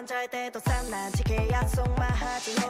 반잘 때도 산란지게 약속만 하지못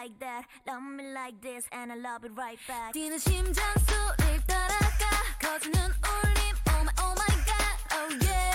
like that. Love me like this and I love it right back. 뛰는 심장 소리를 따라가. 거지는 울림. Oh my oh my god. Oh yeah.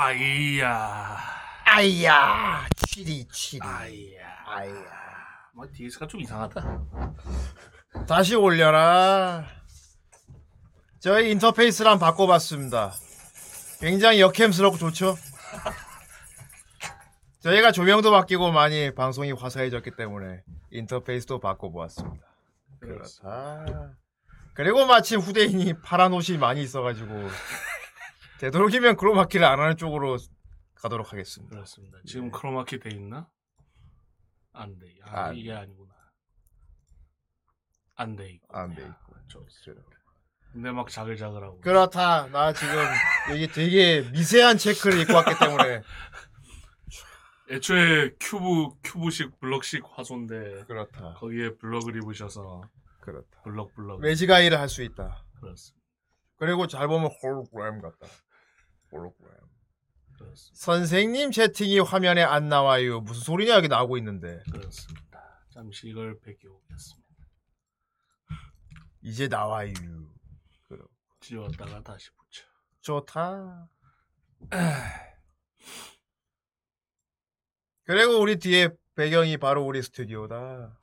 아이야. 아이야. 치리 치리. 아이야. 아이야. 뭐, 디스가 좀 이상하다. 다시 올려라. 저희 인터페이스랑 바꿔봤습니다. 굉장히 여캠스럽고 좋죠? 저희가 조명도 바뀌고 많이 방송이 화사해졌기 때문에 인터페이스도 바꿔보았습니다. 그렇다. 그리고 마침 후대인이 파란 옷이 많이 있어가지고 되도록이면 크로마키를 안 하는 쪽으로 가도록 하겠습니다. 그렇습니다. 예. 지금 예. 크로마키 돼 있나? 안 돼. 아, 안 이게 아니구나. 안 돼 있고. 안돼 아, 있고. 좋습니다. 근데 막 자글자글하고. 그렇다. 나 지금 여기 되게 미세한 체크를 입고 왔기 때문에. 애초에 큐브 큐브식 블럭식 화소인데 그렇다. 거기에 블럭을 입으셔서 그렇다. 블럭 블럭. 외지가이를 할 수 있다. 그렇습니다. 그리고 잘 보면 홀로그램 같다. 홀로그램. 그렇습니다. 선생님 채팅이 화면에 안 나와요. 무슨 소리냐 여기 나오고 있는데. 그렇습니다. 잠시 이걸 베껴오겠습니다. 이제 나와요. 그럼 지웠다가 다시 붙여. 좋다. 그리고 우리 뒤에 배경이 바로 우리 스튜디오다.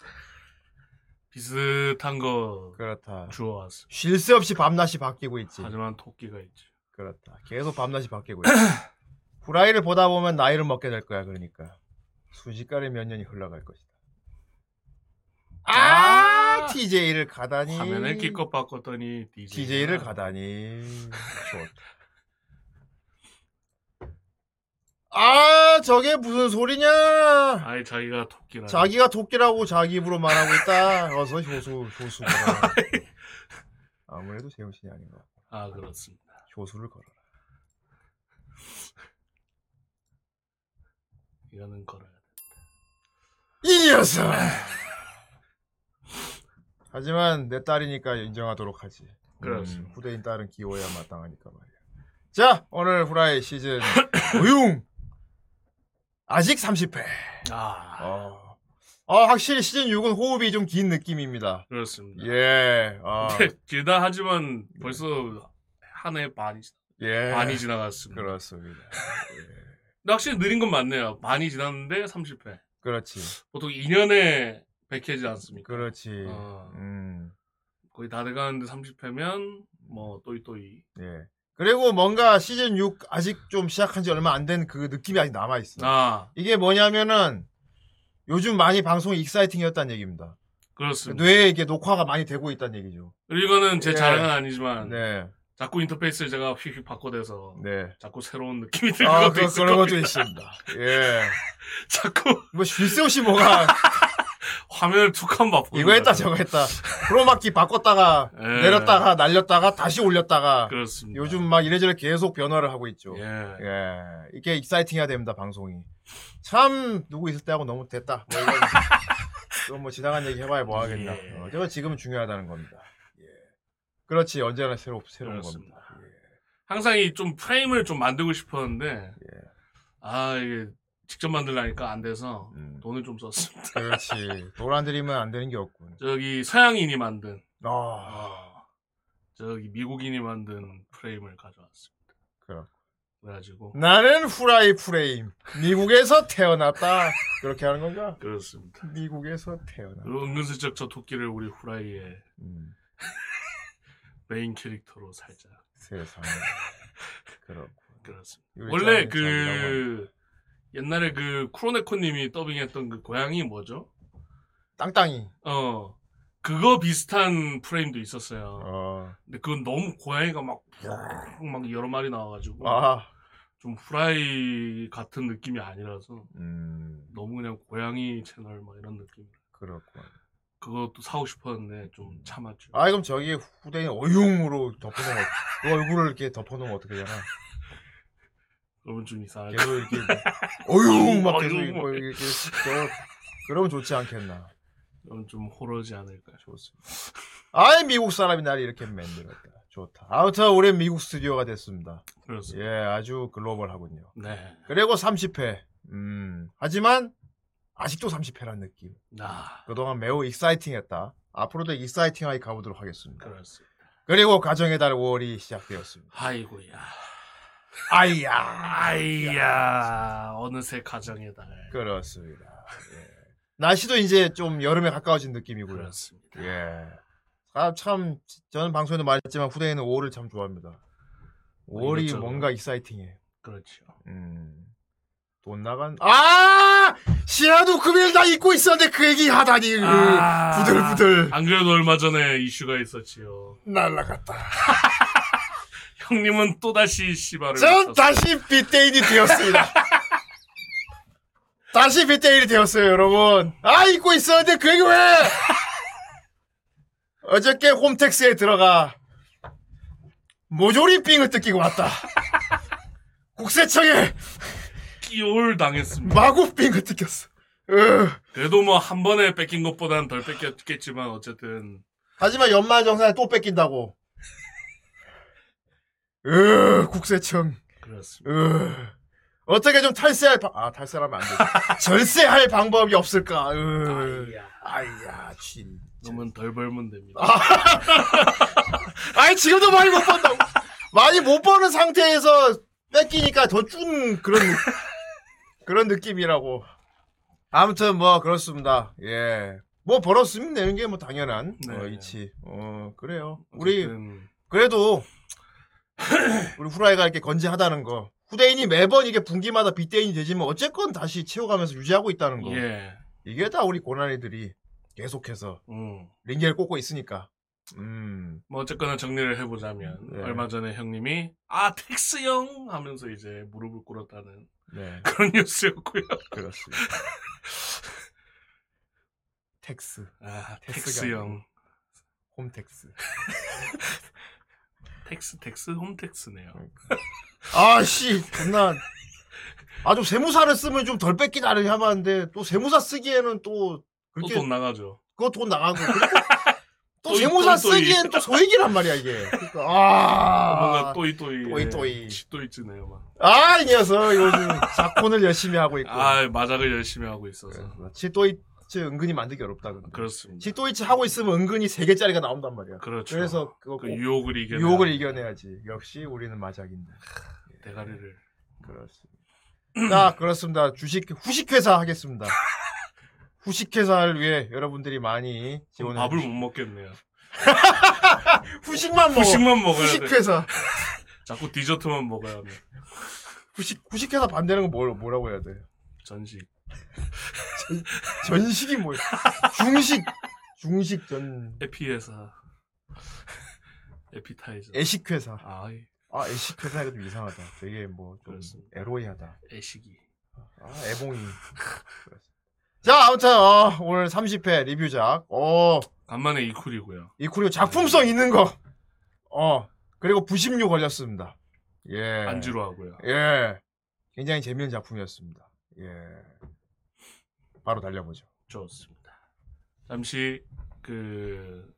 비슷한 거 그렇다. 주워왔어. 쉴새 없이 밤낮이 바뀌고 있지. 하지만 토끼가 있지. 그렇다. 계속 밤낮이 바뀌고 있지. 후라이를 보다 보면 나이를 먹게 될 거야. 그러니까 순식간에 몇 년이 흘러갈 것이다. 아, TJ를 가다니. 화면에 기껏 바꿨더니 DJ. TJ를 가다니. 좋다. 아, 저게 무슨 소리냐? 아이 자기가 토끼라. 자기가 토끼라고 자기 입으로 말하고 있다. 어서 효수, 효수 걸어라. 아무래도 제정신이 아닌 것 같고. 아 그렇습니다. 효수를 걸어라. 이거는 걸어야 돼. 이 녀석! 하지만 내 딸이니까 인정하도록 하지. 그렇습니다. 음, 후대인 딸은 귀여워야 마땅하니까 말이야. 자, 오늘 후라이 시즌 우융! 아직 30회. 아 어. 어, 확실히 시즌 6은 호흡이 좀 긴 느낌입니다. 그렇습니다. 예. 아, 길다 하지만 벌써 한해 반이 지- 예. 반이 지나갔습니다. 그렇습니다. 예. 근데 확실히 느린 건 맞네요. 반이 지났는데 30회. 그렇지. 보통 2년에 100회지 않습니까? 그렇지. 어. 음. 거의 다 돼가는데 30회면 뭐 또이또이. 예. 그리고 뭔가 시즌 6 아직 좀 시작한 지 얼마 안 된 그 느낌이 아직 남아 있어. 아 이게 뭐냐면은 요즘 많이 방송이 익사이팅이었다는 얘기입니다. 그렇습니다. 뇌에 이게 녹화가 많이 되고 있다는 얘기죠. 그리고 이거는 제 예. 자랑은 아니지만 네. 자꾸 인터페이스를 제가 휙휙 바꿔대서 네. 자꾸 새로운 느낌이 드는 아, 그, 있을 그런 것도 겁니다. 있습니다. 예. 자꾸 뭐, 쉴새 없이 뭐가, 화면을 툭한 번 바꾸는 이거 했다. 저거 했다. 크로마키 바꿨다가, 예. 내렸다가, 날렸다가, 다시 올렸다가, 그렇습니다. 요즘 막 이래저래 계속 변화를 하고 있죠. 예. 예. 이게 exciting 해야 됩니다, 방송이. 참, 누구 있을 때하고 너무 됐다. 뭐, 이건, 또뭐 지나간 얘기 해봐야 뭐 하겠나. 예. 어, 제가 지금은 중요하다는 겁니다. 예. 그렇지, 언제나 새로, 새로운 그렇습니다. 겁니다. 예. 항상 이 좀 프레임을 좀 만들고 싶었는데 예. 아 이게 직접 만들라니까 안 돼서 음. 돈을 좀 썼습니다. 그렇지. 돈 안 들이면 안 되는 게 없군. 저기 서양인이 만든 아, 아, 저기 미국인이 만든 프레임을 가져왔습니다. 그렇. 그래가지고 나는 후라이 프레임. 미국에서 태어났다. 그렇게 하는 건가? 그렇습니다. 미국에서 태어났다. 은근슬쩍 저 토끼를 우리 후라이의 음, 메인 캐릭터로 살짝 세상에. 그렇고. 그렇습니다. 원래 그 옛날에 그 쿠로네코님이 더빙했던 그 고양이 뭐죠? 땅땅이. 어 그거 비슷한 프레임도 있었어요. 어. 근데 그건 너무 고양이가 막, 막 여러 마리 나와가지고, 아. 좀 후라이 같은 느낌이 아니라서, 음. 너무 그냥 고양이 채널 막 이런 느낌. 그렇군. 그것도 사고 싶었는데, 좀 참았죠. 아, 그럼 저기 후대인 어용으로 덮어놓으면, 어- 그 얼굴을 이렇게 덮어놓으면 어떻게 되나? 그러면 좀 이상하게. 계속 이렇게, 어용! 막 계속 어용. 이거 이렇게, 저, 그러면 좋지 않겠나. 그럼 좀 호러지 않을까요? 좋습니다. 아이, 미국 사람이 나를 이렇게 만들었다. 좋다. 아무튼 올해 미국 스튜디오가 됐습니다. 그렇습니다. 예, 아주 글로벌하군요. 네. 그리고 30회. 음, 하지만 아직도 30회란 느낌. 아, 그동안 매우 익사이팅했다. 앞으로도 익사이팅하게 가보도록 하겠습니다. 그렇습니다. 그리고 가정의 달 5월이 시작되었습니다. 아이고야. 아이야. 아이야. 어느새 가정의 달. 그렇습니다. 예. 날씨도 이제 좀 여름에 가까워진 느낌이고요. 그렇습니다. 예. 아, 참, 저는 방송에도 말했지만 후대에는 5월을 참 좋아합니다. 5월이 이것저것. 뭔가 익사이팅해. 그렇죠. 음. 돈 나간, 아! 시아도 금일 다 잊고 있었는데 그 얘기 하다니. 아. 부들부들. 안 그래도 얼마 전에 이슈가 있었지요. 날라갔다. 형님은 또다시 씨발을 전. 다시 빗대인이 되었습니다. 다시 빗대인이 되었어요, 여러분. 아, 잊고 있었는데 그 얘기 왜? 어저께 홈택스에 들어가 모조리 삥을 뜯기고 왔다. 국세청에 끼올 당했습니다. 마구 삥을 뜯겼어. 으. 그래도 뭐 한 번에 뺏긴 것보단 덜 뺏겼겠지만 어쨌든 하지만 연말정산에 또 뺏긴다고. 으, 국세청. 그렇습니다. 으. 어떻게 좀 탈세할 방, 아, 탈세하면 안 돼. 절세할 방법이 없을까, 으. 아이야. 아이야, 진. 그러면 덜 벌면 됩니다. 아니, 지금도 많이 못 번다고. 많이 못 버는 상태에서 뺏기니까 더준 그런, 느- 그런 느낌이라고. 아무튼 뭐, 그렇습니다. 예. 뭐, 벌었으면 내는 게 뭐 당연한, 네. 어, 이치. 어, 그래요. 우리, 어쨌든 그래도 우리 후라이가 이렇게 건재하다는 거. 후대인이 매번 이게 분기마다 빗대인이 되지만 어쨌건 다시 채워가면서 유지하고 있다는 거. 예. 이게 다 우리 고난이들이 계속해서 음. 링겔 꽂고 있으니까. 음. 뭐 어쨌거나 정리를 해보자면 네. 얼마 전에 형님이 아 tax형 하면서 이제 무릎을 꿇었다는 네. 그런 뉴스였고요. 그렇습니다. tax, 아 tax형 홈택스. tax tax 홈택스네요. 아 씨, 존나. 아주 세무사를 쓰면 좀덜 하려 하는데 또 세무사 쓰기에는 또또 그렇게 돈 나가죠. 그거 돈 나가고 또 또이. 쓰기엔 또 소액이란 말이야 이게. 그러니까 아 뭔가 또이 또이 또이, 또이. 또이 찌네요 막. 아, 이 녀석 요즘 작품을 열심히 하고 있고. 아 마작을 열심히 하고 있어서 치또이츠 은근히 만들기 어렵다. 근데. 그렇습니다. 치또이츠 하고 있으면 은근히 세 개짜리가 나온단 말이야. 그렇죠. 그래서 그거 그꼭 유혹을 이겨 유혹을 이겨내야지. 역시 우리는 마작인데. 대가리를 그렇습니다. 자, 그렇습니다. 주식 후식회사 하겠습니다. 후식 회사를 위해 여러분들이 많이 지원해 밥을 주시- 못 먹겠네요. 후식만 먹어. 후식만 먹어야 돼. 후식회사. 자꾸 디저트만 먹어야 돼. 후식 후식 회사 반대는 건 뭘, 뭐라고 해야 돼? 전식. 전식이 뭐야? 중식. 중식 전 에피회사. 에피타이저. 애식 회사. 아, 이 아, 애식 회사가 좀 이상하다. 되게 뭐 좀 그렇습니다. 에로이하다. 애식이. 아, 애봉이. 자, 아무튼 어, 오늘 30회 리뷰작. 어, 간만에 이쿨이고요. 이 그리고 작품성 있는 거. 어, 그리고 부심류 걸렸습니다. 예. 안지로 하고요. 예. 굉장히 재미있는 작품이었습니다. 예. 바로 달려보죠. 좋습니다. 잠시 그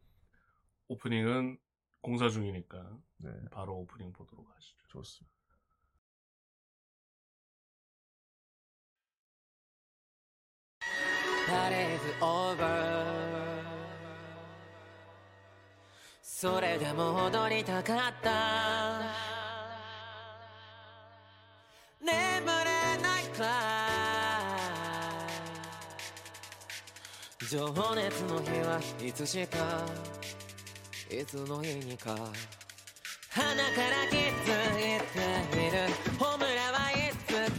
오프닝은 공사 중이니까 네, 바로 오프닝 보도록 하시죠. 좋습니다. Parade over それでも踊りたかった。眠れないくらい情熱の日はいつしか。いつの日にか。鼻から気づいている。ホムラはい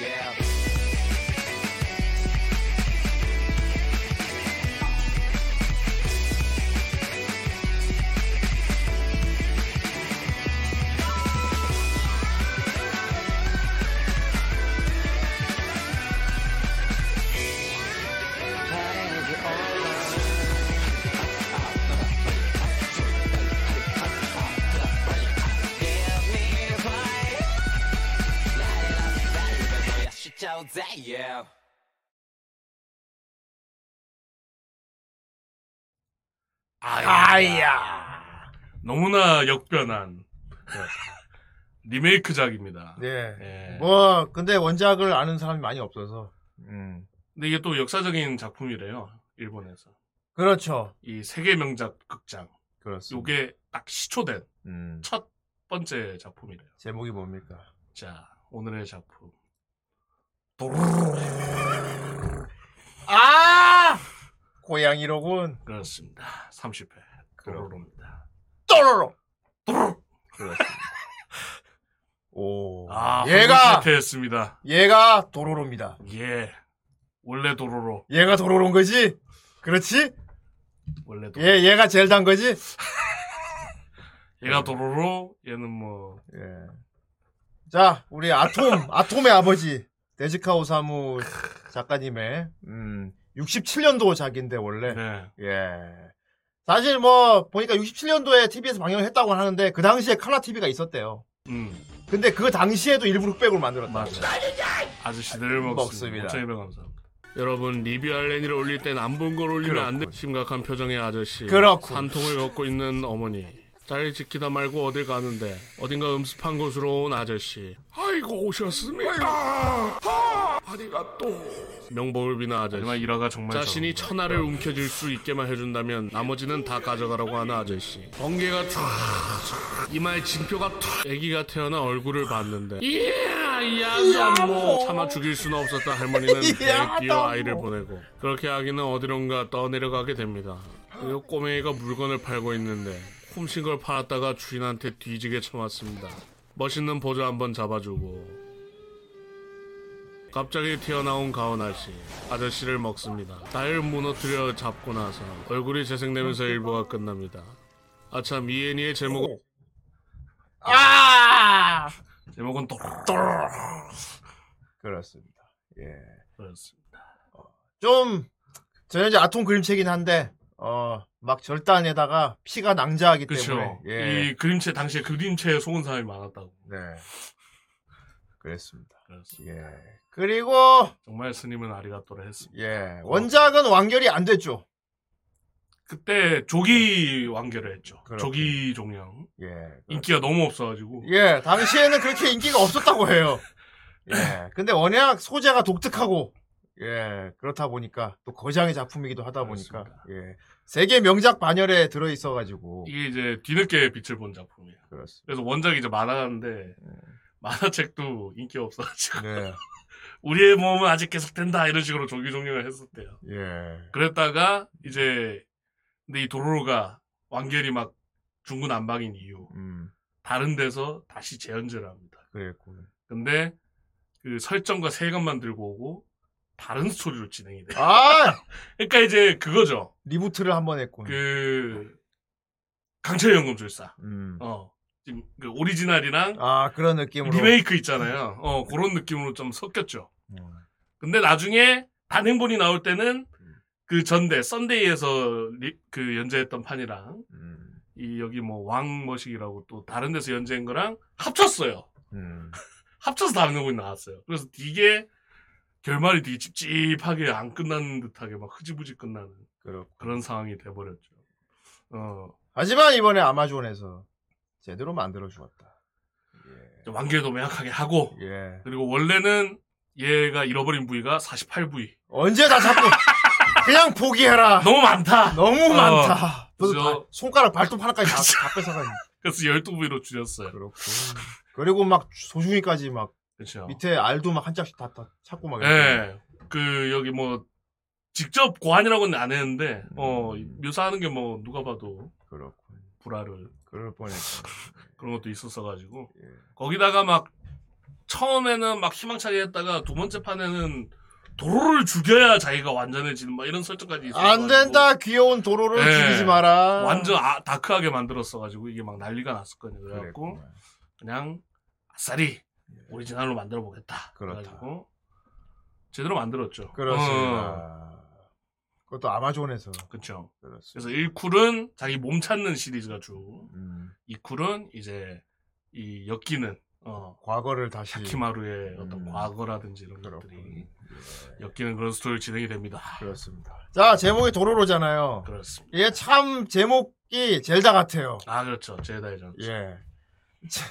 Yeah Yeah 아야. 너무나 역변한 리메이크작입니다. 네. 예. 뭐, 근데 원작을 아는 사람이 많이 없어서. 음. 근데 이게 또 역사적인 작품이래요. 일본에서. 그렇죠. 이 세계 명작 극장. 그렇습니다. 요게 딱 시초된 음. 첫 번째 작품이래요. 제목이 뭡니까? 자, 오늘의 작품. 아! 고양이로군. 그렇습니다. 30회. 도로로입니다. 또로로. 그렇습니다. 오. 아, 얘가 했습니다. 얘가 도로로입니다. 예. 원래 도로로. 얘가 도로로인 거지? 그렇지? 원래 도로. 얘 얘가 제일 단 거지? 얘가 도로로, 얘는 뭐, 예. 자, 우리 아톰, 아톰의 아버지, 데지카 오사무 작가님의, 음, 67년도 작인데, 원래. 네. 예. 사실 뭐, 보니까 67년도에 TV에서 방영을 했다고 하는데, 그 당시에 칼라 TV가 있었대요. 음, 근데 그 당시에도 일부 흑백으로 만들었다. 맞아. 아저씨들 먹습니다. 먹습니다. 5,200 감사합니다. 여러분 리뷰할 레니를 올릴 땐 안 본 걸 올리면 안 돼. 심각한 표정의 아저씨. 그렇군. 산통을 걷고 있는 어머니. 잘 지키다 말고 어딜 가는데 어딘가 음습한 곳으로 온 아저씨. 아이고 오셨습니까? 아, 어디가 또 명복을 비는 아저씨. 정말 일화가 정말 자신이 천하를 움켜쥘 수 있게만 해준다면 나머지는 다 가져가라고 하는 아저씨. 번개가 툭 이마에 징표가 툭 애기가 태어나 얼굴을 봤는데 이야 야뭐 차마 죽일 수는 없었다 할머니는 배에 뛰어 아이를 보내고 그렇게 아기는 어디론가 떠내려가게 됩니다. 그리고 꼬맹이가 물건을 팔고 있는데 훔친 걸 팔았다가 주인한테 뒤지게 쳐맞습니다. 멋있는 보조 한번 잡아주고 갑자기 튀어나온 가온 아씨 아저씨를 먹습니다. 날 무너뜨려 잡고 나서 얼굴이 재생되면서 일부가 끝납니다. 아참 이애니의 제목은 아! 제목은 또 그렇습니다. 예. 그렇습니다. 좀, 저는 이제 아톰 그림체긴 한데, 어, 막 절단에다가 피가 낭자하기 그렇죠. 때문에, 예. 이 그림체 당시에 그림체에 속은 사람이 많았다고. 네. 그랬습니다. 그렇습니다. 예. 그리고, 정말 스님은 아리가또를 했습니다. 예. 원작은 완결이 안 됐죠. 그때 조기 완결을 했죠. 그렇군요. 조기 종영. 예. 인기가 너무 없어가지고. 예, 당시에는 그렇게 인기가 없었다고 해요. 예. 근데 워낙 소재가 독특하고, 예, 그렇다 보니까, 또 거장의 작품이기도 하다 보니까, 그렇습니다. 예. 세계 명작 반열에 들어 있어 가지고, 이게 이제 뒤늦게 빛을 본 작품이에요. 그렇습니다. 그래서 원작이 이제 만화인데 만화책도 인기가 없어가지고 네. 우리의 몸은 아직 계속된다 이런 식으로 조기 종영을 했었대요. 예. 그랬다가 이제 근데 이 도로로가 완결이 막 중구난방인 이유 음, 다른 데서 다시 재연재를 합니다. 그랬군. 근데 그 설정과 세계관만 들고 오고 다른 스토리로 진행이 돼. 아! 그러니까 이제 그거죠. 리부트를 한 번 했군. 그 강철 연금술사. 음. 어 지금 그 오리지널이랑 아, 그런 느낌으로. 리메이크 있잖아요. 어 그런 느낌으로 좀 섞였죠. 음. 근데 나중에 단행본이 나올 때는 그 전대 썬데이에서 리- 그 연재했던 판이랑 음. 이 여기 뭐 왕머식이라고 또 다른 데서 연재한 거랑 합쳤어요. 음. 합쳐서 단행본이 나왔어요. 그래서 이게 결말이 되게 찝찝하게 안 끝나는 듯하게 막 흐지부지 끝나는 그렇고. 그런 상황이 돼버렸죠. 어 하지만 이번에 아마존에서 제대로 만들어 주었다. 완결도 명확하게 하고 예. 그리고 원래는 얘가 잃어버린 부위가 48부위. 언제 다 잡고 그냥 포기해라. 너무 많다. 너무 어. 많다. 다- 손가락 발톱 하나까지 다, 다 뺏어가지고. 그래서 12부위로 줄였어요. 그렇고. 그리고 막 소중이까지 막 그렇죠. 밑에 알도 막 한 짝씩 다, 다 찾고 막. 예. 그 여기 뭐 직접 고안이라고는 안 했는데 어 음. 묘사하는 게 뭐 누가 봐도 그렇고. 불화를 그럴 뻔했어. 그런 것도 있었어 가지고 예. 거기다가 막 처음에는 막 희망차게 했다가 두 번째 판에는 도로를 죽여야 자기가 완전해지는 막 이런 설정까지 있었어 안 된다. 귀여운 도로를 예. 죽이지 마라. 완전 아, 다크하게 만들었어 가지고 이게 막 난리가 났었거든요. 그래갖고 그랬구만. 그냥 아싸리 오리지널로 만들어 보겠다. 그렇다. 그래가지고 제대로 만들었죠. 그렇습니다. 어, 그것도 아마존에서. 그렇죠. 그래서 1쿨은 자기 몸 찾는 시리즈가 주, 음, 2쿨은 이제 이 엮이는 어, 과거를 다시. 샤키마루의 어떤 음. 과거라든지 이런 그렇군. 것들이 예, 엮이는 그런 스토리 진행이 됩니다. 그렇습니다. 자, 제목이 도로로잖아요. 그렇습니다. 이게 참 제목이 젤다 같아요. 아 그렇죠. 제다의 전. 예. 자,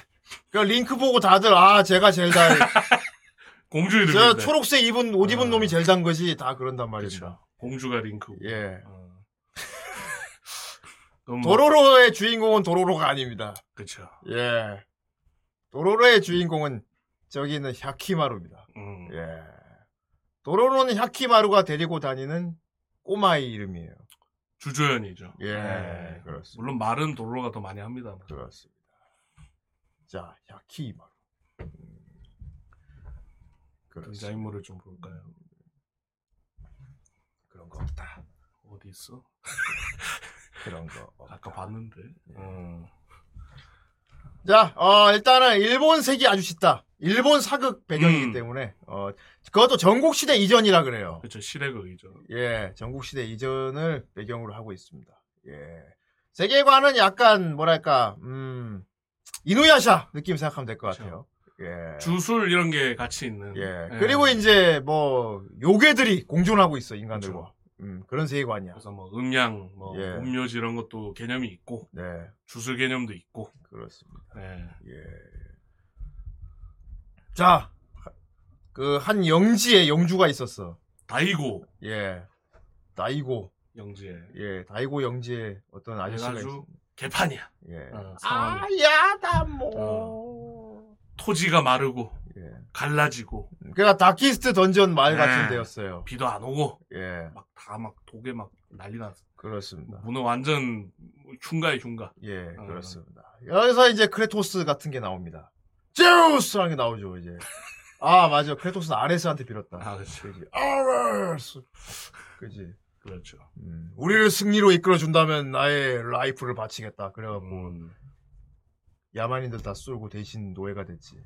그 링크 보고 다들 아 제가 젤다. 공주 이름이 저 초록색 입은 옷 입은 어. 놈이 젤다인 거지 다 그런단 말입니다. 그렇죠. 공주가 링크고. 예. 어. 도로로의 주인공은 도로로가 아닙니다. 그쵸. 예. 도로로의 주인공은 저기 있는 야키마루입니다. 음. 예. 도로로는 야키마루가 데리고 다니는 꼬마의 이름이에요. 주조연이죠. 예, 네. 그렇습니다. 물론 말은 도로가 더 많이 합니다. 그렇습니다. 자, 야키마루. 음, 그렇습니다. 등장인물을 좀 볼까요? 그런 거 없다. 어디 있어? 그런 거. 없다. 아까 봤는데. 음. 자, 어, 일단은 일본색이 아주 짙다. 일본 사극 배경이기 음. 때문에 어, 그것도 전국 시대 이전이라 그래요. 그쵸 시대극이죠. 예, 전국 시대 이전을 배경으로 하고 있습니다. 예. 세계관은 약간 뭐랄까, 음, 이누야샤 느낌 생각하면 될 것. 같아요. 예. 주술 이런 게 같이 있는. 예. 예. 그리고 이제 뭐 요괴들이 공존하고 있어 인간들과. 음, 그런 세계관이야. 그래서 뭐 음양, 뭐 예. 음료지 이런 것도 개념이 있고 네, 주술 개념도 있고. 그렇습니다. 예. 예. 자, 그 한 영지에 영주가 있었어. 다이고 예. 다이고. 영지에 예, 다이고 영지에 어떤 아저씨가 있어. 개판이야. 예. 어, 상황이. 아야다 뭐. 토지가 마르고 예. 갈라지고 그러니까 다키스트 던전 마을 네. 같은 데였어요. 비도 안 오고 예, 막 다 막 독에 막 난리 났어. 그렇습니다. 문은 완전 흉가에 흉가. 예, 어. 그렇습니다. 여기서 이제 크레토스 같은 게 나옵니다. 제우스라는 게 나오죠, 이제. 아, 맞아. 크레토스는 아레스한테 빌었다. 아, 그치. 그지. 아레스. 그지. 그렇죠. 음, 우리를 승리로 이끌어준다면 나의 life를 바치겠다. 그래갖고 음. 야만인들 다 쓸고 대신 노예가 됐지.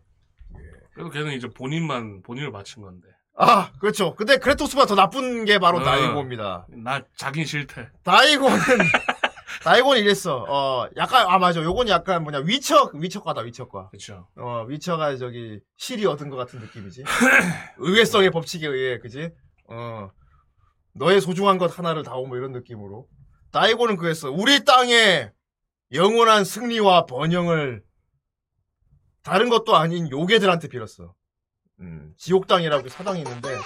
그래도 걔는 이제 본인만 본인을 바친 건데. 아, 그렇죠. 근데 크레토스보다 더 나쁜 게 바로 어. 다이고입니다. 나 자긴 싫대. 다이고는 다이고는 이랬어. 어, 약간 아 맞아. 요건 약간 뭐냐 위쳐 위쳐과다 위쳐과. 그렇죠. 어, 위쳐가 저기 시리 얻은 것 같은 느낌이지. 의외성의 법칙에 의해, 그지? 어, 너의 소중한 것 하나를 다오 뭐 이런 느낌으로. 다이고는 그랬어. 우리 땅에 영원한 승리와 번영을 다른 것도 아닌 요괴들한테 빌었어. 음, 지옥 땅이라고 사당이 있는데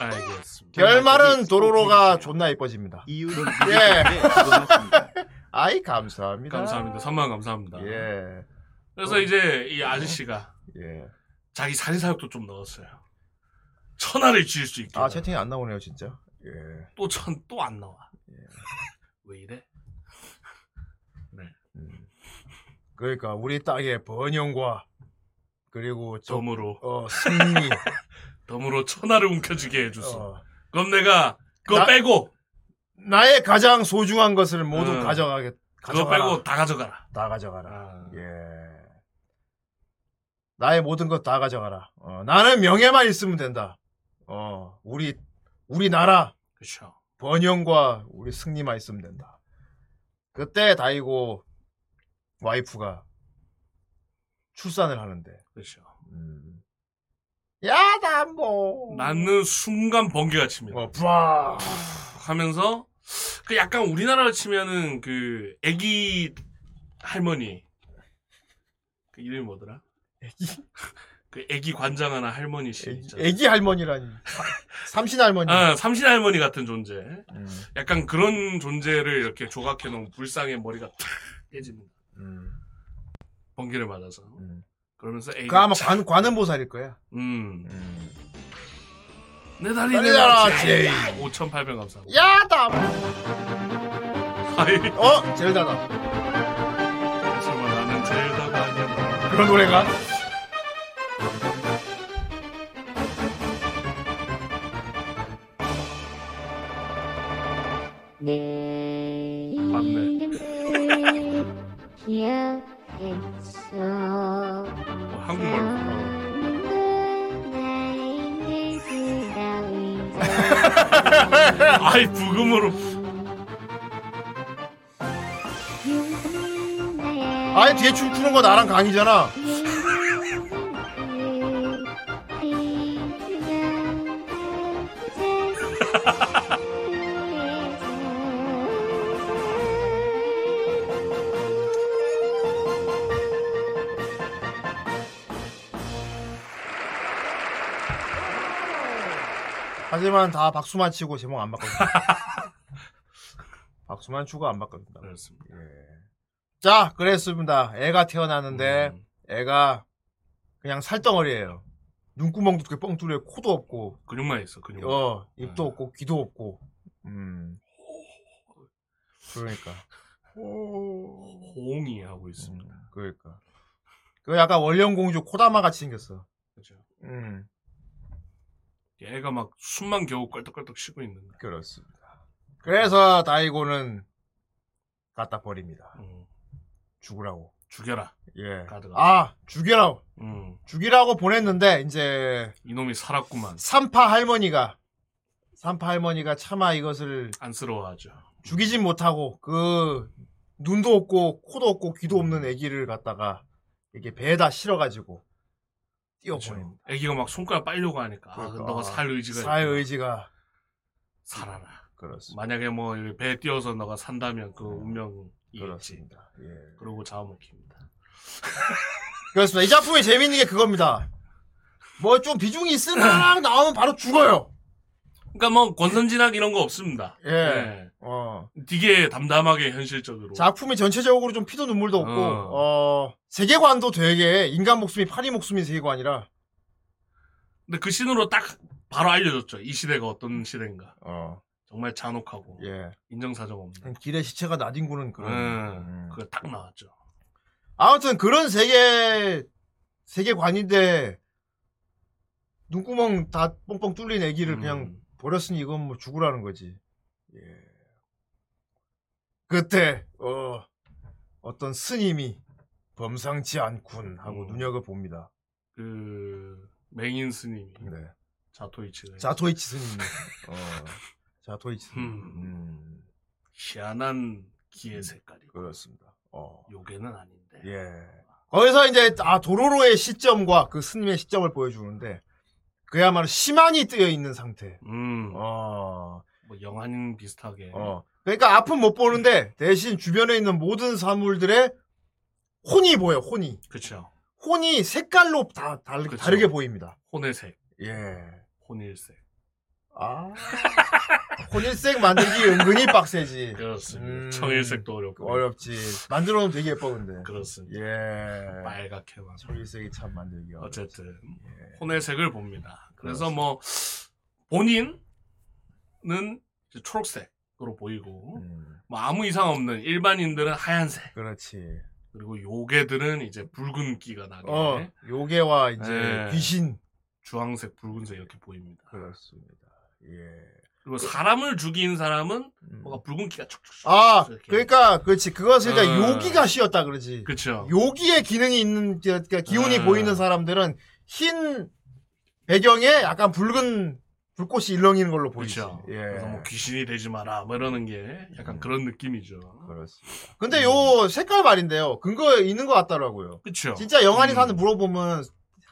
알겠습니다. 결말은 도로로가 존나 예뻐집니다. 이유는 예. 예. 그거같습니다 아이 감사합니다. 감사합니다. 3만 감사합니다. 예, 그래서 이제 이 아저씨가 예. 자기 살인사욕도 좀 넣었어요. 천하를 지을 수 있게. 아 채팅이 안 나오네요 진짜. 예. 또천 또 안 나와. 왜 이래? 그러니까 우리 땅의 번영과 그리고 저, 덤으로 어, 승리. 덤으로 천하를 움켜쥐게 해줬어. 어, 그럼 내가 그거 나- 빼고 나의 가장 소중한 것을 모두 응. 가져가게 그거 가져가라. 빼고 다 가져가라. 다 가져가라. 아, 예. 나의 모든 것 다 가져가라. 어, 나는 명예만 있으면 된다. 어, 우리 우리 나라 그렇죠. 번영과 우리 승리만 있으면 된다. 그때 다이고 와이프가 출산을 하는데 그렇죠. 음. 야담보 낳는 순간 번개가 칩니다. 어, 부아 하면서 그 약간 우리나라로 치면은 그 애기 할머니 그 이름이 뭐더라? 그 애기 관장하는 할머니 씨 애기, 있잖아요. 애기 할머니라니 사- 삼신 할머니 아 삼신 할머니 같은 존재. 음, 약간 그런 존재를 이렇게 조각해 놓은 불상의 머리가 탁 깨집니다. 음, 번개를 맞아서 음. 그러면서 애기 그 아마 관, 관음보살일 거야 음. 음. 내 다리 내 다리 제이. 5,800 감사합니다. 야담 아이 어 젤다다 설마 나는 젤다가 아니야. 그런 노래가 어. 어, 한국말로. 아이 부금으로. 아예 뒤에 춤추는 거 나랑 강이잖아 하지만 다 박수만 치고 제목 안 바꿨어 가수만 추구 안 바꿔준다. 그렇습니다. 예. 자, 그랬습니다. 애가 태어났는데 음, 애가 그냥 살덩어리예요. 눈구멍도 그렇게 뻥 뚫려 코도 없고 근육만 있어 근육. 어 입도 음. 없고 귀도 없고 음 그러니까 호응이 하고 있습니다. 음, 그러니까 그 약간 원령 공주 코다마 같이 생겼어. 그죠. 음 얘가 막 숨만 겨우 껄떡껄떡 쉬고 있는 거야. 그렇습니다. 그래서 다이고는 갖다 버립니다. 음, 죽으라고. 죽여라. 예. 가드가. 아 죽이라고 음, 죽이라고 보냈는데 이제 이놈이 살았구만. 삼파 할머니가 삼파 할머니가 차마 이것을 안쓰러워하죠. 죽이진 못하고 그 눈도 없고 코도 없고 귀도 없는 아기를 갖다가 이게 배에다 실어가지고 띄워보냅니다. 애기가 막 손가락 빨려고 하니까 아, 그러니까. 너가 살 의지가 살 있구나. 의지가 살아라. 그렇습니다. 만약에 뭐 배에 띄어서 너가 산다면 그 운명이겠지. 음. 그렇습니다. 예. 그러고 잡아먹힙니다. 그렇습니다. 이 작품이 재밌는 게 그겁니다. 뭐 좀 비중이 있으나 나오면 바로 죽어요. 그러니까 뭐 권선진학 이런 거 없습니다. 예. 네. 어. 되게 담담하게 현실적으로. 작품이 전체적으로 좀 피도 눈물도 없고 어. 어, 세계관도 되게 인간 목숨이 파리 목숨인 세계관이라 근데 그 신으로 딱 바로 알려줬죠. 이 시대가 어떤 시대인가. 어. 정말 잔혹하고 예. 인정사정 없는. 길에 시체가 나뒹구는 그런 음, 음. 그거 딱 나왔죠. 아무튼 그런 세계 세계관인데 눈구멍 다 뻥뻥 뚫린 애기를 음. 그냥 버렸으니 이건 뭐 죽으라는 거지. 예. 그때 어 어떤 스님이 범상치 않군 하고 음. 눈여겨 봅니다. 그 맹인 스님이 네. 자토이치가 자토이치 스님. 어. 자토이치 스님. 음. 음. 희한한 기의 색깔이고 그렇습니다. 어. 요괴는 아닌데. 예. 거기서 이제 아 도로로의 시점과 그 스님의 시점을 보여주는데 그야말로 심한이 뜨여 있는 상태. 음, 어. 뭐 영환 비슷하게. 어. 그러니까 앞은 못 보는데 대신 주변에 있는 모든 사물들의 혼이 보여. 혼이. 그쵸. 혼이 색깔로 다 다르게, 그쵸. 다르게 보입니다. 혼의 색, 예. 혼일색. 아. 혼일색 만들기 은근히 빡세지. 그렇습니다. 음. 청일색도 어렵고. 어렵지. 만들어 놓으면 되게 예뻐 근데. 그렇습니다. 예. 빨갛게만. 청일색이 참 만들기 어렵지. 어쨌든 예. 혼의색을 봅니다. 그래서 뭐 본인은 초록색으로 보이고 음. 뭐 아무 이상 없는 일반인들은 하얀색 그렇지. 그리고 요괴들은 이제 붉은 끼가 나게 어, 요괴와 이제 네. 귀신. 주황색, 붉은색 이렇게 보입니다. 그렇습니다. 예. 그리고 사람을 죽인 사람은 음. 뭐가 붉은 끼가 촉촉촉 아, 이렇게. 그러니까, 그렇지. 그것을 그러니까 어. 요기가 씌었다 그러지. 그쵸. 요기의 기능이 있는, 그- 그러니까 기운이 어. 보이는 사람들은 흰 배경에 약간 붉은 불꽃이 일렁이는 걸로 보이지. 그렇죠. 예. 그래서 뭐 귀신이 되지 마라 뭐 이러는 게 약간 음. 그런 느낌이죠. 그렇습니다. 근데 요 색깔 말인데요. 근거 있는 것 같더라고요. 그쵸. 진짜 영환이 음. 사는 물어보면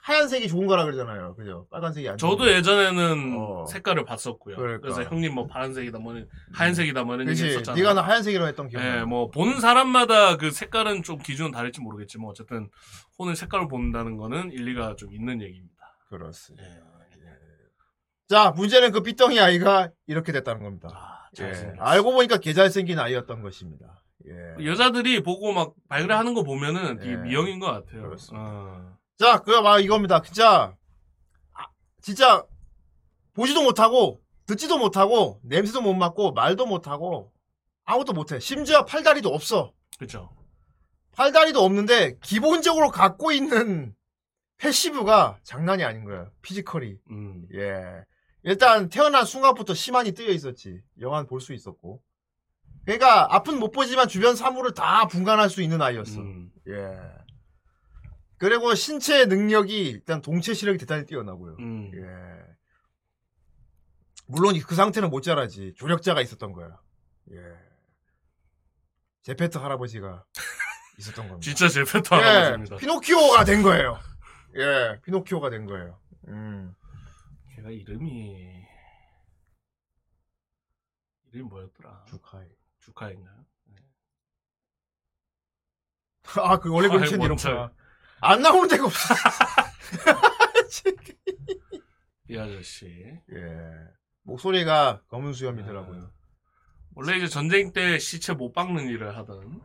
하얀색이 좋은 거라 그러잖아요. 그죠? 빨간색이 안 저도 예전에는 어. 색깔을 봤었고요. 그러니까. 그래서 형님 뭐 파란색이다 뭐는 하얀색이다 뭐는 그치. 얘기했었잖아요. 네가 나 하얀색이라고 했던 기억. 예, 뭐 보는 사람마다 그 색깔은 좀 기준은 다를지 모르겠지만 어쨌든 혼의 색깔을 본다는 거는 일리가 좀 있는 얘기입니다. 그렇습니다. 예. 자, 문제는 그 삐덩이 아이가 이렇게 됐다는 겁니다. 아, 예. 잘생겼어. 알고 보니까 개잘생긴 아이였던 것입니다. 예. 여자들이 보고 막 발그레 하는 거 보면은 되게 예. 미형인 것 같아요. 그렇습니다. 어. 자, 그거 막 이겁니다. 진짜, 아, 진짜, 보지도 못하고, 듣지도 못하고, 냄새도 못 맡고, 말도 못하고, 아무것도 못해. 심지어 팔다리도 없어. 그쵸. 팔다리도 없는데, 기본적으로 갖고 있는 passive가 장난이 아닌 거야. physical이. 음. 예. 일단 태어난 순간부터 심안이 뜨여 있었지. 영화는 볼 수 있었고. 그러니까 앞은 못 보지만 주변 사물을 다 분간할 수 있는 아이였어. 음. 예. 그리고 신체 능력이 일단 동체 시력이 대단히 뛰어나고요. 음. 예. 물론 그 상태는 못 자라지. 조력자가 있었던 거야. 예. 제페트 할아버지가 있었던 겁니다. 진짜 제페토 예. 할아버지입니다. 피노키오가 된 거예요. 예. 피노키오가 된 거예요. 음. 걔가 이름이 이름이 뭐였더라? 주카이. 주카인가요? 아, 그 원래 뭔 이름구나. 안 나오는 데가 없어. 이 아저씨. 예. 목소리가 검은 수염이더라고요. 원래 이제 전쟁 때 시체 못 박는 일을 하던.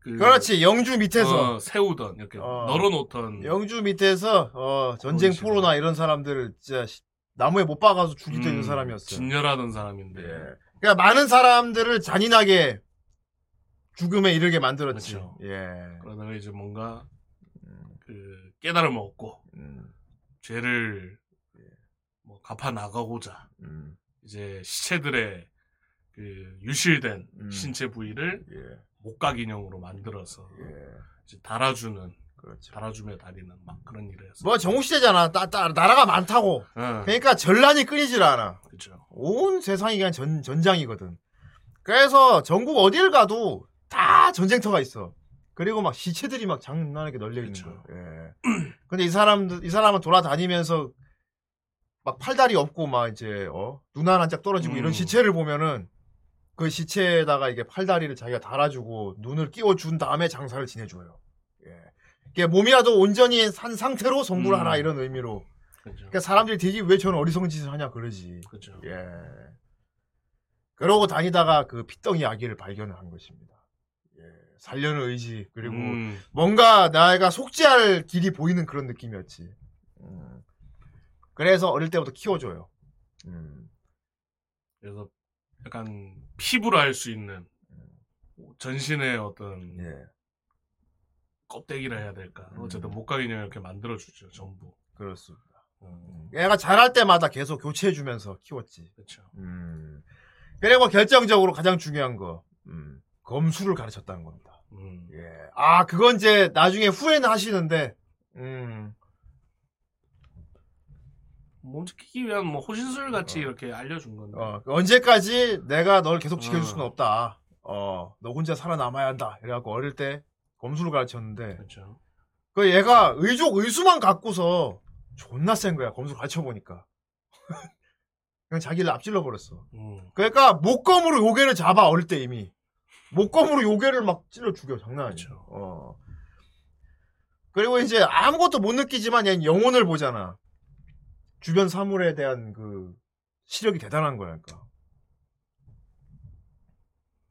그, 그렇지 영주 밑에서 어, 세우던 이렇게 어. 널어놓던. 영주 밑에서 어, 전쟁 식으로. 포로나 이런 사람들을 진짜 시- 나무에 못 박아서 죽이던 음, 사람이었어요. 진열하던 사람인데. 예. 그러니까 많은 사람들을 잔인하게 죽음에 이르게 만들었지. 그렇죠. 예. 그러다가 이제 뭔가 그 깨달음을 얻고 음, 죄를 뭐 갚아 나가고자 음, 이제 시체들의 그 유실된 음. 신체 부위를 예. 목각 인형으로 만들어서 예. 이제 달아주는 그렇죠. 달아주며 다니는 막 그런 일을 했어. 뭐 정우 시대잖아. 따, 따, 나라가 많다고. 응, 그러니까 전란이 끊이질 않아. 그렇죠. 온 세상이 그냥 전, 전장이거든. 그래서 전국 어딜 가도 다 전쟁터가 있어. 그리고 막 시체들이 막 장난하게 널려 있는 그쵸. 거야. 예. 근데 이 사람들, 이 사람은 돌아다니면서 막 팔다리 없고 막 이제, 어, 눈 하나 짝 떨어지고 음. 이런 시체를 보면은 그 시체에다가 이게 팔다리를 자기가 달아주고 눈을 끼워준 다음에 장사를 지내줘요. 예. 이게 몸이라도 온전히 산 상태로 성불을 음. 하라 이런 의미로. 그렇죠. 그러니까 사람들이 되게 왜 저는 어리석은 짓을 하냐 그러지. 그렇죠. 예. 그러고 다니다가 그 피덩이 아기를 발견을 한 것입니다. 예. 살려는 의지 그리고 음, 뭔가 나가 속죄할 길이 보이는 그런 느낌이었지. 음. 그래서 어릴 때부터 키워줘요. 음. 그래서 약간 피부로 할수 있는 전신의 어떤 예. 껍데기라 해야 될까. 음. 어쨌든 목각 인형 이렇게 만들어주죠, 전부. 그렇습니다. 음, 얘가 자랄 때마다 계속 교체해주면서 키웠지. 그렇죠. 음. 그리고 결정적으로 가장 중요한 거, 음. 검수를 가르쳤다는 겁니다. 음, 예. 아, 그건 이제 나중에 후회는 하시는데, 음. 몸지키기 위한 뭐 호신술 같이 이렇게 알려준 건데. 어, 언제까지 내가 널 계속 지켜줄 어. 수는 없다. 어, 너 혼자 살아남아야 한다. 이래갖고 어릴 때 검수를 가르쳤는데, 그렇죠. 그 얘가 의족, 의수만 갖고서 존나 센 거야. 검수 가르쳐 보니까. 그냥 자기를 앞질러 버렸어. 음, 그러니까 목검으로 요괴를 잡아, 어릴 때 이미. 목검으로 요괴를 막 찔러 죽여. 장난. 그쵸. 어. 그리고 이제 아무것도 못 느끼지만 얘는 영혼을 보잖아. 주변 사물에 대한 그 시력이 대단한 거야, 그러니까.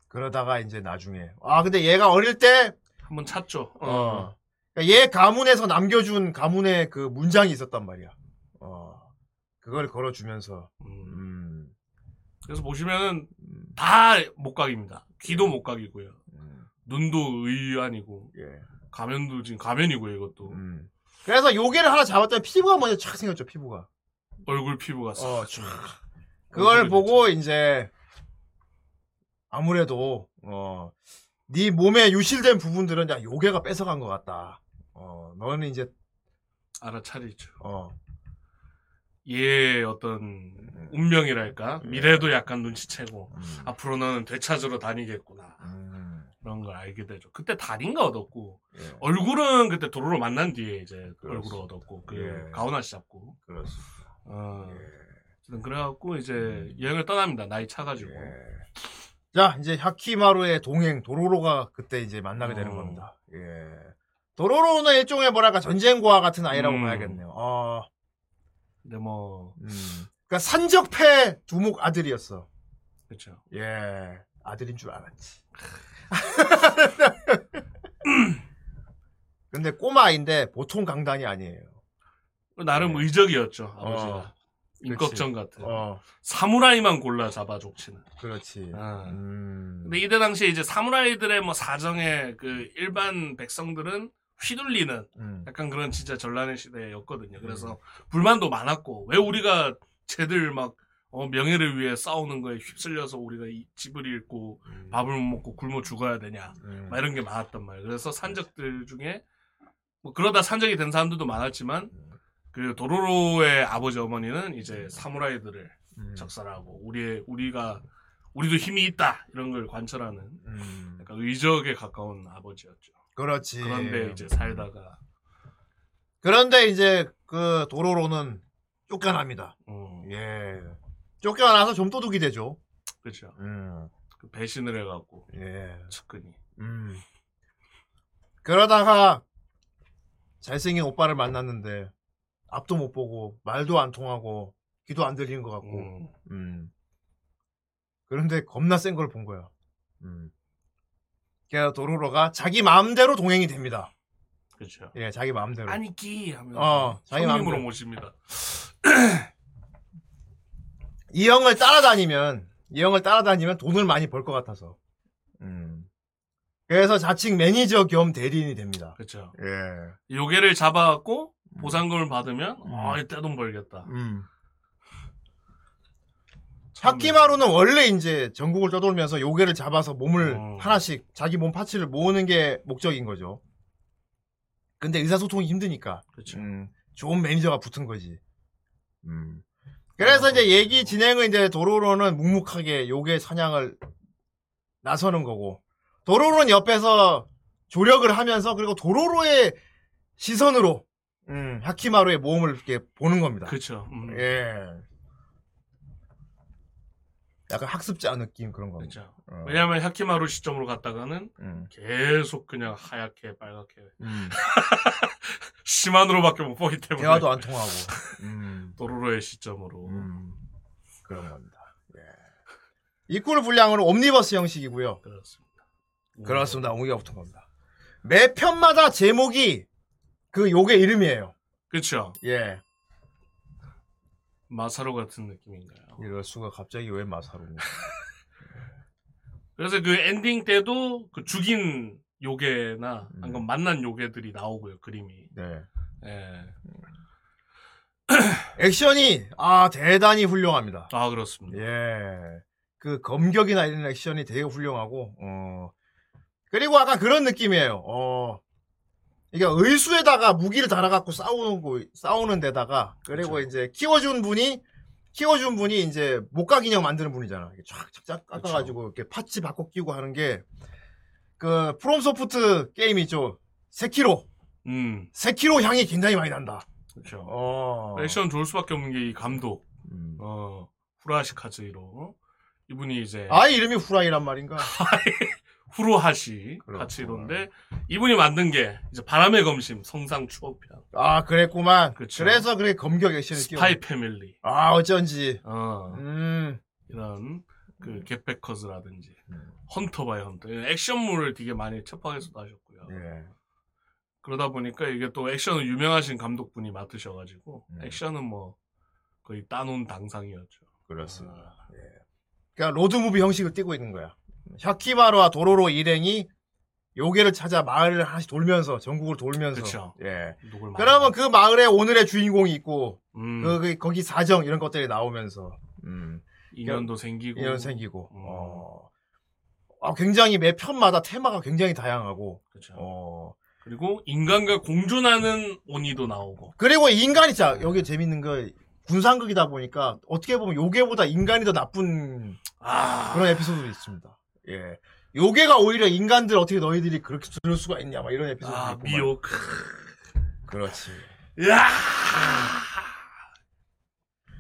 그러다가 이제 나중에 아 근데 얘가 어릴 때 한번 찾죠. 어. 어. 그러니까 얘 가문에서 남겨준 가문의 그 문장이 있었단 말이야. 어. 그걸 걸어주면서 음. 음. 그래서 보시면은 음. 다 목각입니다. 귀도 목각이고요. 음. 눈도 의안이고 예. 가면도 지금 가면이고요. 이것도 음. 그래서 요괴를 하나 잡았더니 피부가 먼저 착 생겼죠, 피부가. 얼굴 피부가 싹 어, 좀 그걸 얼굴이 보고 이제 아무래도 어, 네 몸에 유실된 부분들은 야 요괴가 뺏어간 것 같다. 어, 너는 이제 알아차리죠. 어, 얘의 어떤 운명이랄까 미래도 약간 눈치채고 음, 앞으로 너는 되찾으러 다니겠구나 음, 그런 걸 알게 되죠. 그때 달인가 얻었고 예, 얼굴은 그때 도로로 만난 뒤에 이제 그렇습니다. 얼굴을 얻었고 그 예. 가오나시 잡고 그렇습니다. 어, 예, 그래갖고 이제 여행을 떠납니다. 나이 차가지고 예. 자 이제 하키마루의 동행 도로로가 그때 이제 만나게 되는 어. 겁니다. 예. 도로로는 일종의 뭐랄까 전쟁과 같은 아이라고 음. 봐야겠네요. 어, 근데 뭐 음. 그러니까 산적패 두목 아들이었어. 그렇죠. 예, 아들인 줄 알았지. 근데 꼬마 아이인데 보통 강단이 아니에요. 나름 네. 의적이었죠 아버지가 어, 임꺽정 같은 어, 사무라이만 골라 잡아 족치는. 그렇지. 아. 음, 근데 이때 당시에 이제 사무라이들의 뭐 사정에 그 일반 백성들은 휘둘리는 음, 약간 그런 진짜 전란의 시대였거든요. 그래서 불만도 많았고 왜 우리가 쟤들 막 어, 명예를 위해 싸우는 거에 휩쓸려서 우리가 이 집을 잃고 음, 밥을 못 먹고 굶어 죽어야 되냐 음, 막 이런 게 많았단 말이에요. 그래서 산적들 중에 뭐 그러다 산적이 된 사람들도 많았지만 그 도로로의 아버지 어머니는 이제 사무라이들을 음, 적살하고 우리 우리가 우리도 힘이 있다 이런 걸 관철하는 음, 약간 의적에 가까운 아버지였죠. 그렇지. 그런데 이제 살다가 그런데 이제 그 도로로는 쫓겨납니다. 음, 예, 쫓겨나서 좀 도둑이 되죠. 그렇죠. 음, 그 배신을 해갖고 예, 측근이 음. 그러다가 잘생긴 오빠를 만났는데 앞도 못 보고 말도 안 통하고 귀도 안 들리는 것 같고 음, 음. 그런데 겁나 센 걸 본 거야. 음. 그래서 도로로가 자기 마음대로 동행이 됩니다. 그렇죠. 예, 자기 마음대로. 아니기 하면서 어, 자기 마음대로. 모십니다. 이 형을 따라다니면 이 형을 따라다니면 돈을 많이 벌 것 같아서. 음. 그래서 자칭 매니저 겸 대리인이 됩니다. 그렇죠. 예. 요괴를 잡아갖고 보상금을 받으면 음. 아, 떼돈 벌겠다. 음. 참, 햐키마루는 원래 이제 전국을 떠돌면서 요괴를 잡아서 몸을 어. 하나씩 자기 몸 parts를 모으는 게 목적인 거죠. 근데 의사소통이 힘드니까 그렇죠. 음, 좋은 매니저가 붙은 거지. 음. 그래서 아, 이제 얘기 진행은 이제 도로로는 묵묵하게 요괴 사냥을 나서는 거고 도로로는 옆에서 조력을 하면서 그리고 도로로의 시선으로 음, 하키마루의 모험을 이렇게 보는 겁니다. 그렇죠. 음. 예. 약간 학습자 느낌 그런 겁니다. 그렇죠. 어. 왜냐하면 하키마루 시점으로 갔다가는 음. 계속 그냥 하얗게 빨갛게 음. 시만으로밖에 못 보기 때문에 대화도 안 통하고. 음. 도로로의 시점으로 음. 그런 겁니다. 예. 2쿨 분량으로 옴니버스 형식이고요. 그렇습니다. 그렇습니다. 옹이가 붙은 겁니다. 매 편마다 제목이 그 욕의 이름이에요. 그렇죠. 예. 마사루 같은 느낌인가요? 이럴 수가 갑자기 왜 마사루입니까? 그래서 그 엔딩 때도 그 죽인 요괴나 음. 아니면 만난 요괴들이 나오고요 그림이. 네. 예. 액션이 아 대단히 훌륭합니다. 아 그렇습니다. 예. 그 검격이나 이런 액션이 되게 훌륭하고, 어. 그리고 아까 그런 느낌이에요. 어. 이게 의수에다가 무기를 달아갖고 싸우는 거, 싸우는 데다가, 그리고 그쵸. 이제 키워준 분이, 키워준 분이 이제 목각 인형 만드는 분이잖아. 쫙쫙쫙 깎아가지고 이렇게 파츠 바꿔 끼고 하는 게, 그, 프롬 소프트 게임 있죠. 세키로. 음 세키로 향이 굉장히 많이 난다. 그렇죠. 어. 액션 좋을 수밖에 없는 게 이 감독 음. 어 후루하시 카즈히로 이분이 이제 아예 이름이 후라이란 말인가? 후루하시 그렇구나. 카즈히로인데 이분이 만든 게 이제 바람의 검심 성상 추억편 아, 그랬구만. 그쵸. 래서 그래 검격 액션을 끼워. 스파이 패밀리 아, 어쩐지. 어 음. 이런 그 겟백커즈라든지 음. 헌터 바이 헌터 이런 액션물을 되게 많이 책방에서도 하셨고요. 예. 그러다 보니까 이게 또 액션을 유명하신 감독분이 맡으셔가지고 음. 액션은 뭐 거의 따놓은 당상이었죠. 그렇습니다. 예. 그러니까 로드 무비 형식을 띠고 있는 거야. 햐키마루와 도로로 일행이 요괴를 찾아 마을을 하나씩 돌면서 전국을 돌면서 그쵸. 예. 누굴 그러면 그 마을에 오늘의 주인공이 있고 음, 그, 그 거기 사정 이런 것들이 나오면서 음. 인연도 생기고 이런 생기고 음. 어. 아, 굉장히 매 편마다 테마가 굉장히 다양하고 그쵸. 어. 그리고 인간과 공존하는 오니도 나오고 그리고 인간이 자 여기 재밌는 거 군상극이다 보니까 어떻게 보면 요괴보다 인간이 더 나쁜 아 그런 에피소드도 있습니다. 예. 요괴가 오히려 인간들 어떻게 너희들이 그렇게 들을 수가 있냐 막 이런 에피소드. 아, 미역 그렇지. 야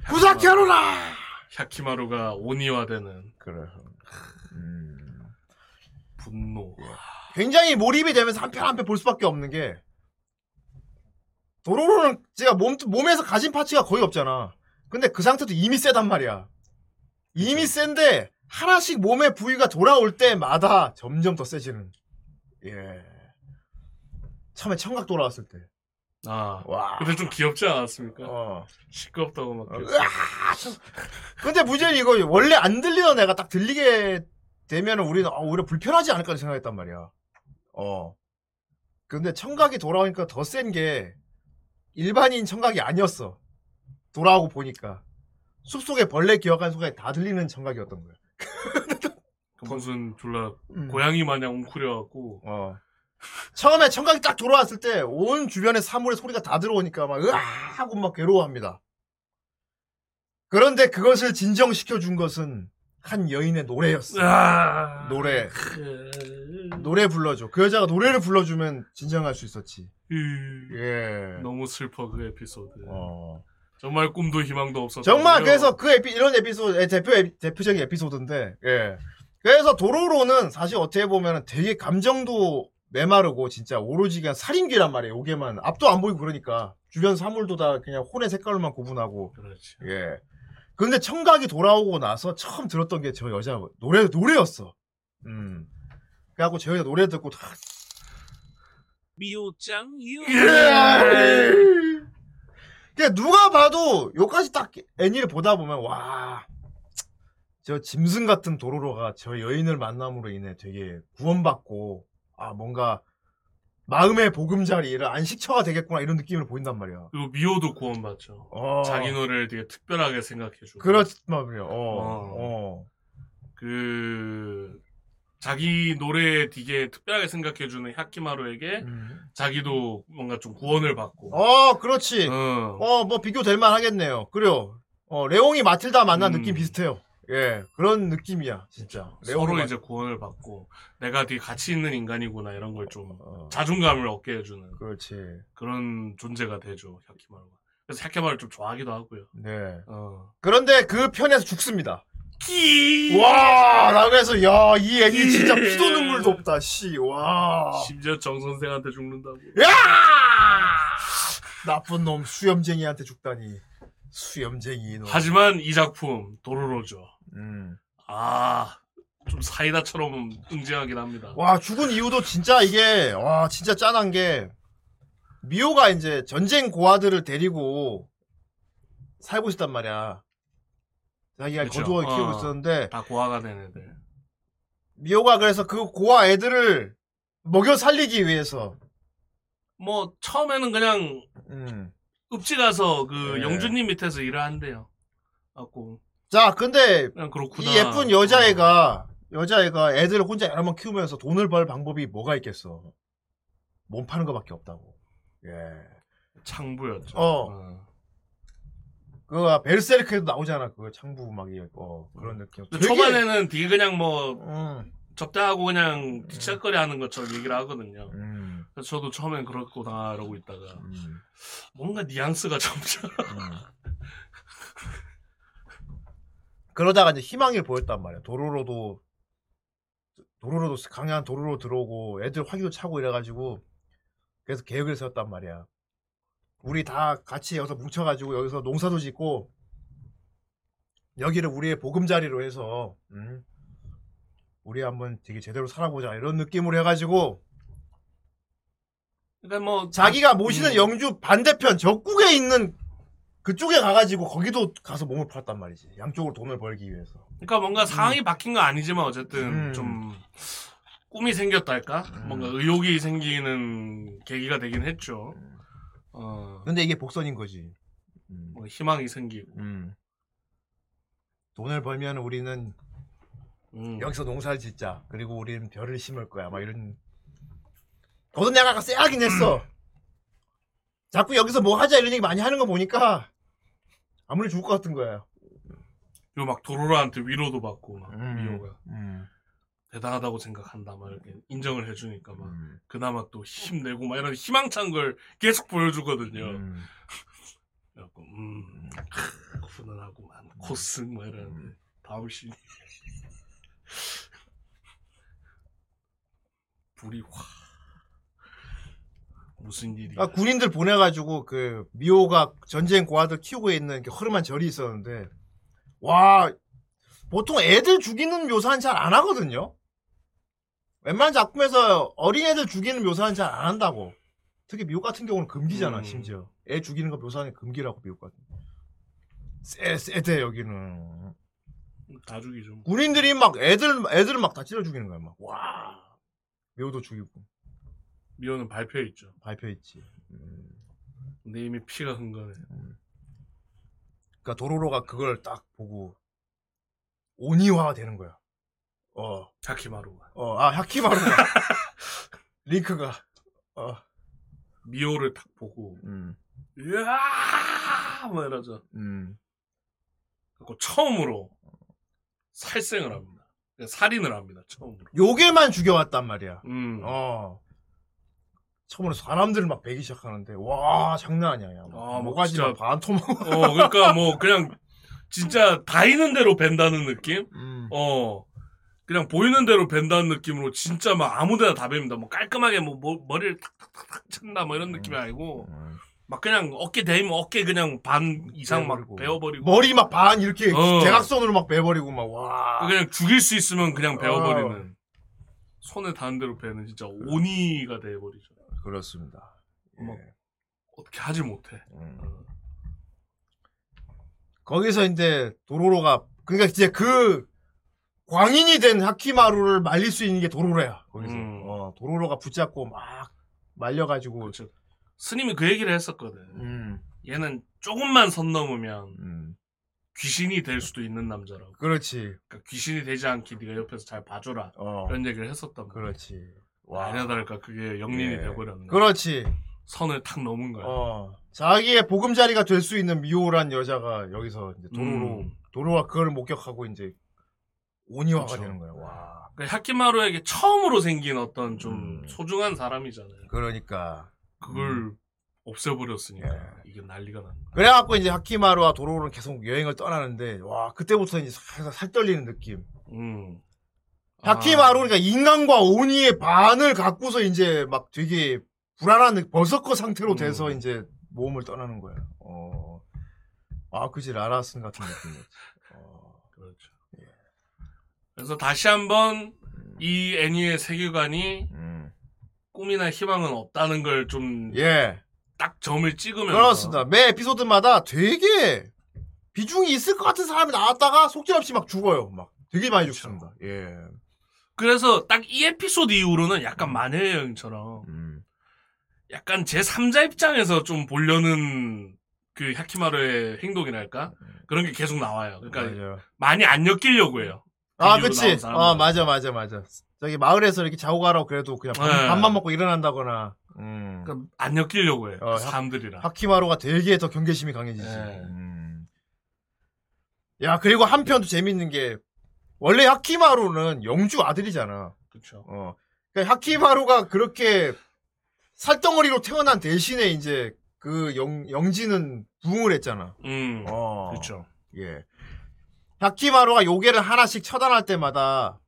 구사케로라. 샤키마루가 오니화되는 그래. 음. 분노 굉장히 몰입이 되면서 한 편 한 편 볼 수밖에 없는 게 도로로는 제가 몸 몸에서 가진 파츠가 거의 없잖아. 근데 그 상태도 이미 세단 말이야. 이미 센데 하나씩 몸의 부위가 돌아올 때마다 점점 더 세지는. 예. 처음에 청각 돌아왔을 때. 아 와. 근데 좀 귀엽지 않았습니까? 어. 시끄럽다고 막! 참. 근데 문제는 이거 원래 안 들리던 애가 딱 들리게 되면은 우리는 아, 오히려 불편하지 않을까 생각했단 말이야. 어. 근데 청각이 돌아오니까 더 센 게 일반인 청각이 아니었어. 돌아오고 보니까 숲속에 벌레 기어간 소리가 다 들리는 청각이었던 거야. 그 무슨 졸라 음. 고양이 마냥 웅크려갖고 어. 처음에 청각이 딱 돌아왔을 때 온 주변에 사물의 소리가 다 들어오니까 막 으아 하고 막 괴로워합니다. 그런데 그것을 진정시켜 준 것은 한 여인의 노래였어. 아 노래. 그... 노래 불러줘. 그 여자가 노래를 불러주면 진정할 수 있었지. 음, 예. 너무 슬퍼 그 에피소드. 어. 정말 꿈도 희망도 없었다. 정말 그래서 그 에피 이런 에피소드 대표 에피- 대표적인 에피소드인데 예. 그래서 도로로는 사실 어떻게 보면 되게 감정도 메마르고 진짜 오로지 그냥 살인귀란 말이에요. 요게만 앞도 안 보이고 그러니까 주변 사물도 다 그냥 혼의 색깔로만 구분하고 그렇지. 예. 근데 청각이 돌아오고 나서 처음 들었던 게 저 여자 노래 노래였어. 음. 그래갖고 저 여자 노래 듣고 다 미호짱 유. 그냥 누가 봐도 요까지 딱 애니를 보다 보면 와. 저 짐승 같은 도로로가 저 여인을 만남으로 인해 되게 구원받고 아 뭔가 마음의 보금자리를 안식처가 되겠구나 이런 느낌을 보인단 말이야. 그리고 미호도 구원받죠. 어. 자기 노래를 되게 특별하게 생각해주고. 그렇단 말이야. 어. 어. 어. 그 자기 노래 되게 특별하게 생각해주는 하키마루에게 음. 자기도 뭔가 좀 구원을 받고. 어, 그렇지. 어. 어, 뭐 비교될 만 하겠네요. 그래요. 어, 레옹이 마틸다 만난 음. 느낌 비슷해요. 예, 그런 느낌이야, 진짜. 서로 레옹이 이제 구원을 받고 내가 되게 가치 있는 인간이구나 이런 걸 좀 어, 자존감을 얻게 해주는 그렇지. 그런 존재가 되죠 하키마루가. 그래서 하키마루를 좀 좋아하기도 하고요. 네. 어. 그런데 그 편에서 죽습니다. 끼. 와, 나 그래서, 야, 이 애기 진짜 피도 눈물도 없다, 씨, 와. 심지어 정 선생한테 죽는다고. 야! 나쁜 놈, 수염쟁이한테 죽다니. 수염쟁이 놈. 하지만 이 작품 도로로죠. 음. 아, 좀 사이다처럼 응징하긴 합니다. 와, 죽은 이유도 진짜 이게, 와, 진짜 짠한 게, 미호가 이제 전쟁 고아들을 데리고 살고 있었단 말이야. 자기가 그쵸. 거두어 키우고 어. 있었는데, 다 고아가 된 애들. 미호가 그래서 그 고아 애들을 먹여 살리기 위해서, 뭐 처음에는 그냥 음. 읍지 가서 그 네. 영주님 밑에서 일을 한대요. 갖고 자, 근데 그냥 그렇구나. 이 예쁜 여자애가, 여자애가 애들을 혼자 여러 번 키우면서 돈을 벌 방법이 뭐가 있겠어. 몸 파는 것밖에 없다고. 예. 어, 창부였죠. 어. 그거 베르세르크에도 나오잖아. 그 창부 음악이 어, 그런 느낌. 근데 초반에는 되게 그냥 뭐 음, 접대하고 그냥 뒤척거리 하는 것처럼 얘기를 하거든요. 음, 그래서 저도 처음엔 그렇구나 이러고 있다가 음, 뭔가 뉘앙스가 점점 음. 그러다가 이제 희망을 보였단 말이야. 도로로도 도로로도 강한 도로로 들어오고 애들 화기도 차고 이래가지고 그래서 계획을 세웠단 말이야. 우리 다 같이 여기서 뭉쳐가지고 여기서 농사도 짓고 여기를 우리의 보금자리로 해서 음, 우리 한번 되게 제대로 살아보자 이런 느낌으로 해가지고 그러니까 뭐 자기가 모시는 음. 영주 반대편 적국에 있는 그쪽에 가가지고 거기도 가서 몸을 팔았단 말이지. 양쪽으로 돈을 벌기 위해서. 그러니까 뭔가 상황이 바뀐 건 아니지만 어쨌든 음. 좀 꿈이 생겼달까? 음. 뭔가 의욕이 생기는 계기가 되긴 했죠. 어, 근데 이게 복선인 거지. 음. 뭔가 희망이 생기고. 음. 돈을 벌면 우리는 음. 여기서 농사를 짓자. 그리고 우리는 별을 심을 거야. 막 이런. 거든 내가 아까 쎄하긴 했어. 자꾸 여기서 뭐 하자 이런 얘기 많이 하는 거 보니까 아무리 죽을 것 같은 거야. 그리고 막 도로라한테 위로도 받고 막 음. 미호가 음. 대단하다고 생각한다. 막 이렇게 인정을 해주니까 막 음. 그나마 또 힘내고 막 이런 희망찬 걸 계속 보여주거든요. 음. 그래갖고 음 크, 훈훈하구만. 코승 막 이러는데 다음 시 불이 확. 무슨 일이. 아, 군인들 보내가지고 그 미호가 전쟁 고아들 키우고 있는 이렇게 허름한 절이 있었는데 와 보통 애들 죽이는 묘사는 잘 안 하거든요. 웬만한 작품에서 어린애들 죽이는 묘사는 잘 안 한다고. 특히 미국 같은 경우는 금기잖아 음. 심지어. 애 죽이는 거 묘사는 금기라고 미국 같은. 쎄 쎄대 여기는. 다 죽이죠. 군인들이 막 애들 애들을 막 다 찔러 죽이는 거야 막. 와. 미호도 죽이고 미호는 발표에 있죠. 발표했지. 음. 근데 이미 피가 흥건해. 그러니까 도로로가 그걸 딱 보고 오니화가 되는 거야. 어, 하키마루가 어, 아 하키마루가 링크가 어, 미호를 딱 보고 음, 으아 뭐 이러죠. 음, 그리고 처음으로 살생을 합니다. 그러니까 살인을 합니다. 처음으로. 요게만 죽여왔단 말이야. 음. 어, 처음으로 사람들을 막 베기 시작하는데 와 장난 아니야. 야. 아, 뭐 뭐가지 진짜- 막 반토막. 어, 그러니까 뭐 그냥 진짜 다이는 대로 벤다는 느낌? 음, 어. 그냥 보이는 대로 벤다는 느낌으로 진짜 막 아무데나 다 뱀니다. 뭐 깔끔하게 뭐, 뭐 머리를 탁탁탁탁 친다 뭐 이런 느낌이 아니고 음. 막 그냥 어깨 대면 어깨 그냥 반 이상 막 베어버리고. 베어버리고 머리 막 반 이렇게 어. 대각선으로 막 베버리고 막 와. 그냥 죽일 수 있으면 그냥 어. 베어버리는 손에 닿은 대로 베는 진짜 오니가 돼버리죠. 그렇습니다. 뭐. 예. 어떻게 하질 못해. 음. 거기서 이제 도로로가 그러니까 이제 그 광인이 된 하키마루를 말릴 수 있는 게 도로로야. 거기서 음. 어, 도로로가 붙잡고 막 말려가지고. 그렇죠. 스님이 그 얘기를 했었거든. 음, 얘는 조금만 선 넘으면 음, 귀신이 될 수도 있는 남자라고. 그렇지. 그러니까 귀신이 되지 않게 네가 옆에서 잘 봐줘라. 어, 그런 얘기를 했었단 말이야. 그렇지. 아니나 다를까 그게 영린이 예. 돼버렸네. 그렇지. 선을 탁 넘은 거야. 어, 자기의 보금자리가 될 수 있는 미호란 여자가 여기서 이제 도로로 음. 도로가 그걸 목격하고 이제 오니화가 그렇죠. 되는 거야. 와. 그러니까 하키마루에게 처음으로 생긴 어떤 좀 음. 소중한 사람이잖아요. 그러니까 그걸 없애버렸으니까 예. 이게 난리가 난 거야. 그래갖고 이제 하키마루와 도로로는 계속 여행을 떠나는데 와 그때부터 이제 살살 살 떨리는 느낌. 음. 하키마루 그러니까 인간과 오니의 반을 갖고서 이제 막 되게 불안한 느- 버서커 상태로 돼서 음. 이제 모험을 떠나는 거야. 어. 아 그지 라라슨 같은 느낌이었지. 그래서 다시 한번 이 애니의 세계관이 음. 꿈이나 희망은 없다는 걸좀딱 예. 점을 찍으면서 그렇습니다. 매 에피소드마다 되게 비중이 있을 것 같은 사람이 나왔다가 속절없이 막 죽어요. 막 되게 많이. 죽습니다. 예. 그래서 딱 이 에피소드 이후로는 약간 마녀의 여행처럼 음. 약간 제 3자 입장에서 좀 보려는 그 하키마루의 행동이랄까 그런 게 계속 나와요. 그러니까 맞아요. 많이 안 엮이려고 해요. 아, 그치. 아, 맞아, 맞아, 맞아. 저기 마을에서 이렇게 자고 가라고 그래도 그냥 밥, 네. 밥만 먹고 일어난다거나. 음. 그러니까 안 엮이려고 해요. 어, 그 사람들이랑. 하키마루가 되게 더 경계심이 강해지지. 네. 음. 야, 그리고 한편 또 재밌는 게, 원래 하키마루는 영주 아들이잖아. 그렇죠. 어. 그러니까 하키마루가 그렇게 살덩어리로 태어난 대신에 이제 그 영, 영지는 부흥을 했잖아. 음. 어. 그렇죠. 예. 하키마루가 요괴를 하나씩 처단할 때마다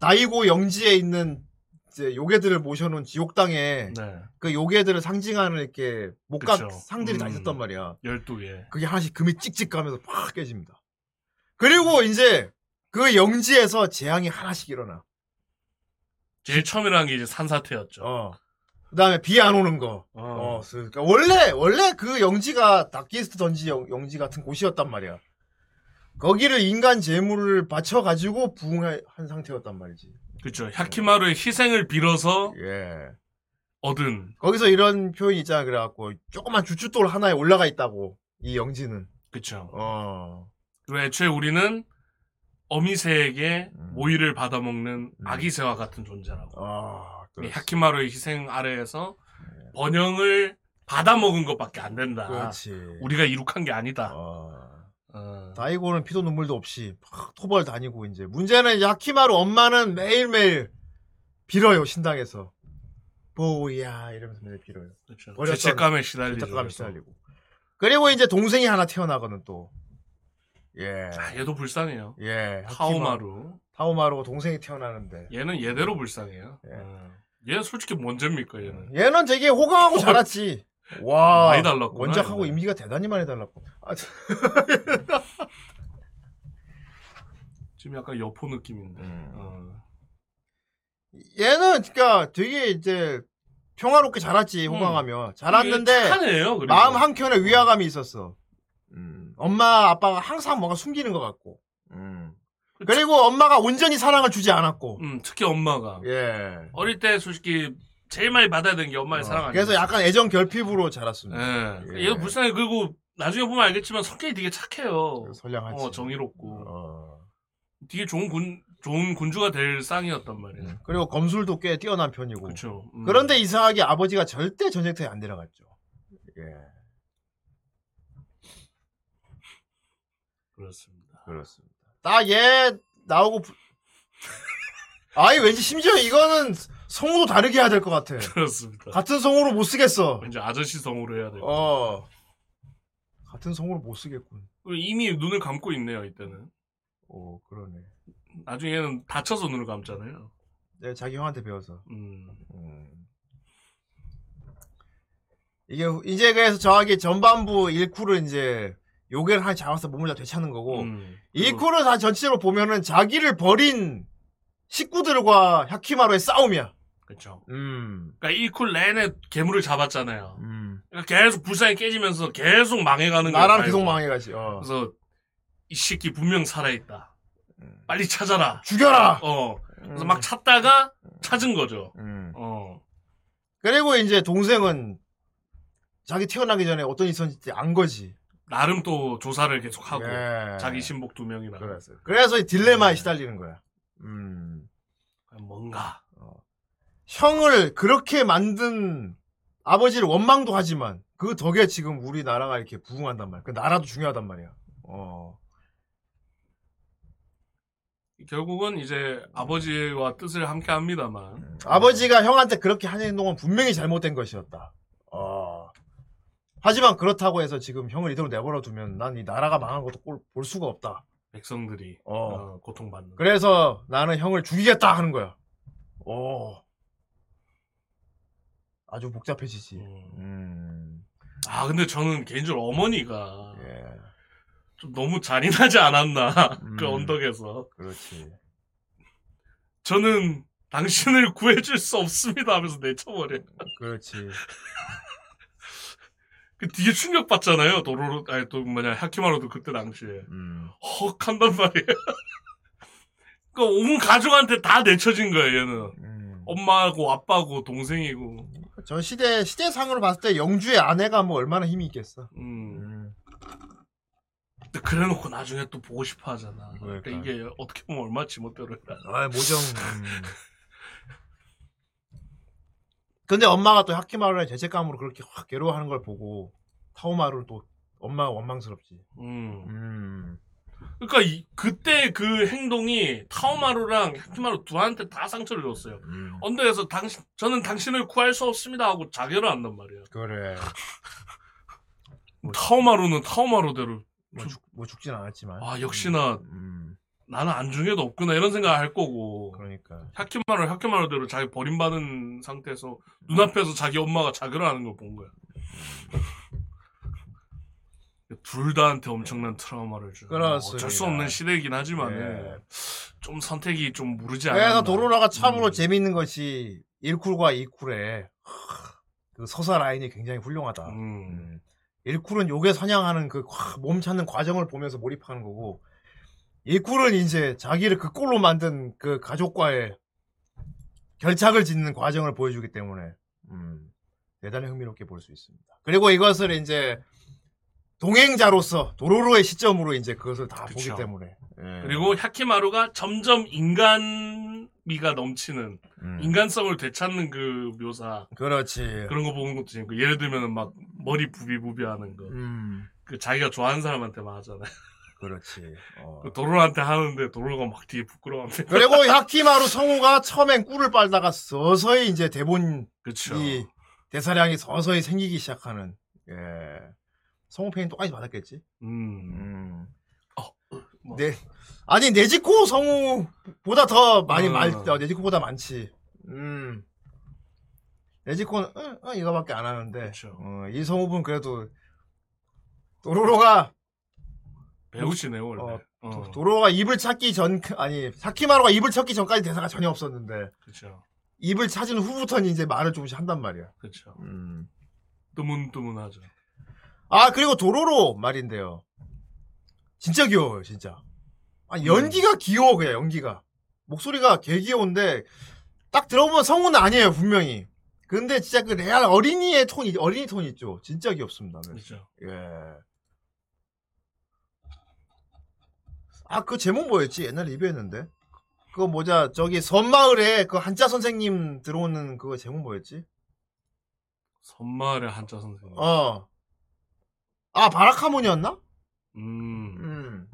다이고 영지에 있는 이제 요괴들을 모셔놓은 지옥 땅에 네. 그 요괴들을 상징하는 이렇게 목각 그쵸. 상들이 다 음. 있었단 말이야. 12개. 그게 하나씩 금이 찍찍 가면서 팍 깨집니다. 그리고 이제 그 영지에서 재앙이 하나씩 일어나. 제일 처음이라는 게 이제 산사태였죠. 어. 그 다음에 비 안 오는 거. 어. 어. 그러니까 원래, 원래 그 영지가 다키스트 던지 영, 영지 같은 곳이었단 말이야. 거기를 인간 재물을 바쳐가지고 부흥한 상태였단 말이지. 그렇죠. 하키마루의 희생을 빌어서 예. 얻은. 거기서 이런 표현이 있잖아. 그래갖고, 조그만 주춧돌 하나에 올라가 있다고. 이 영지는. 그렇죠. 어. 그리고 애초에 우리는 어미새에게 음. 모이를 받아먹는 음. 아기새와 같은 존재라고. 아, 이 그렇지. 하키마루의 희생 아래에서 번영을 받아먹은 것밖에 안 된다. 그렇지. 우리가 이룩한 게 아니다. 어. 어. 다이고는 피도 눈물도 없이 막 토벌 다니고 이제 문제는 이제 하키마루 엄마는 매일매일 빌어요 신당에서 보야 이러면서 매일 빌어요 그렇죠. 어렸던- 죄책감에 시달리죠. 죄책감이 그래서. 시달리고 그리고 이제 동생이 하나 태어나거든 또 예 아, 얘도 불쌍해요. 예, 타오마루. 타오마루가 동생이 태어나는데 얘는 얘대로 불쌍해요. 예. 어. 얘는 솔직히 뭔 죄입니까, 얘는. 얘는 되게 호강하고 자랐지 와 많이 달랐구나, 원작하고. 이미지가 대단히 많이 달랐고 아, 지금 약간 여포 느낌인데. 음. 어. 얘는 그러니까 되게 이제 평화롭게 자랐지 호강하며 자랐는데 이게 착한 애예요, 그리고. 마음 한 켠에 위화감이 있었어. 음, 엄마 아빠가 항상 뭔가 숨기는 것 같고. 음. 그리고 엄마가 온전히 사랑을 주지 않았고. 음, 특히 엄마가. 예. 어릴 때 솔직히 제일 많이 받아야 되는 게 엄마의 어, 사랑 아니에요? 그래서 약간 애정 결핍으로 자랐습니다. 예. 예. 얘도 불쌍해. 그리고 나중에 보면 알겠지만 성격이 되게 착해요. 선량하지. 어, 정의롭고. 어. 되게 좋은 군, 좋은 군주가 될 쌍이었단 말이에요. 음. 그리고 검술도 꽤 뛰어난 편이고. 그렇죠. 음. 그런데 이상하게 아버지가 절대 전쟁터에 안 데려갔죠. 예. 그렇습니다. 그렇습니다. 딱 얘 나오고 부- 아이 왠지 심지어 이거는 성우도 다르게 해야 될 것 같아. 그렇습니다. 같은 성우로 못 쓰겠어. 왠지 아저씨 성으로 해야 돼요. 어. 같은 성우로 못 쓰겠군. 이미 눈을 감고 있네요, 이때는. 오, 그러네. 나중에는 다쳐서 눈을 감잖아요. 내가 자기 형한테 배워서. 음. 음. 이게 이제 그래서 정확히 전반부 1쿠를 이제 요괴를 하나 잡아서 몸을 다 되찾는 거고 음. 2쿠를 다 전체로 보면은 자기를 버린 식구들과 야키마루의 싸움이야. 그렇죠. 음. 그러니까 이쿨 내내 괴물을 잡았잖아요. 음. 그러니까 계속 불쌍히 깨지면서 계속 망해가는 거예요. 나랑 계속. 망해가지. 어. 그래서 이 새끼 분명 살아있다. 음. 빨리 찾아라. 죽여라. 어. 그래서 음. 막 찾다가 찾은 거죠. 음. 어. 그리고 이제 동생은 자기 태어나기 전에 어떤 있었는지 안 거지. 나름 또 조사를 계속 하고 예. 자기 신복 두 명이나 그래서 그래서 이 딜레마에 네. 시달리는 거야. 음. 뭔가 형을 그렇게 만든 아버지를 원망도 하지만 그 덕에 지금 우리나라가 이렇게 부흥한단 말이야. 그 나라도 중요하단 말이야. 어. 결국은 이제 아버지와 뜻을 함께 합니다만 아버지가 형한테 그렇게 하는 행동은 분명히 잘못된 것이었다. 어. 하지만 그렇다고 해서 지금 형을 이대로 내버려 두면 난 이 나라가 망한 것도 꼴- 볼 수가 없다. 백성들이 어. 어, 고통받는. 그래서 나는 형을 죽이겠다 하는 거야. 오. 아주 복잡해지지. 음. 음. 아 근데 저는 개인적으로 어머니가 예. 좀 너무 잔인하지 않았나 그 음. 언덕에서 그렇지. 저는 당신을 구해줄 수 없습니다 하면서 내쳐버려. 그렇지. 그 뒤에 충격 받잖아요. 도로로 아니 또 뭐냐 하키마로도 그때 당시에 음. 헉 한단 말이에요. 그온 가족한테 다 내쳐진 거예요 얘는. 음. 엄마고 아빠고 동생이고. 저 시대 시대상으로 봤을 때 영주의 아내가 뭐 얼마나 힘이 있겠어. 음. 음. 근데 그래놓고 나중에 또 보고 싶어 하잖아. 그러니까. 그러니까 이게 어떻게 보면 얼마나 지멋대로 했다. 아 모정. 음. 근데 엄마가 또 하키마루의 죄책감으로 그렇게 확 괴로워하는 걸 보고 타오마루를 또 엄마가 원망스럽지. 음. 음. 그러니까 이- 그때 그 행동이 타오마루랑 하키마루 두한테 다 상처를 줬어요. 음. 언덕에서 당신 저는 당신을 구할 수 없습니다 하고 자결을 한단 말이에요. 그래. 타오마루는 타오마루대로 뭐, 죽, 뭐 죽진 않았지만. 아 역시나 음. 나는 안중에도 없구나 이런 생각을 할 거고 그러니까. 하키마루 하키마루대로 자기 버림받은 상태에서 눈앞에서 자기 엄마가 자결을 하는 걸 본 거야. 둘 다한테 엄청난 트라우마를 준. 그렇습니다. 어쩔 수 없는 시대이긴 하지만 예. 좀 선택이 좀 무르지 않았나. 그래서 도로라가 참으로 음. 재미있는 것이 1쿨과 2쿨의 그 서사 라인이 굉장히 훌륭하다. 음. 음. 1쿨은 요게 선양하는 그 몸 찾는 과정을 보면서 몰입하는 거고 1쿨은 이제 자기를 그 꼴로 만든 그 가족과의 결착을 짓는 과정을 보여주기 때문에 음, 대단히 흥미롭게 볼 수 있습니다. 그리고 이것을 이제 동행자로서 도로로의 시점으로 이제 그것을 다 그쵸. 보기 때문에 예. 그리고 하키마루가 점점 인간미가 넘치는 음. 인간성을 되찾는 그 묘사 그렇지. 그런 거 보는 것도 재밌고 예를 들면은 막 머리 부비부비하는 거. 음, 그 자기가 좋아하는 사람한테만 하잖아요. 그렇지. 어. 그 도로한테 하는데 도로가 막 뒤에 부끄러워합니다. 그리고 하키마루 성우가 처음엔 꿀을 빨다가 서서히 이제 대본 그쵸. 이 대사량이 서서히 생기기 시작하는 예 성우 페이는 똑같이 받았겠지. 음. 음. 뭐. 네 아니 네지코 성우보다 더 많이 어. 말 어, 네지코보다 많지. 음 네지코는 어, 어, 이거밖에 안 하는데 그쵸. 어, 이 성우분 그래도 도로로가 배우시네 원래. 어, 어, 도로가 입을 찾기 전 아니 햐키마루가 입을 찾기 전까지 대사가 전혀 없었는데 그쵸. 입을 찾은 후부터는 이제 말을 조금씩 한단 말이야. 그쵸. 음. 뜨문뜨문하죠. 아 그리고 도로로 말인데요. 진짜 귀여워요, 진짜. 아 연기가 귀여워 그냥 연기가. 목소리가 개 귀여운데 딱 들어보면 성우는 아니에요 분명히. 근데 진짜 그 레알 어린이의 톤, 이- 어린이 톤 있죠. 진짜 귀엽습니다. 그쵸. 예. 아, 그 제목 뭐였지? 옛날에 리뷰했는데. 그거 뭐자, 저기 섬마을에 그 한자 선생님 들어오는 그거 제목 뭐였지? 선마을의 한자 선생님. 어. 아, 바라카몬이었나? 음. 음.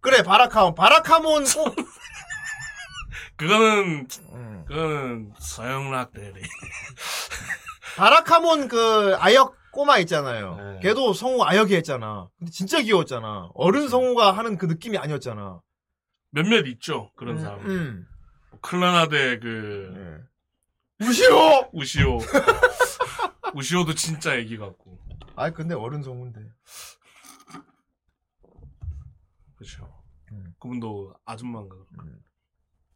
그래, 바라카몬. 바라카몬 꼭. 그거는 음. 그거는 서영락 대리. 바라카몬 그 아역 꼬마 있잖아요. 네. 걔도 성우 아역이 했잖아. 근데 진짜 귀여웠잖아. 어른 성우가 하는 그 느낌이 아니었잖아. 몇몇 있죠 그런 음, 사람. 음. 클라나데 그 예. 무시오! 우시오. 우시오도 진짜 애기 같고. 아 근데 어른 성우인데. 그렇죠. 음. 그분도 아줌마인가.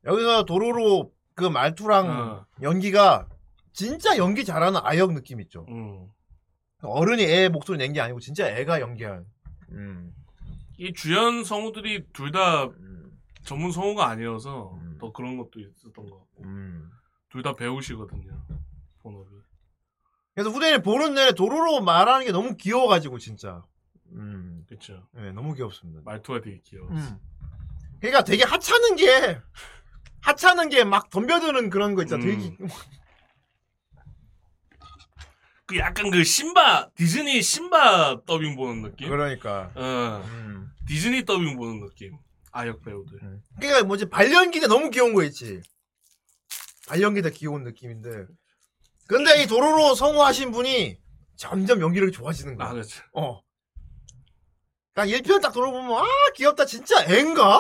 여기서 도로로 그 말투랑 어. 연기가 진짜 연기 잘하는 아역 느낌 있죠. 음. 어른이 애 목소리 낸 게 아니고 진짜 애가 연기한. 음. 이 주연 성우들이 둘다 음. 전문 성우가 아니어서 음. 더 그런 것도 있었던 것 같고. 음. 둘다 배우시거든요. 본업이. 그래서 후대인이 보는 내내 도로로 말하는 게 너무 귀여워가지고 진짜. 음. 그쵸. 네, 너무 귀엽습니다. 말투가 되게 귀여워. 음. 그러니까 되게 하찮은 게 하찮은 게 막 덤벼드는 그런 거 있잖아. 음. 되게 그 약간 그 신바 디즈니 신바 더빙 보는 느낌. 그러니까. 어 음. 디즈니 더빙 보는 느낌. 아역 배우들. 그러니까 뭐지 발연기가 너무 귀여운 거 있지. 발연기가 귀여운 느낌인데. 근데 이 도로로 성우하신 분이 점점 연기력이 좋아지는 거야. 아 그렇죠. 어. 그러니까 1편 딱 들어보면 아 귀엽다 진짜 앤가?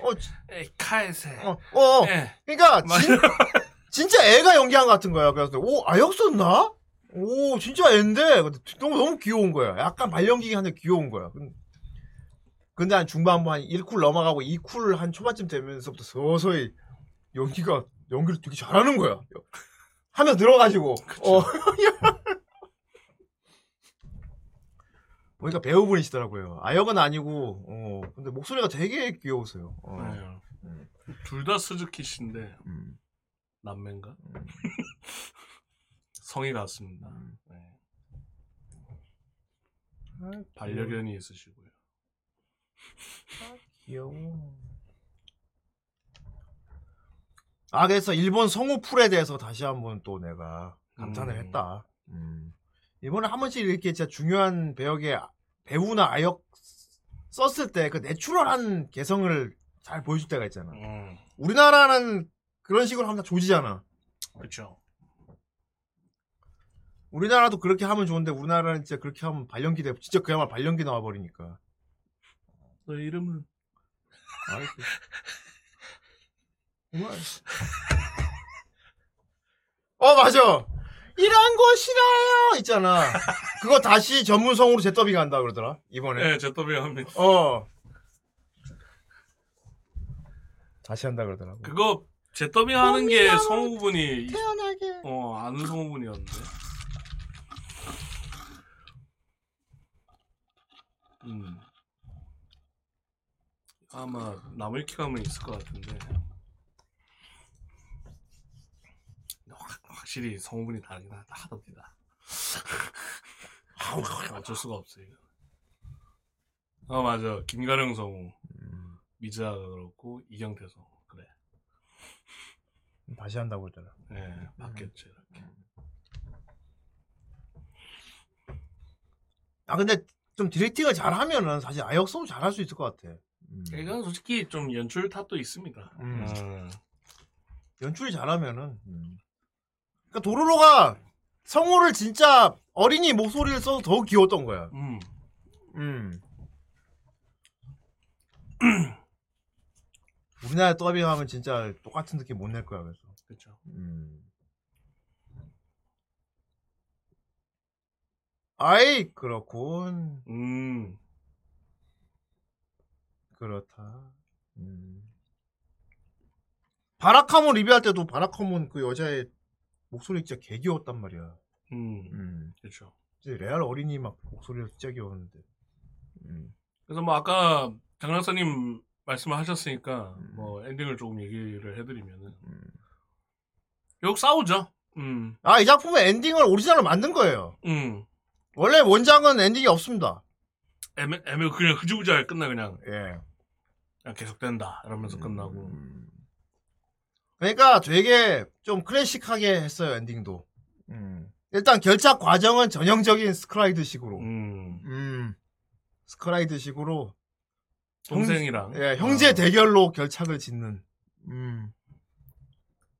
어, 지- 에이, 카에세. 어, 어. 예. 그러니까. 진, 진짜 애가 연기한 것 같은 거야. 그래서 오 아역 썼나? 오 진짜 애인데 너무 너무 귀여운 거야. 약간 발연기긴 한데 귀여운 거야. 근- 근데 한 중반부 한 1쿨 넘어가고 2쿨 한 초반쯤 되면서부터 서서히 연기가 연기를 되게 잘하는 거야. 하면 들어가지고 어. 보니까 배우분이시더라고요. 아역은 아니고 어 근데 목소리가 되게 귀여우세요. 어. 네. 둘다 스즈키 씨인데 음. 남매인가? 성이 같습니다. 음. 네. 반려견이 있으시고요. 귀여워. 아 그래서 일본 성우 풀에 대해서 다시 한번 또 내가 감탄을 음. 했다. 음. 이번에 한 번씩 이렇게 진짜 중요한 배역의 배우나 아역 썼을 때 그 내추럴한 개성을 잘 보여줄 때가 있잖아. 음, 우리나라는 그런 식으로 하면 다 조지잖아. 그렇죠. 우리나라도 그렇게 하면 좋은데 우리나라는 진짜 그렇게 하면 발연기 돼. 진짜 그야말로 발연기 나와 버리니까. 너 이름은 아이고. 어 맞아. 이런 거 싫어요 있잖아. 그거 다시 전문성으로 재더빙 한다 그러더라 이번에. 네, 제 더빙 합니다. 어. 다시 한다 그러더라고. 그거 제 더빙 하는 게 성우분이 태어나게. 어 아는 성우분이었는데. 음. 아마 나물키 가면 있을 것 같은데. 확, 확실히 성우분이 다르긴 하- 하답니다. 어쩔 수가 없어요. 이거. 어 맞아 김가령 성우 미즈아가 그렇고 이경태 성우 그래. 다시 한다고 그러더라. 예 바뀌었죠 이렇게. 아 근데 좀 디렉팅을 잘하면은 사실 아역성우 잘할 수 있을 것 같아. 음. 이건 솔직히 좀 연출 탓도 있습니다. 음. 음. 연출이 잘하면은. 음. 그러니까 도로로가 성우를 진짜 어린이 목소리를 써서 더 귀여웠던 거야. 음. 음. 우리나라 더빙하면 진짜 똑같은 느낌 못 낼 거야 그래서. 그렇죠. 음. 아이 그렇군. 음. 그렇다. 음. 바라카몬 리뷰할 때도 바라카몬 그 여자의 목소리 진짜 개 귀여웠단 말이야. 음. 음. 그렇죠. 진짜 레알 어린이 막 목소리가 진짜 귀여웠는데. 음. 그래서 뭐 아까 장락사님 말씀을 하셨으니까 음. 뭐 엔딩을 조금 얘기를 해드리면은 음. 결국 싸우죠. 음. 아, 이 작품의 엔딩을 오리지널로 만든 거예요. 음. 원래 원작은 엔딩이 없습니다. 애매 애매 그냥 흐지부지하게 끝나 그냥 예. 그냥 계속된다 이러면서 끝나고. 음. 그러니까 되게 좀 클래식하게 했어요, 엔딩도. 음. 일단 결착 과정은 전형적인 스크라이드식으로. 음. 음. 스크라이드식으로 동생이랑 예, 형제 어, 대결로 결착을 짓는. 음.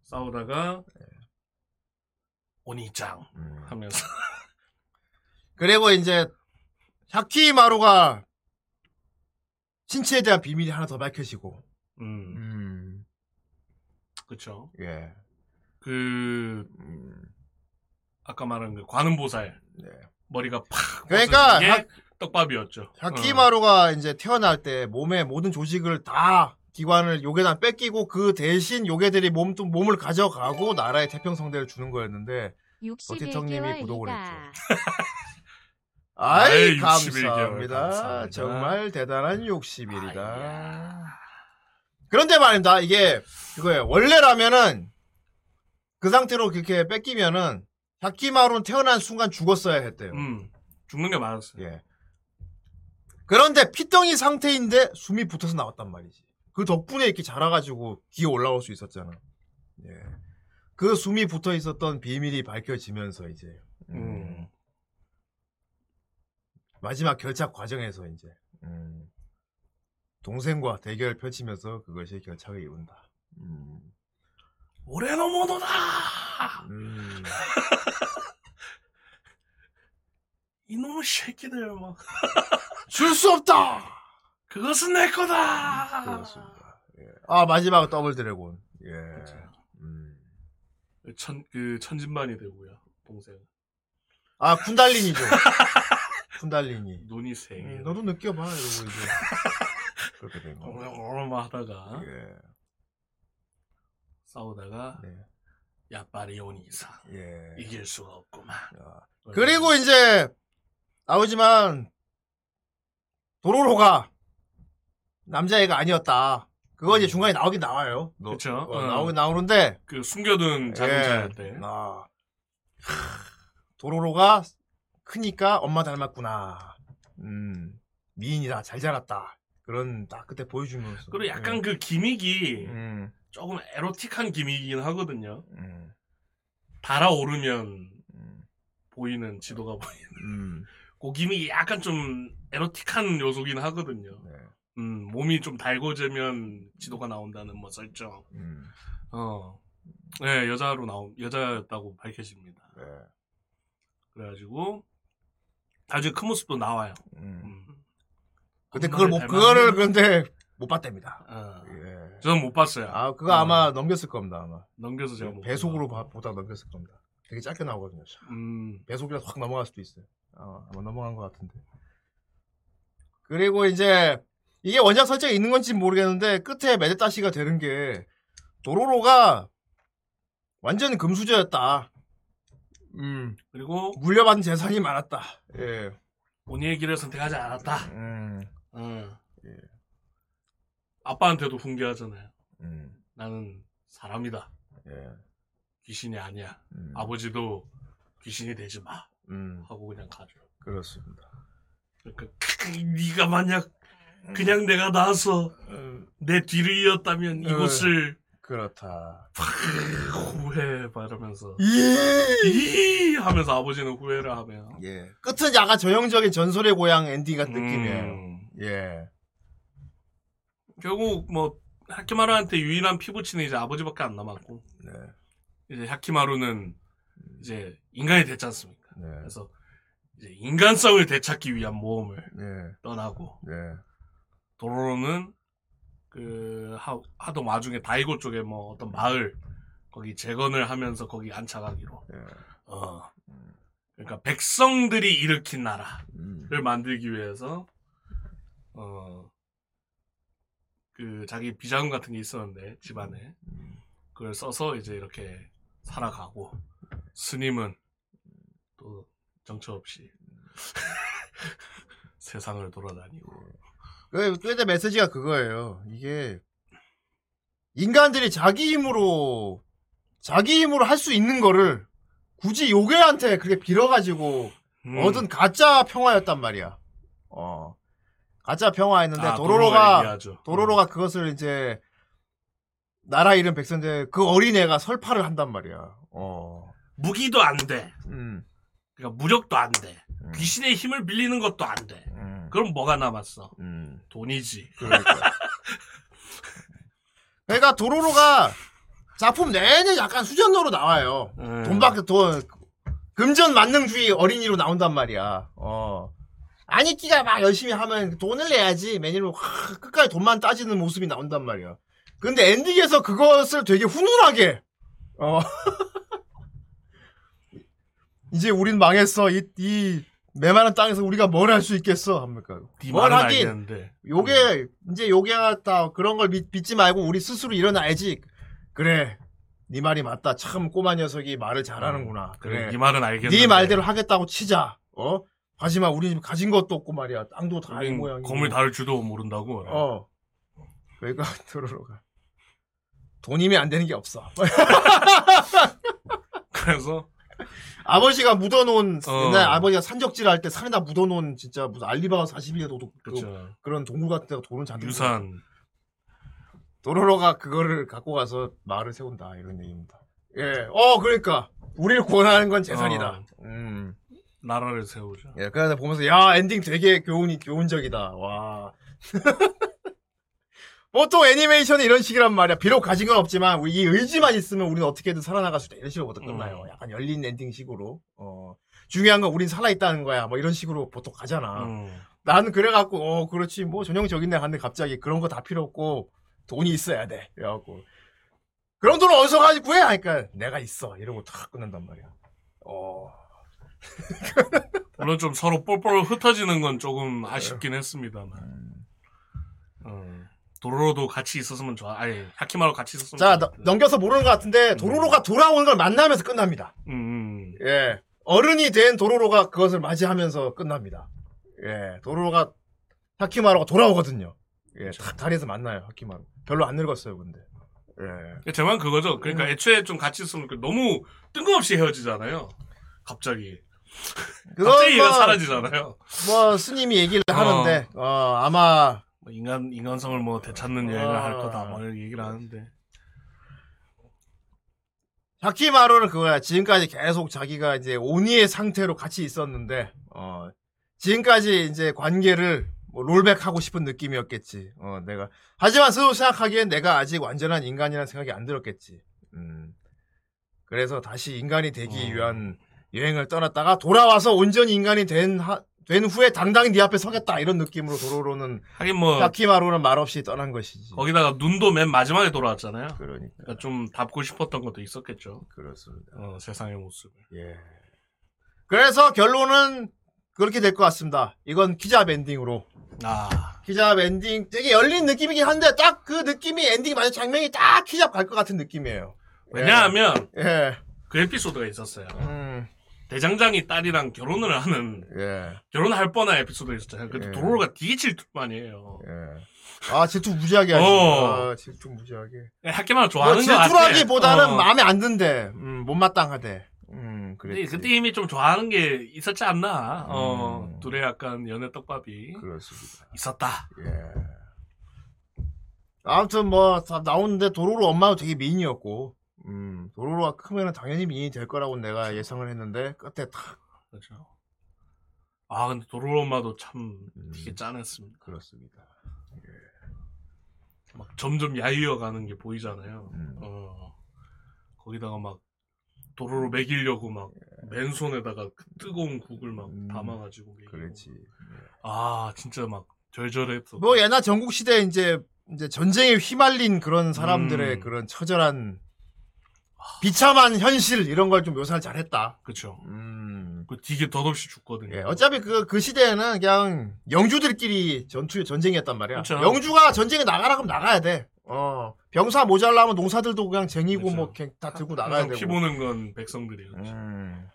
싸우다가 오니짱 하면서 그리고 이제 샤키마루가 신체에 대한 비밀이 하나 더 밝혀지고. 음. 음. 그쵸. 예. 그 음. 아까 말한 그 관음보살 네. 머리가 팍 그러니까 하- 떡밥이었죠. 어. 하키마루가 이제 태어날 때 몸의 모든 조직을 다 기관을 요괴단 뺏기고 그 대신 요괴들이 몸, 또 몸을 가져가고 나라의 태평성대를 주는 거였는데 61개월 구독을 리가. 아이 아이, 61개월 감사합니다. 감사합니다. 정말 대단한 60일이다. 아이야. 그런데 말입니다. 이게 그거예요. 원래라면은 그 상태로 그렇게 뺏기면은 하키마루는 태어난 순간 죽었어야 했대요. 음, 죽는 게 많았어요. 예. 그런데 피덩이 상태인데 숨이 붙어서 나왔단 말이지. 그 덕분에 이렇게 자라가지고 기어 올라올 수 있었잖아. 예. 그 숨이 붙어 있었던 비밀이 밝혀지면서 이제 음, 음. 마지막 결착 과정에서 이제 음, 동생과 대결을 펼치면서 그것이 결착을 이룬다. 음, 올해는 모노다. 음, 이놈의 새끼들 막 줄 수 없다. 그것은 내 거다. 그렇습니다. 예. 아 마지막 더블 드래곤. 예. 음. 천, 그 천진반이 되고요. 동생. 아 쿤달린이죠. 쿤달린이. 눈이 세 개. 음, 너도 느껴봐 이러고 이제 그렇게 된 거. 얼마 하다가 예. 싸우다가 네. 야빠리 온 이상 예. 이길 수가 없구만. 아. 그리고 이제 나오지만 도로로가 남자애가 아니었다. 그거 이제 중간에 나오긴 나와요. 너- 그쵸. 어, 어. 나오긴 나오는데 그 숨겨둔 자동차였대. 예. 아. 하, 도로로가 크니까 엄마 닮았구나. 음. 미인이다. 잘 자랐다. 그런 딱 그때 보여주면서. 그리고 약간 그 기믹이 예. 음. 조금 에로틱한 기믹이긴 하거든요. 음. 달아오르면 음. 보이는 지도가 보이는. 음. 그 기믹이 약간 좀 에로틱한 요소긴 하거든요. 네. 음, 몸이 좀 달궈지면 지도가 나온다는 뭐 설정. 음. 어. 네, 여자로 나오, 여자였다고 밝혀집니다. 네. 그래가지고, 나중에 큰 모습도 나와요. 음. 음. 근데 그걸 못 그거를 근데 못 봤답니다. 어. 예. 저는 못 봤어요. 아 그거 어. 아마 넘겼을 겁니다 아마. 넘겨서 제가 못 배속으로. 봐- 보다 넘겼을 겁니다. 되게 짧게 나오거든요. 음, 배속이라서 확 넘어갈 수도 있어요. 어, 아마 넘어간 것 같은데. 그리고 이제 이게 원작 설정에 있는 건지 모르겠는데 끝에 메데타시가 되는 게 도로로가 완전 금수저였다. 음 그리고 물려받은 재산이 많았다. 예. 본인의 길을 선택하지 않았다. 음. 어. 예. 아빠한테도 훈계하잖아요. 음. 나는 사람이다. 예. 귀신이 아니야. 음. 아버지도 귀신이 되지 마. 음. 하고 그냥 가죠. 그렇습니다. 그러니까 네가 만약 그냥 내가 나와서 음, 내 뒤를 이었다면 이곳을 그렇다. 후회 말하면서 예. 이 하면서 아버지는 후회를 하며 예. 끝은 약간 전형적인 전설의 고향 엔딩 같은 느낌이에요. 음, 예. 결국 뭐 하키마루한테 유일한 피부치는 이제 아버지밖에 안 남았고 네. 이제 하키마루는 이제 인간이 됐지 않습니까? 네. 그래서 이제 인간성을 되찾기 위한 모험을 네. 떠나고 네. 도로로는 그 하, 하동 와중에 다이고 쪽에 뭐 어떤 마을 거기 재건을 하면서 거기 안착하기로 네. 어 그러니까 백성들이 일으킨 나라를 음. 만들기 위해서 어 그 자기 비자금 같은 게 있었는데 집안에 그걸 써서 이제 이렇게 살아가고 스님은 또 정처 없이 세상을 돌아다니고 그, 그때 메시지가 그거예요. 이게, 인간들이 자기 힘으로, 자기 힘으로 할 수 있는 거를 굳이 요괴한테 그렇게 빌어가지고 음. 얻은 가짜 평화였단 말이야. 어. 가짜 평화였는데 아, 도로로가. 도로로가 그것을 이제, 나라 잃은 백성들, 그 어린애가 설파를 한단 말이야. 어. 무기도 안 돼. 음. 그러니까 무력도 안 돼. 음. 귀신의 힘을 빌리는 것도 안 돼. 음. 그럼 뭐가 남았어? 음. 돈이지. 그러니까. 그러니까 도로로가 작품 내내 약간 수전노로 나와요. 음. 돈밖에 돈 금전 만능주의 어린이로 나온단 말이야. 어. 아니끼가 막 열심히 하면 돈을 내야지 매니로 확 끝까지 돈만 따지는 모습이 나온단 말이야. 근데 엔딩에서 그것을 되게 훈훈하게 어. 이제 우린 망했어. 이, 이 메마른 땅에서 우리가 뭘 할 수 있겠어? 합니까? 네뭘 하긴. 알겠는데. 요게 이제 요게 다 그런 걸 믿, 지 말고 우리 스스로 일어나야지. 그래. 네 말이 맞다. 참 꼬마 녀석이 말을 잘하는구나. 그래. 그래. 네 말은 알겠는데. 네 말대로 하겠다고 치자. 어? 하지만 우리 집 가진 것도 없고 말이야. 땅도 다이 우린 모양이고. 건물 다룰 줄도 모른다고. 어. 그러니까 도로로가 돈이면 안 되는 게 없어. 그래서 아버지가 묻어놓은 어. 옛날 아버지가 산적질 할 때 산에다 묻어놓은 진짜 무슨 알리바바 41개 도둑 그, 그렇죠. 그런 동굴 같은 데가 돈을 잔뜩 유산. 도로로가 그거를 갖고 가서 마을을 세운다 이런 얘기입니다. 예, 어 그러니까 우리를 구원하는 건 재산이다. 어. 음, 나라를 세우죠. 예, 그래서 보면서 야 엔딩 되게 교훈이 교훈적이다. 와. 보통 애니메이션이 이런 식이란 말이야. 비록 가진 건 없지만 우리 이 의지만 있으면 우리는 어떻게든 살아나갈 수 있다. 이런 식으로 보통 끝나요. 음. 약간 열린 엔딩식으로. 어, 중요한 건 우린 살아 있다는 거야. 뭐 이런 식으로 보통 가잖아. 음. 나는 그래갖고 어 그렇지 뭐 전형적인데 하는데 갑자기 그런 거 다 필요 없고 돈이 있어야 돼 그래갖고 그런 돈을 어디서 가지 구해 하니까 내가 있어 이러고 탁 끝난단 말이야 어 물론 좀 서로 뻘뻘 흩어지는 건 조금 아쉽긴 했습니다만. 음. 어. 도로로도 같이 있었으면 좋아. 아니, 하키마로 같이 있었으면 자 좋았을 텐데. 넘겨서 모르는 것 같은데 도로로가 돌아오는 걸 만나면서 끝납니다 음, 음. 예 어른이 된 도로로가 그것을 맞이하면서 끝납니다 예 도로로가 하키마루가 돌아오거든요 예탁 다리에서 만나요 하키마루 별로 안 늙었어요 근데 예제말 그거죠. 그러니까 음. 애초에 좀 같이 있으면 그 너무 뜬금없이 헤어지잖아요. 갑자기. 갑자기 얘가 뭐- 사라지잖아요. 뭐 스님이 얘기를 어. 하는데 어 아마 뭐 인간, 인간성을 뭐 되찾는 여행을 할 거다. 뭐 이렇게 얘기를 하는데. 하키마루는 그거야 지금까지 계속 자기가 이제 오니의 상태로 같이 있었는데 어 지금까지 이제 관계를 뭐 롤백하고 싶은 느낌이었겠지 어 내가 하지만 스스로 생각하기엔 내가 아직 완전한 인간이라는 생각이 안 들었겠지 음 그래서 다시 인간이 되기 어. 위한 여행을 떠났다가 돌아와서 온전히 인간이 된, 하- 된 후에 당당히 네 앞에 서겠다 이런 느낌으로 도로로는 하긴 뭐, 하키마루는 말없이 떠난 것이지 거기다가 눈도 맨 마지막에 돌아왔잖아요. 그러니까 그러니까 좀 닮고 싶었던 것도 있었겠죠. 그렇습니다. 어, 세상의 모습을. 예. 그래서 결론은 그렇게 될 것 같습니다. 이건 키잡 엔딩으로. 아, 키잡 엔딩 되게 열린 느낌이긴 한데 딱 그 느낌이 엔딩 맞은 장면이 딱 키잡 갈 것 같은 느낌이에요. 왜냐하면 예. 그 에피소드가 있었어요. 음. 대장장이 딸이랑 결혼을 하는, 예. 결혼할 뻔한 에피소드가 있었잖아요. 근데 예. 도로로가 되게 질투만이에요. 예. 아 질투 무지하게 하지. 어. 아, 질투 무지하게. 학교만 뭐 좋아하는 거 같아. 질투라기보다는 어. 마음에 안 든대. 음, 못마땅하대. 음, 그래. 그때 이미 좀 좋아하는 게 있었지 않나. 어, 음. 둘의 약간 연애 떡밥이 그렇습니다. 있었다. 예. 아무튼 뭐 다 나오는데 도로로 엄마도 되게 미인이었고, 음 도로로가 크면은 당연히 미인이 될 거라고 내가 예상을 했는데 끝에 탁 그렇죠. 아, 근데 도로로 엄마도 참 음. 되게 짠했습니다. 그렇습니다. 막 점점 야위어 가는 게 보이잖아요. 음. 어, 거기다가 막 도로로 먹이려고 막 맨손에다가 그 뜨거운 국을 막 음. 담아가지고 먹이고. 그렇지. 아, 진짜 막 절절했어. 뭐 옛날 전국 시대 이제 이제 전쟁에 휘말린 그런 사람들의 음. 그런 처절한 비참한 현실 이런 걸 좀 묘사를 잘했다. 그쵸. 음. 그 되게 덧없이 죽거든요. 예, 어차피 그, 그 시대에는 그냥 영주들끼리 전투, 전쟁이었단 말이야. 그쵸. 영주가 전쟁에 나가라 그럼 나가야 돼. 어, 병사 모자라면 농사들도 그냥 쟁이고 그쵸. 뭐 그냥 다 들고 나가야 되고. 피 보는 건 백성들이었죠. 음.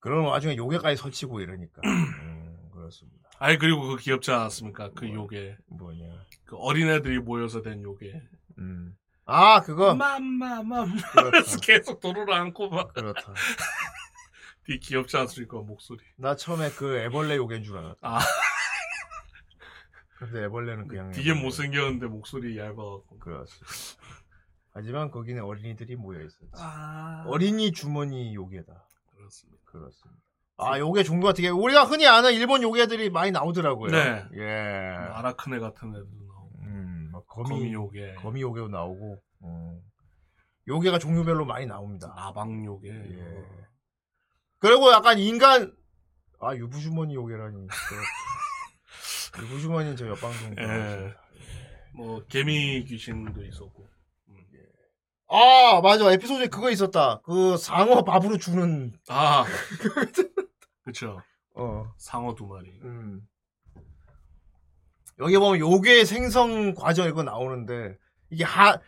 그런 와중에 요괴까지 설치고 이러니까. 음, 그렇습니다. 아니 그리고 그 귀엽지 않았습니까? 그 뭐. 요게 뭐냐. 그 어린애들이 모여서 된 요게 음. 아, 그거. 맘마맘. 하면서 계속 도로를 안고 막 그렇다. 되게 귀엽지 않습니까 목소리 나 처음에 그 애벌레 요괴인 줄 알았다. 아 근데 애벌레는 그냥. 되게 애벌레. 못생겼는데 목소리 얇아갖고 그렇습니다. 하지만 거기는 어린이들이 모여 있었지. 아 어린이 주머니 요괴다. 그렇습니다 그렇습니다. 아, 요괴 종류가 되게 우리가 흔히 아는 일본 요괴들이 많이 나오더라고요. 네. 예. 아라크네 같은 애들도 나오고 음, 막 거미, 거미 요게 거미 요괴도 나오고. 음. 요괴가 종류별로 많이 나옵니다. 나방 요게 예. 그리고 약간 인간 아 유부주머니 요괴라니. 그- 유부주머니는 저 옆방송. 예. 뭐 개미 귀신도 있었고 음. 아 맞아 에피소드에 그거 있었다. 그 상어 밥으로 주는 아, 그쵸. 어. 상어 두 마리. 음. 여기 보면 요괴 생성 과정 이거 나오는데 이게 하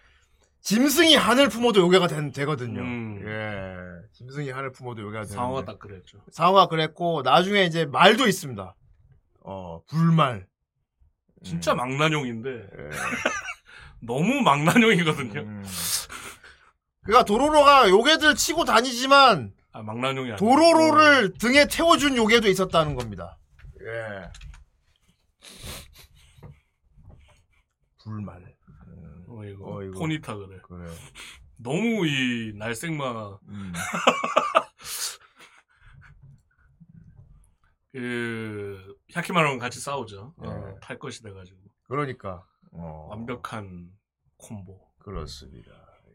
짐승이 한을 품어도 요괴가 된, 되거든요. 음. 예. 짐승이 한을 품어도 요괴가 되는데. 상어가 딱 그랬죠. 상어가 그랬고 나중에 이제 말도 있습니다. 어 불말. 진짜 음. 망나뇽인데 예. 너무 망나뇽이거든요. 음. 그러니까 도로로가 요괴들 치고 다니지만 아 망나뇽이 도로로를 등에 태워준 요괴도 있었다는 겁니다. 예. 불말. 음, 어, 이거 어, 이거. 포니타 그래. 그래. 너무 이 날생마 음. 그 야키마랑 같이 싸우죠. 어, 네. 탈 것이 돼가지고 그러니까 어, 완벽한 콤보. 그렇습니다. 예.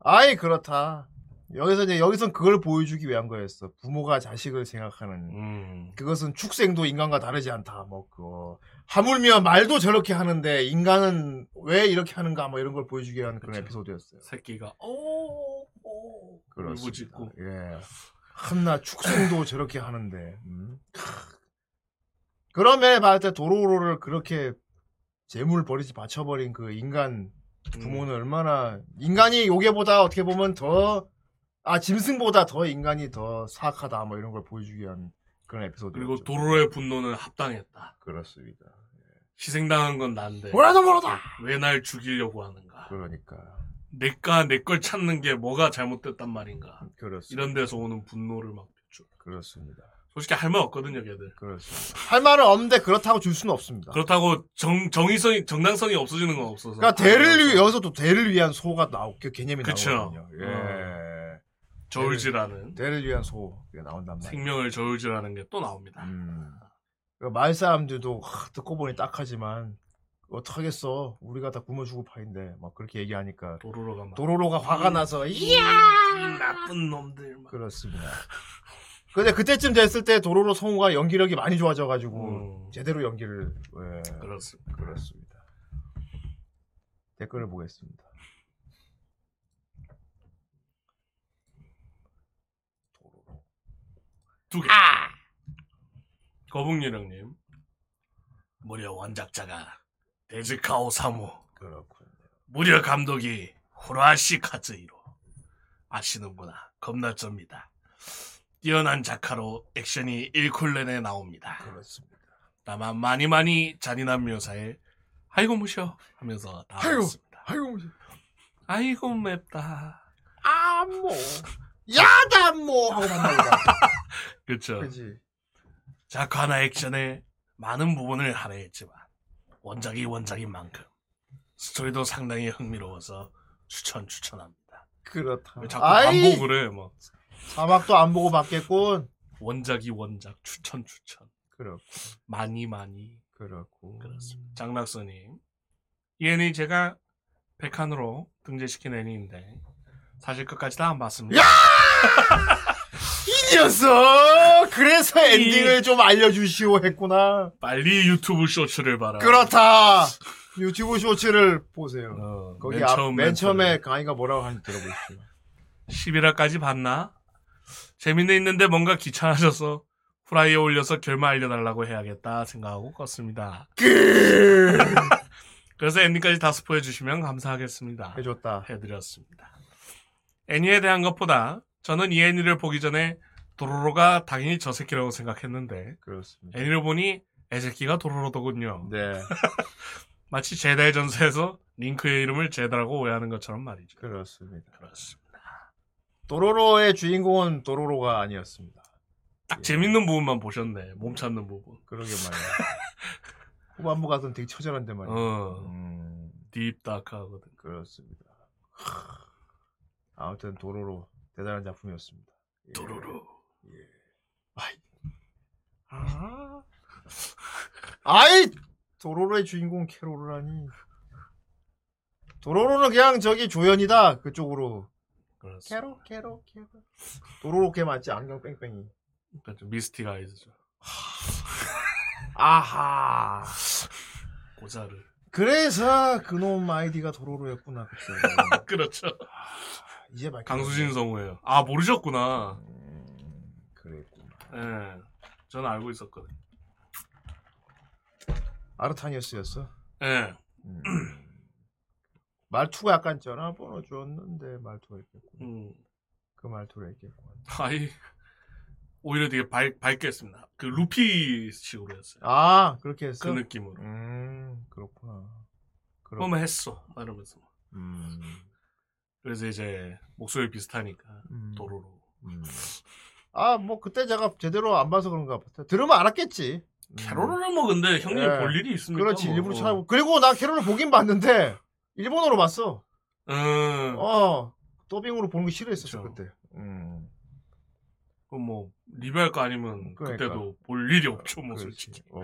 아이 그렇다. 여기서 이제 여기선 그걸 보여주기 위한 거였어. 부모가 자식을 생각하는. 음. 그것은 축생도 인간과 다르지 않다. 뭐 그거 하물며 말도 저렇게 하는데 인간은 왜 이렇게 하는가 뭐 이런 걸 보여주기 위한 그런. 에피소드였어요. 새끼가 오오 그렇습니다. 울부짖고 예. 한나 축생도 저렇게 하는데. 음. 그런 면에 봤을 때 도로로를 그렇게 재물 버리지 바쳐버린 그 인간 음. 부모는 얼마나 인간이 요괴보다 어떻게 보면 더 아 짐승보다 더 인간이 더 사악하다 뭐 이런 걸 보여주기 위한 그런 에피소드 그리고 도로의 분노는 합당했다. 그렇습니다. 희생당한 건 난데 뭐라도 모르다. 왜 날 죽이려고 하는가? 그러니까 내가 내 걸 찾는 게 뭐가 잘못됐단 말인가? 그렇습니다. 이런 데서 오는 분노를 막 비추. 그렇습니다. 솔직히 할 말 없거든요, 걔들. 그렇습니다. 할 말은 없는데 그렇다고 줄 수는 없습니다. 그렇다고 정 정의성이 정당성이 없어지는 건 없어서. 그러니까 대를 위 여기서 또 대를 위한 소가 나오 그 개념이 그쵸. 나오거든요. 예. 어. 저울질하는 대를 위한 소가 나온단 말이에요. 생명을 저울질하는 게 또 나옵니다. 음. 그 마을 사람들도 하, 듣고 보니 딱하지만 어떡하겠어. 우리가 다 굶어 죽을 파인데 막 그렇게 얘기하니까 도로로가 막 도로로가 화가 나서 이야 이 나쁜 놈들 막. 그렇습니다. 근데 그때쯤 됐을 때 도로로 성우가 연기력이 많이 좋아져가지고 음, 제대로 연기를 예, 그렇습니다. 그렇습니다. 댓글을 보겠습니다. 도로로. 두 개. 거북유령님. 무려 원작자가 데즈카오 사무, 그렇군요. 무려 감독이 후라시 카즈이로 아시는구나. 겁나 쩝니다. 뛰어난 작가로 액션이 1쿨렌에 나옵니다. 그렇습니다. 다만 많이 많이 잔인한 묘사에 아이고 무셔 하면서 아이고. 나왔습니다. 아이고 아이고 맵다. 아모 야다모 하고 만나보다. 그쵸. 그지. 작화나 액션에 많은 부분을 할애했지만 원작이 원작인 만큼 스토리도 상당히 흥미로워서 추천 추천합니다. 그렇다. 왜 자꾸 아이, 반복을 해? 뭐 사막도 안 보고 봤겠군. 원작이 원작 추천 추천 그렇고 많이 많이 그렇고. 그렇습니다. 이 애니 제가 백한으로 등재시킨 애니인데 사실 끝까지 다 안 봤습니다. 이 녀석! 그래서 엔딩을 좀 알려주시오 했구나. 빨리 유튜브 쇼츠를 봐라. 그렇다. 유튜브 쇼츠를 보세요. 어, 거기 맨 앞, 처음 맨 처음에. 강의가 뭐라고 하는지 들어보시죠. 11화까지 봤나? 재밌는 있는데 뭔가 귀찮아져서 후라이에 올려서 결말 알려달라고 해야겠다 생각하고 껐습니다. 그 그래서 엔딩까지 다 스포해 주시면 감사하겠습니다. 해줬다. 해드렸습니다. 애니에 대한 것보다 저는 이 애니를 보기 전에 도로로가 당연히 저 새끼라고 생각했는데 그렇습니다. 애니를 보니 애새끼가 도로로더군요. 네, 마치 제다의 전세에서 링크의 이름을 제다라고 오해하는 것처럼 말이죠. 그렇습니다. 그렇습니다. 도로로의 주인공은 도로로가 아니었습니다. 딱 재밌는 부분만 보셨네. 몸 찾는 부분. 그러게 말이야. 후반부 가서는 되게 처절한데 말이야. 어, 음, 딥다크하거든. 그렇습니다. 아무튼 도로로 대단한 작품이었습니다. 예. 도로로. 아. 아이 도로로의 주인공 캐롤이라니. 도로로는 그냥 저기 조연이다 그쪽으로. 그렇습니다. 캐롤 캐롤 캐롤. 도로로 걔 맞지 안경 뺑뺑이. 그렇죠. 미스틱 아이즈죠. 아하. 고자를. 그래서 그놈 아이디가 도로로였구나 그때. 그렇죠. 이제 밝 강수진 성우예요. 아 모르셨구나. 그랬구나. 예. 저는 알고 있었거든. 아르타니어스였어. 예. 음. 말투가 약간 전화번호 줬는데 말투가 있겠고 음. 그 말투가 있겠고 아이 오히려 되게 밝, 밝게 했습니다. 그 루피식으로 했어요. 아 그렇게 했어 그 느낌으로. 음 그렇구나 그렇 그러면 했어. 이러면서. 음, 그래서 이제 목소리 비슷하니까 음, 도로로. 음. 아 뭐 그때 제가 제대로 안 봐서 그런가 보다 들으면 알았겠지 음. 캐롤을 뭐 근데 형님 예. 볼 일이 있습니까? 그렇지 뭐. 일부러 찾아보고 그리고 나 캐롤을 보긴 봤는데 일본어로 봤어 음. 어 더빙으로 보는 거 싫어했었어. 그때 음 뭐 리뷰할 거 아니면 그 그러니까. 때도볼 일이 없죠, 뭐. 솔직히. 어.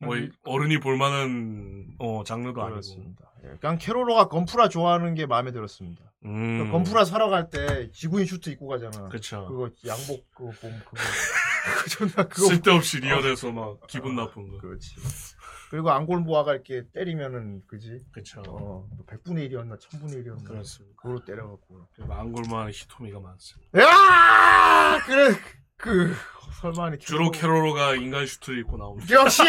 뭐 이- 어른이 볼 만한 어 장르도 아니고. 그렇습니다. 예, 그냥 케로로가 건프라 좋아하는 게 마음에 들었습니다. 음. 그 건프라 사러 갈 때 지구인 슈트 입고 가잖아. 그쵸. 그거 양복 그거 보면 그거 그거 존나 그거 쓸데없이 리얼해서 막 기분 나쁜 거. 그렇지. 그리고 앙골모아가 이렇게 때리면은 그지. 그쵸. 어, 100분의 1이었나 1000분의 1이었나. 그렇습니다. 그걸로 때려갖고. 망골만 히토미가 많습니다. 야! 그래 그 설마 주로 캐롤로가 인간 슈트를 입고 나옵니다. 역시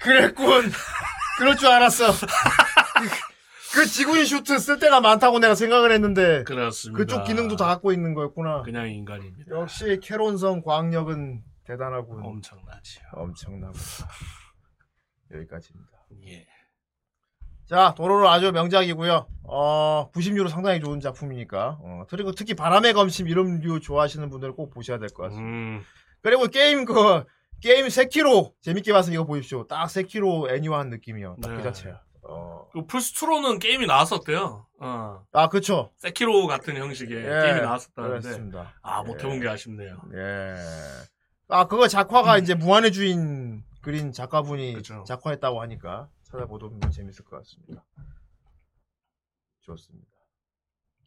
그랬군. 그럴 줄 알았어. 그, 그 지구인 슈트 쓸 때가 많다고 내가 생각을 했는데 그렇습니다. 그쪽 기능도 다 갖고 있는 거였구나. 그냥 인간입니다. 역시 캐론성 광력은 대단하군. 엄청나지요. 엄청나고. 여기까지입니다. 예. 자, 도로로 아주 명작이고요. 어, 90유로 상당히 좋은 작품이니까. 어, 그리고 특히 바람의 검심 이런 류 좋아하시는 분들은 꼭 보셔야 될 것 같습니다. 음. 그리고 게임 그 게임 세키로 재밌게 봐서 이거 보십시오. 딱 세키로 애니화한 느낌이요. 딱그 네. 자체야. 어. 그 플스2로는 게임이 나왔었대요. 어. 아, 그쵸. 세키로 같은 형식의 예, 게임이 나왔었다는데. 그렇습니다. 아, 못 해본 게 아쉽네요. 예. 아, 그거 작화가 이제 무한의 주인 그린 작가분이 그쵸. 작화했다고 하니까 찾아보면 재밌을 것 같습니다. 좋습니다.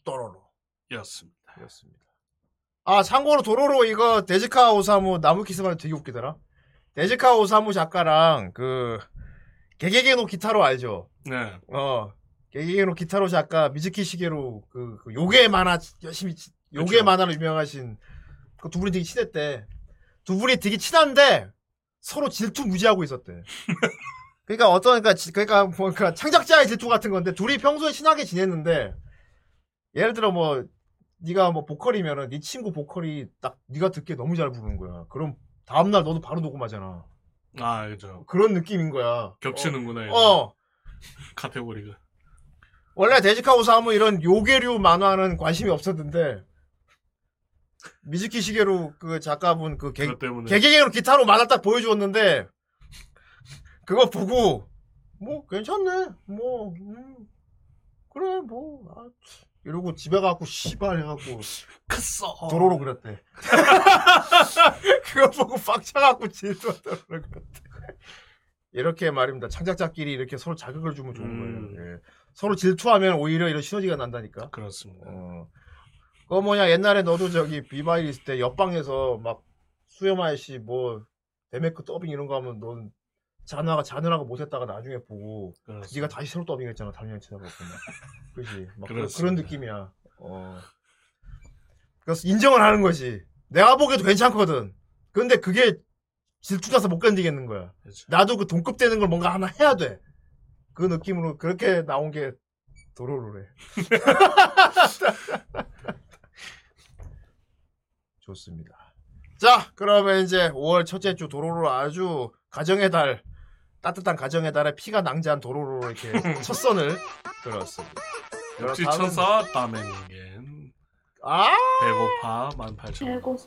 또로로. 였습니다. 였습니다. 아, 참고로 도로로 이거 데지카 오사무 나무 키스만 되게 웃기더라. 데지카 오사무 작가랑 그 게게게노 기타로 알죠? 네. 어. 게게게노 기타로 작가 미즈키 시게로 그, 그 요괴 만화 열심히 치- 요괴. 만화로 유명하신 그 두 분이 되게 친했대. 두 분이 되게 친한데 서로 질투 무지하고 있었대. 그러니까 어떤 그러니까 지- 그러니까 뭐 그러니까 창작자의 질투 같은 건데 둘이 평소에 친하게 지냈는데 예를 들어 뭐 네가 뭐 보컬이면은 네 친구 보컬이 딱 네가 듣기에 너무 잘 부르는 거야. 그럼 다음 날 너도 바로 녹음하잖아. 아, 그죠. 그런 느낌인 거야. 겹치는구나, 어. 어. 카테고리가. 원래 데지카 오사무 이런 요괴류 만화는 관심이 없었는데 미즈키 시게루 그 작가분 그 개, 그것 때문에. 개개개로 기타로 만화 딱 보여주었는데 그거 보고 뭐 괜찮네 뭐 음, 그래 뭐 아, 이러고 집에 가고 씨발 해갖고 크어. 도로로 그렸대 그거 보고 빡쳐갖고 질투하더라고 그랬대 이렇게 말입니다 창작자끼리 이렇게 서로 자극을 주면 좋은 음. 거예요 예. 서로 질투하면 오히려 이런 시너지가 난다니까 그렇습니다. 어. 그거 뭐냐 옛날에 너도 저기 비바일 있을 때 옆방에서 막 수염 아저씨 뭐 데메크 더빙 이런 거 하면 넌 자느라가 자느라고 못했다가 나중에 보고 그렇습니다. 네가 다시 새로 더빙했잖아 다른 치다가 보면. 그지? 막 그런, 그렇습니다. 그런 느낌이야. 어. 그래서 인정을 하는 거지. 내가 보기에도 괜찮거든. 근데 그게 질투나서 못 견디겠는 거야. 그렇죠. 나도 그 동급 되는 걸 뭔가 하나 해야 돼. 그 느낌으로 그렇게 나온 게 도로로래 좋습니다. 자, 그러면 이제 5월 첫째 주 도로로 아주 가정의 달, 따뜻한 가정의 달에 피가 낭자한 도로로 이렇게 첫 선을 들었습니다. 역시 다음은- 천사 따맨겐 아, 배고파 18,000원. 배고파.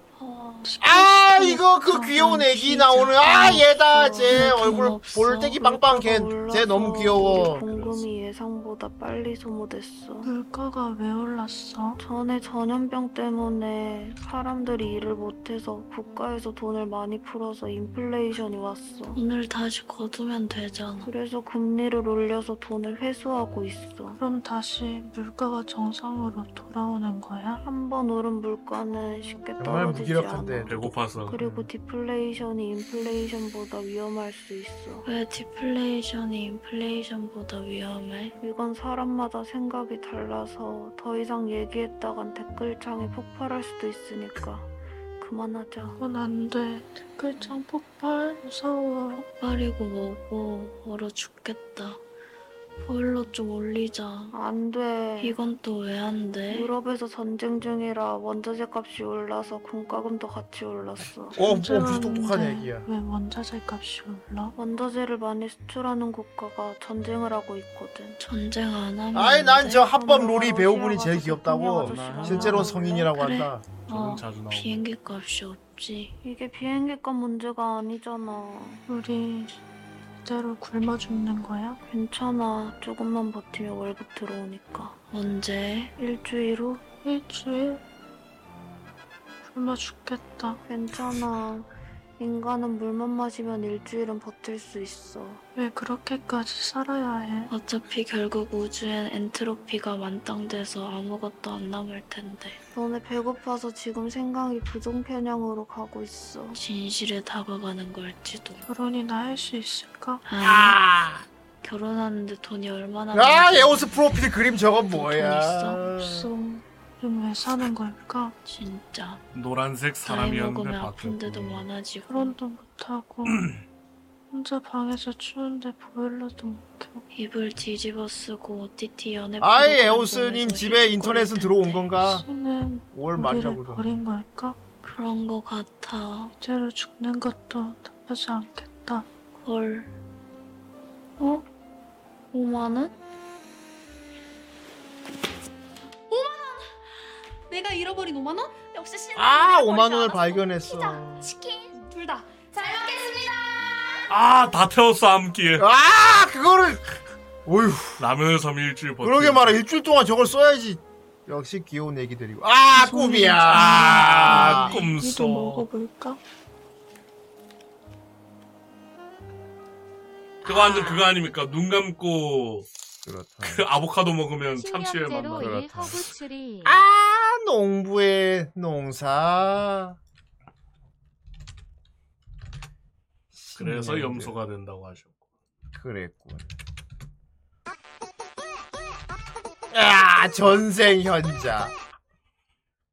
아, 이거 그 귀여운 애기 나오는, 아, 얘다, 쟤 얼굴 볼때기 빵빵 걔, 쟤 너무 귀여워. 구름이 예상보다 빨리 소모됐어. 물가가 왜 올랐어? 전에 전염병 때문에 사람들이 일을 못해서 국가에서 돈을 많이 풀어서 인플레이션이 왔어. 오늘 다시 거두면 되잖아. 그래서 금리를 올려서 돈을 회수하고 있어. 그럼 다시 물가가 정상으로 돌아오는 거야? 한 번 오른 물가는 쉽게 정말 떨어지지 무기력한데. 않아. 배고파서. 그리고 디플레이션이 인플레이션보다 위험할 수 있어. 왜 디플레이션이 인플레이션보다 위험해? 이건 사람마다 생각이 달라서 더 이상 얘기했다간 댓글창에 폭발할 수도 있으니까 그만하자. 그건 안 돼. 댓글창 폭발 무서워. 폭발이고 뭐고 얼어 죽겠다. 보일러 좀 올리자. 안 돼. 이건 또 왜 안 돼? 유럽에서 전쟁 중이라 원자재 값이 올라서 군가금도 같이 올랐어. 어, 어 무슨 똑똑한 얘기야. 왜 원자재 값이 올라? 원자재를 많이 수출하는 국가가 전쟁을 하고 있거든. 전쟁 안 하면 아이 안 난 돼? 저 합법 롤이 엄마가 배우분이 제일 귀엽다고. 실제로 성인이라고 그래. 한다. 저는 어, 자주 나오고. 비행기 값이 없지. 이게 비행기 값 문제가 아니잖아. 우리 이대로 굶어 죽는 거야? 괜찮아. 조금만 버티면 월급 들어오니까. 언제? 일주일 후? 일주일? 굶어 죽겠다. 괜찮아. 인간은 물만 마시면 일주일은 버틸 수 있어. 왜 그렇게까지 살아야 해? 어차피 결국 우주엔 엔트로피가 만땅돼서 아무것도 안 남을 텐데. 너네 배고파서 지금 생각이 부정 편향으로 가고 있어. 진실에 다가가는 걸지도. 결혼이나 할 수 있을까? 아, 결혼하는데 돈이 얼마나 아 많은지 에오스 프로필 그림 저건 돈 뭐야? 있어? 없어. 그럼 왜 사는 걸까? 진짜. 노란색 나이 사람이었는데 먹으면 아픈 데도 바뀌었고. 많아지고. 결혼도 못하고. 혼자 방에서 추운데 보일러도 못 켜. 이불 뒤집어 쓰고 OTT 연애 아이 프로그램 에오스님 보면서 집에 인터넷은. 들어온 건가? 신은 5월 우리를 말이라고도. 버린 걸까? 그런 거 같아. 이대로 죽는 것도 나쁘지 않겠다. 헐. 어? 5만원? 내가 잃어버린 5만 원? 역시 신랑 아 5만 원을 발견했어. 치킨 둘 다 잘 먹겠습니다. 아, 다 태웠어, 암기에. 아 그거를 어휴 라면을 섬 일주일 버티. 그러게 말아 일주일 동안 저걸 써야지. 역시 귀여운 애기들이고. 아 꿈이야. 아, 이도 꿈써. 먹어볼까? 그거 완전 그거 아닙니까? 눈 감고 그렇다. 그 아보카도 먹으면 참치의 맛 식량제로 나. 그렇다. 아 농부의 농사. 그래서. 염소가 된다고 하셨고. 그랬군. 아 전생 현자.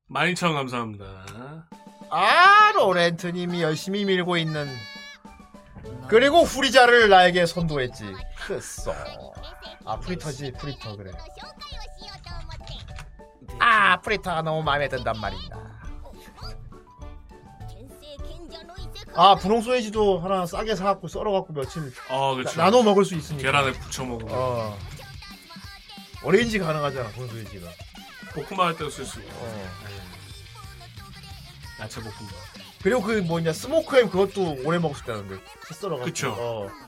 12,000 감사합니다. 아 로렌트님이 열심히 밀고 있는. 그리고 후리자를 나에게 선도했지. 크쏘. 아 프리터지 프리터 그래. 아 프리터가 너무 마음에 든단 말이다. 아 분홍 소세지도 하나 싸게 사갖고 썰어갖고 며칠 아, 그쵸. 나, 나눠 먹을 수 있으니까. 계란에 부쳐 먹으면. 어. 어레인지 가능하잖아 분홍 소세지가. 볶음밥 할 때도 쓸 수 있고. 어. 야채 볶음밥. 그리고 그 뭐냐 스모크햄 그것도 오래 먹을 수 있다는데 채 썰어갖고. 그쵸. 어.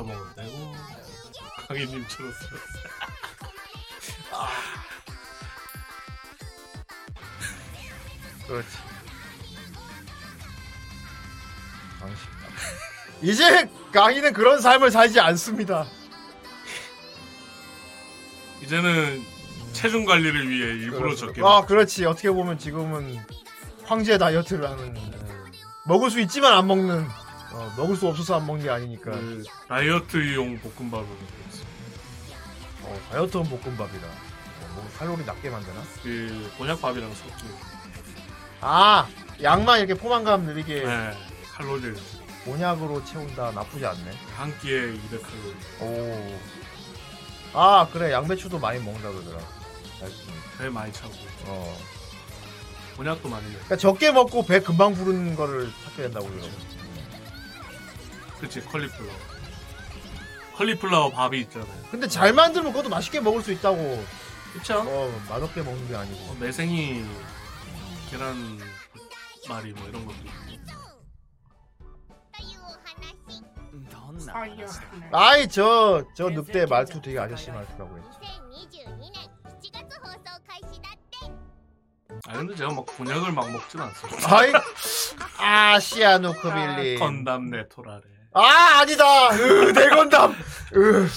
먹으면 되고. 강희님처럼 쓰 그렇지. 당신. 이제 강희는 그런 삶을 살지 않습니다. 이제는 체중 관리를 위해 일부러 적게. 아 그렇지 어떻게 보면 지금은 황제 다이어트를 하는 먹을 수 있지만 안 먹는 어, 먹을 수 없어서 안 먹는 게 아니니까 그 다이어트용 볶음밥을 먹고 있어. 어, 다이어트는 볶음밥이다 어, 뭐 칼로리 낮게 만드나? 그 곤약밥이랑 섞인. 아 양만 이렇게 포만감 느리게 네. 칼로리를 곤약으로 채운다 나쁘지 않네 한 끼에 200칼로리. 오 아 그래 양배추도 많이 먹는다 그러더라 맛있으니까. 배 많이 차고. 어 곤약도 많이 먹어. 그러니까 적게 먹고 배 금방 부르는 거를 찾게 된다고 그러더라고 그치 컬리플라워. 컬리플라워 밥이 있잖아요. 근데 잘 만들면 그것도 맛있게 먹을 수 있다고 그쵸? 어 맛없게 먹는 게 아니고 어, 매생이 계란 말이 뭐 이런 것도 있고. 아이 저 저 늑대 말투 되게 아저씨 말투라고 했지. 2022年7月放送開始だって 아 근데 제가 막 곤약을 막 먹진 않습니다. 아이 아시아노크빌리. 건담 네토라래. 아 아니다. 으, 내 건담. 으.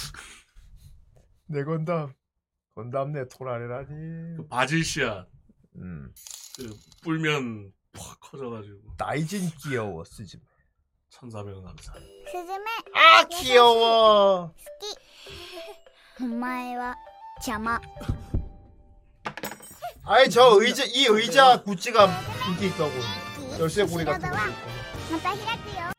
내 건담. 건담 내 토라레라니. 그 바질씨앗 음. 그 뿔면 퍽 커져가지고 나이진 귀여워 쓰지. 1,400원 감사. スズメ 아 귀여워. お前は邪魔 아이 저 의자 이 의자 구찌가 인기 있다고. 열쇠고리 같은 거. また開くよ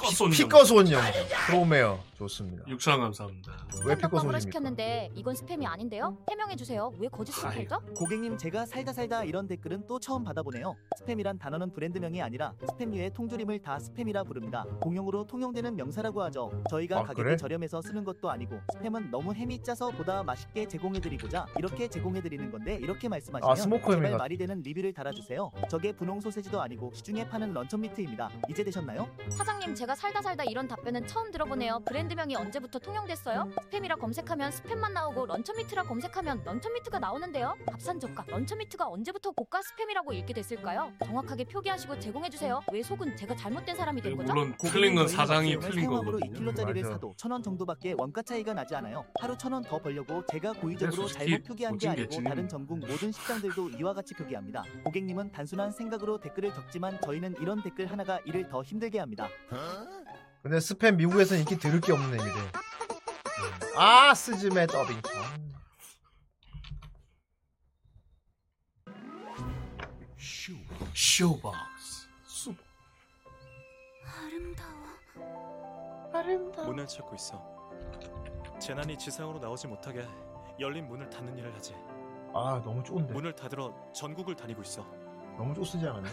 피꺼손 피꺼손형 크로메어 좋습니다. 6천 원 감사합니다. 왜 떡밥으로 피꺼손입니까? 시켰는데 이건 스팸이 아닌데요? 해명해 주세요. 왜 거짓 아이. 스팸이죠? 고객님 제가 살다 살다 이런 댓글은 또 처음 받아보네요. 스팸이란 단어는 브랜드명이 아니라 스팸류의 통조림을 다 스팸이라 부릅니다. 공용으로 통용되는 명사라고 하죠. 저희가 아, 가격이 그래? 저렴해서 쓰는 것도 아니고 스팸은 너무 햄이 짜서 보다 맛있게 제공해드리고자 이렇게 제공해드리는 건데 이렇게 말씀하시면 아, 햄이 제발 같- 말이 되는 리뷰를 달아주세요. 저게 분홍 소세지도 아니고 시중에 파는 런천 미트입니다. 이제 되셨나요? 사장님 제가 살다 살다 이런 답변은 처음 들어보네요. 브랜드 명이 언제부터 통용됐어요? 스팸이라 검색하면 스팸만 나오고 런천미트라 검색하면 런천미트가 나오는데요. 밥산저가 런천미트가 언제부터 고가 스팸이라고 읽게 됐을까요? 정확하게 표기하시고 제공해 주세요. 왜 속은 제가 잘못된 사람이 된 거죠? 물론 틀린 건 사장이 틀린 거거든요. 2kg짜리를 맞아. 사도 천 원 정도밖에 원가 차이가 나지 않아요. 하루 천 원 더 벌려고 제가 고의적으로 솔직히 잘못 표기한 게 아니고 개찐입니다. 다른 전국 모든 식당들도 이와 같이 표기합니다. 고객님은 단순한 생각으로 댓글을 적지만 저희는 이런 댓글 하나가 일을 더 힘들게 합니다. 근데 스팸 미국에서 인기 들을 게 없는 얘기래. 아 스즈메 더빙. 아. 쇼박스. 수- 아름다워 문을 찾고 있어. 재난이 지상으로 나오지 못하게 열린 문을 닫는 일을 하지. 아 너무 좋은데. 문을 닫으러 전국을 다니고 있어. 너무 쪼쓰지 않았네?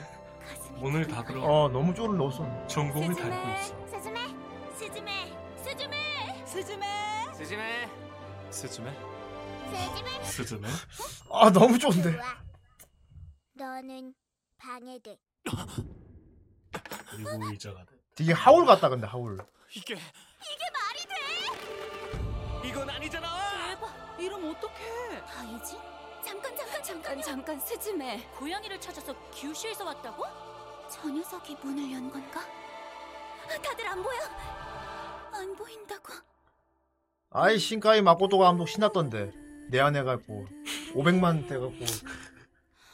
오늘 닫으러 어 너무 쪼를 넣었어. 전공을 다니고 있어. 스즈메, 스즈메, 스즈메, 스즈메, 스즈메, 스즈메, 스즈메, 스즈메. 아 너무 좋은데. 너는 방해돼. 그리고 의자가 돼. 되게 하울 같다 근데 하울. 이게 이게 말이 돼? 이건 아니잖아. 대박. 이러면 어떡해? 다이진? 잠깐 잠깐 잠깐 잠깐 스즈메 고양이를 찾아서 규슈에서 왔다고? 저 녀석이 문을 연 건가? 다들 안 보여? 안 보인다고 아이 신카이 마코토 감독 신났던데. 내 안에 갖고 500만 돼 갖고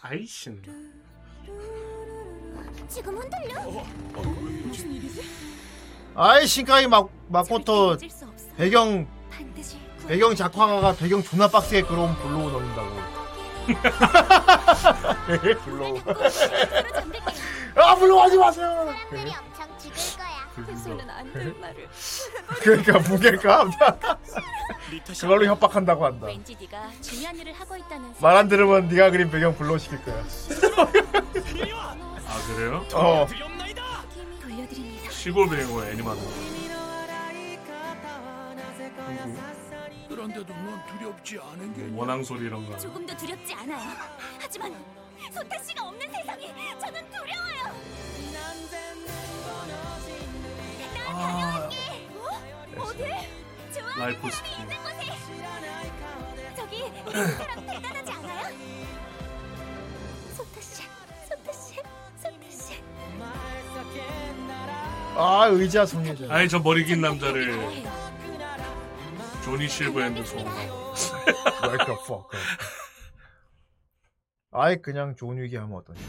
아이신. 지금 흔들려? 무슨 일이지? 아이 신카이 마, 마코토. 배경. 배경 작화가가 배경 존나 빡세게 그럼 blur 넣는다고. blur. 아 하지 마세요. 사람들이 엄청 죽을 거야 해서는 안될 말을. 그러니까 무게감 네 탓이 그걸로 협박한다고 한다. 왠지 네가 중요한 일을 하고 있다는 말 안 들으면 네가 그린 배경 blur 시킬 거야. 아 그래요? 어. 돌려드립니다. 시골 배우 애니마다. 그런데도 넌 두렵지 않은 게 원앙 소리 이런 거. 조금 도 두렵지 않아요. 하지만 소타 씨가 없는 세상이 저는 두려워요. 아, 어디? 좋아. 라이프 스킨. 저기 이 사람 대단하지 않아요? 소타 씨, 소타 씨, 소타 씨. 아 의자 성애자. 아니 저 머리 긴 남자를 좋아해요. 조니 실버핸드 소홍하고. Like a fuck. 아이 그냥 좋은 위기 하면 어떠냐.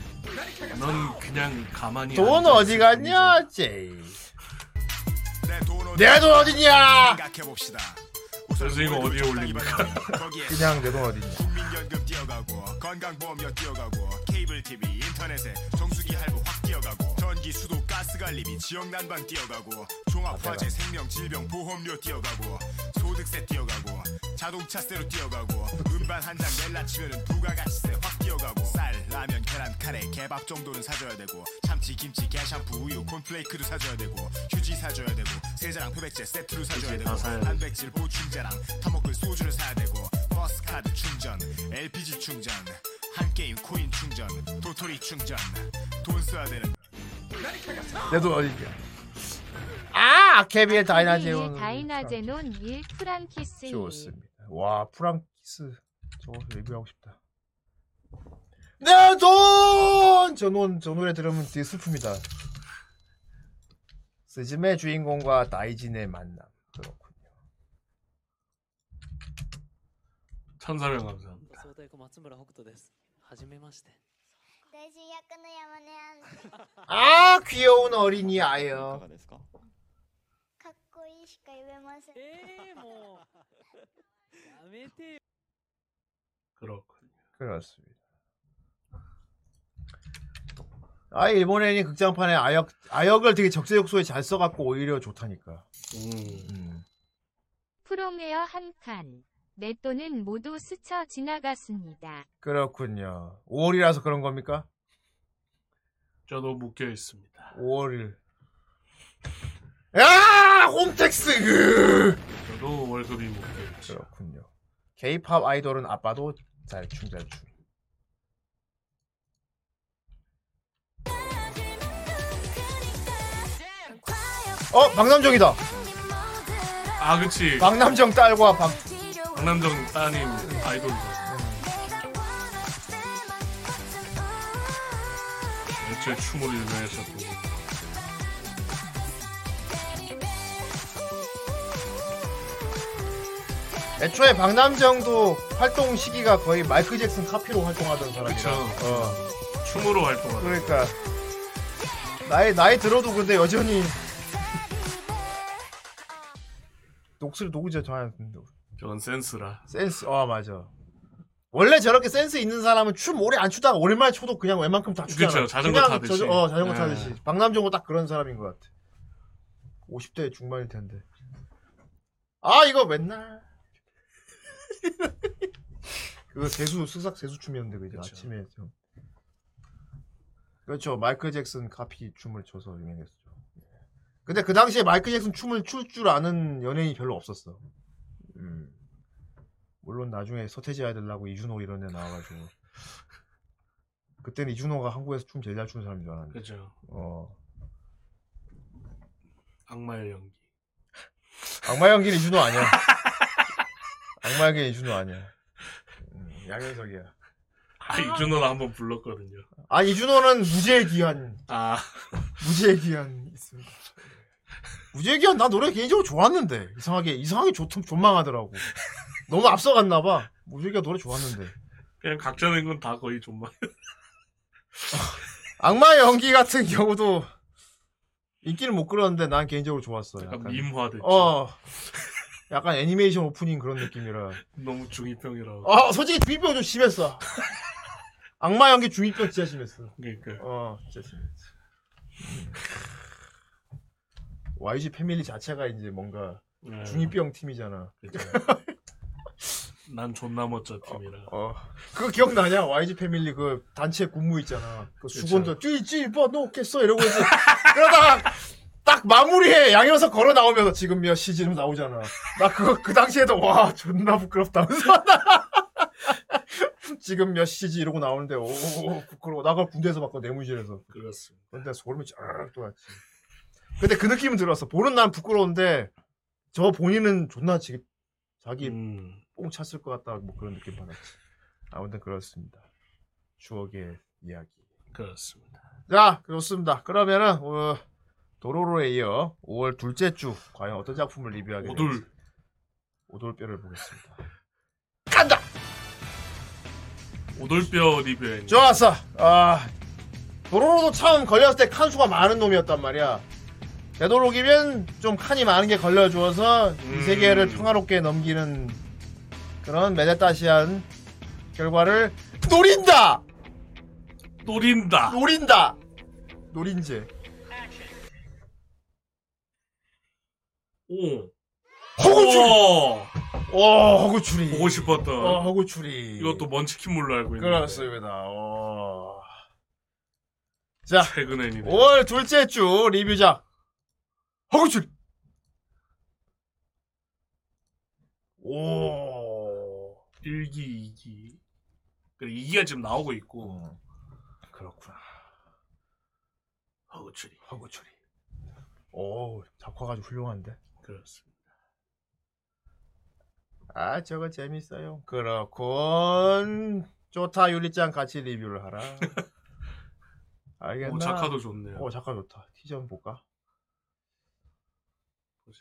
넌 그냥 가만히. 돈 앉아 어디 있을 갔냐, 제이. 내돈 내돈 어디냐? 생각해봅시다. 그래서 이거 어디에 올립니까? 거기에 그냥 내 돈 어디냐? 국민연금 뛰어가고 건강보험료 뛰어가고 케이블 TV 인터넷에 정수기 할부 확 뛰어가고 전기 수도 가스 관리비 지역 난방 뛰어가고 종합화재 생명 질병 보험료 뛰어가고 소득세 뛰어가고 자동차세로 뛰어가고 음반 한 장 낼라 치면은 부가가치세 확 뛰어가고 쌀 라면 계란 카레 개밥 정도는 사줘야 되고 참치 김치 게샴푸 우유 콘플레이크도 사줘야 되고 휴지 사줘야 되고 세제랑 표백제 세트로 사줘야 되고. 단백질 보충제랑 타먹을 소주를 사야 되고 버스 카드 충전 LPG 충전 한 게임 코인 충전 도토리 충전 돈 써야 되는 내돈 어디냐? 아, 아케비의 다이나제온. 다이나제논 1 프랑키스 1 좋습니다. 와, 프랑키스. 저거 리뷰하고 싶다. 내 돈! 저, 노, 저 노래 들으면 되게 슬픕니다. 스즈메 주인공과 다이진의 만남. 그렇군요. 천사명 감사합니다. 아 귀여운 어린이 아요. 아, 그렇군요. 그렇습니다. 아 일본 애니 극장판에 아역 아역을 되게 적재적소에 잘 써갖고 오히려 좋다니까. 음. 음. 프롬웨어 한 칸. 내 돈은 모두 스쳐 지나갔습니다. 그렇군요. 5월이라서 그런 겁니까? 저도 묶여 있습니다. 5월일. 야! 홈택스! 그! 저도 월급이 묶여 있죠. 그렇군요. K-팝 아이돌은 아빠도 잘춤 잘춤. 어, 박남정이다. 아, 그치. 박남정 딸과 박 박남정 따님 아이돌이죠. 애초에 춤으로 유명했었고. 애초에 박남정도 활동 시기가 거의 마이클 잭슨 카피로 활동하던 사람이라. 그쵸. 어. 춤으로 활동하는. 그러니까 나이 나이 들어도 근데 여전히 녹슬 녹이죠 저 저건 센스라. 센스 아 맞아. 원래 저렇게 센스 있는 사람은 춤 오래 안 추다가 오랜만에 춰도 그냥 웬만큼 다 추잖아. 그쵸, 자전거 그냥 타듯이. 저- 어 자전거 네. 타듯이. 박남정도 딱 그런 사람인 것 같아. 50대 중반일 텐데. 아 이거 맨날. 그거 세수 쓱싹 세수 춤이었는데 그죠 아침에 좀. 그렇죠. 마이클 잭슨 카피 춤을 춰서 유명했었죠. 근데 그 당시에 마이클 잭슨 춤을 출 줄 아는 연예인이 별로 없었어 음. 물론 나중에 서태지 아이들하고 이준호 이런 데 나와가지고 그때는 이준호가 한국에서 춤 제일 잘 추는 사람인 줄 알았는데 그죠. 어 악마의 연기. 악마 연기는 이준호 아니야 악마 연기는 이준호 아니야 음, 양현석이야 아, 이준호는 한번 불렀거든요. 아 이준호는 무지의 기한 아. 무지의 기한 있습니다 기한 나 노래 개인적으로 좋았는데 이상하게 이상하게 좋 존망하더라고 너무 앞서갔나 봐 기한 노래 좋았는데 그냥 각자 낸 건 다 거의 좀만. 악마의 연기 같은 경우도 인기를 못 끌었는데 난 개인적으로 좋았어. 약간 밈화됐죠. 어. 약간 애니메이션 오프닝 그런 느낌이라. 너무 중2병이라. 아, 솔직히 중이병 좀 심했어. 악마 연기 중이병 진짜 심했어. 그러니까. 어, 진짜 심했어. 음. YG 패밀리 자체가 이제 뭔가 네. 중이병 팀이잖아. 난 존나 멋져 팀이라. 어. 그거 기억나냐? YG 패밀리 그 단체 군무 있잖아. 그 수건도 찌찌 뭐 놓겠어 이러고 이제 그러다가 딱 마무리해 양현석 걸어 나오면서 지금 몇 시즌 나오잖아. 나 그거 그 당시에도 와 존나 부끄럽다면서 지금 몇 시지 이러고 나오는데 오 부끄러워. 나 그걸 군대에서 봤고 내무실에서. 그렇습니다. 근데 소름이 쫙 돋았지. 근데 그 느낌은 들었어. 보는 난 부끄러운데 저 본인은 존나 지금 자기 음. 뽕 찼을 것 같다 뭐 그런 느낌 받았지. 아무튼 그렇습니다. 추억의 이야기. 그렇습니다. 자 좋습니다. 그러면은 어, 도로로에 이어 5월 둘째 주 과연 어떤 작품을 리뷰하게 오돌. 될지 오돌뼈를 보겠습니다. 오돌뼈 리뷰에 좋았어. 아 도로로도 참 걸렸을 때 칸수가 많은 놈이었단 말이야. 되도록이면 좀 칸이 많은 게 걸려주어서 이 음. 세계를 평화롭게 넘기는 그런 메데타시한 결과를 노린다. 노린다. 노린다. 노린제. 오. 허구추리. 오. 오, 허구추리. 보고 싶었던. 어, 허구추리. 이것도 먼치킨물로 알고 있는데. 그렇습니다. 어. 자, 최근 애니네. 5월 둘째 주 리뷰작. 허구추리. 오. 1기, 2기. 그래, 2기가 지금 나오고 있고. 그렇구나. 허구추리. 허구추리. 오, 작화가 아주 훌륭한데. 그렇습니다. 아, 저거 재밌어요. 그렇군. 좋다, 유리짱 같이 리뷰를 하라. 알겠나? 오, 작화도 좋네요. 오, 작화 좋다. 티 좀 볼까? 보자.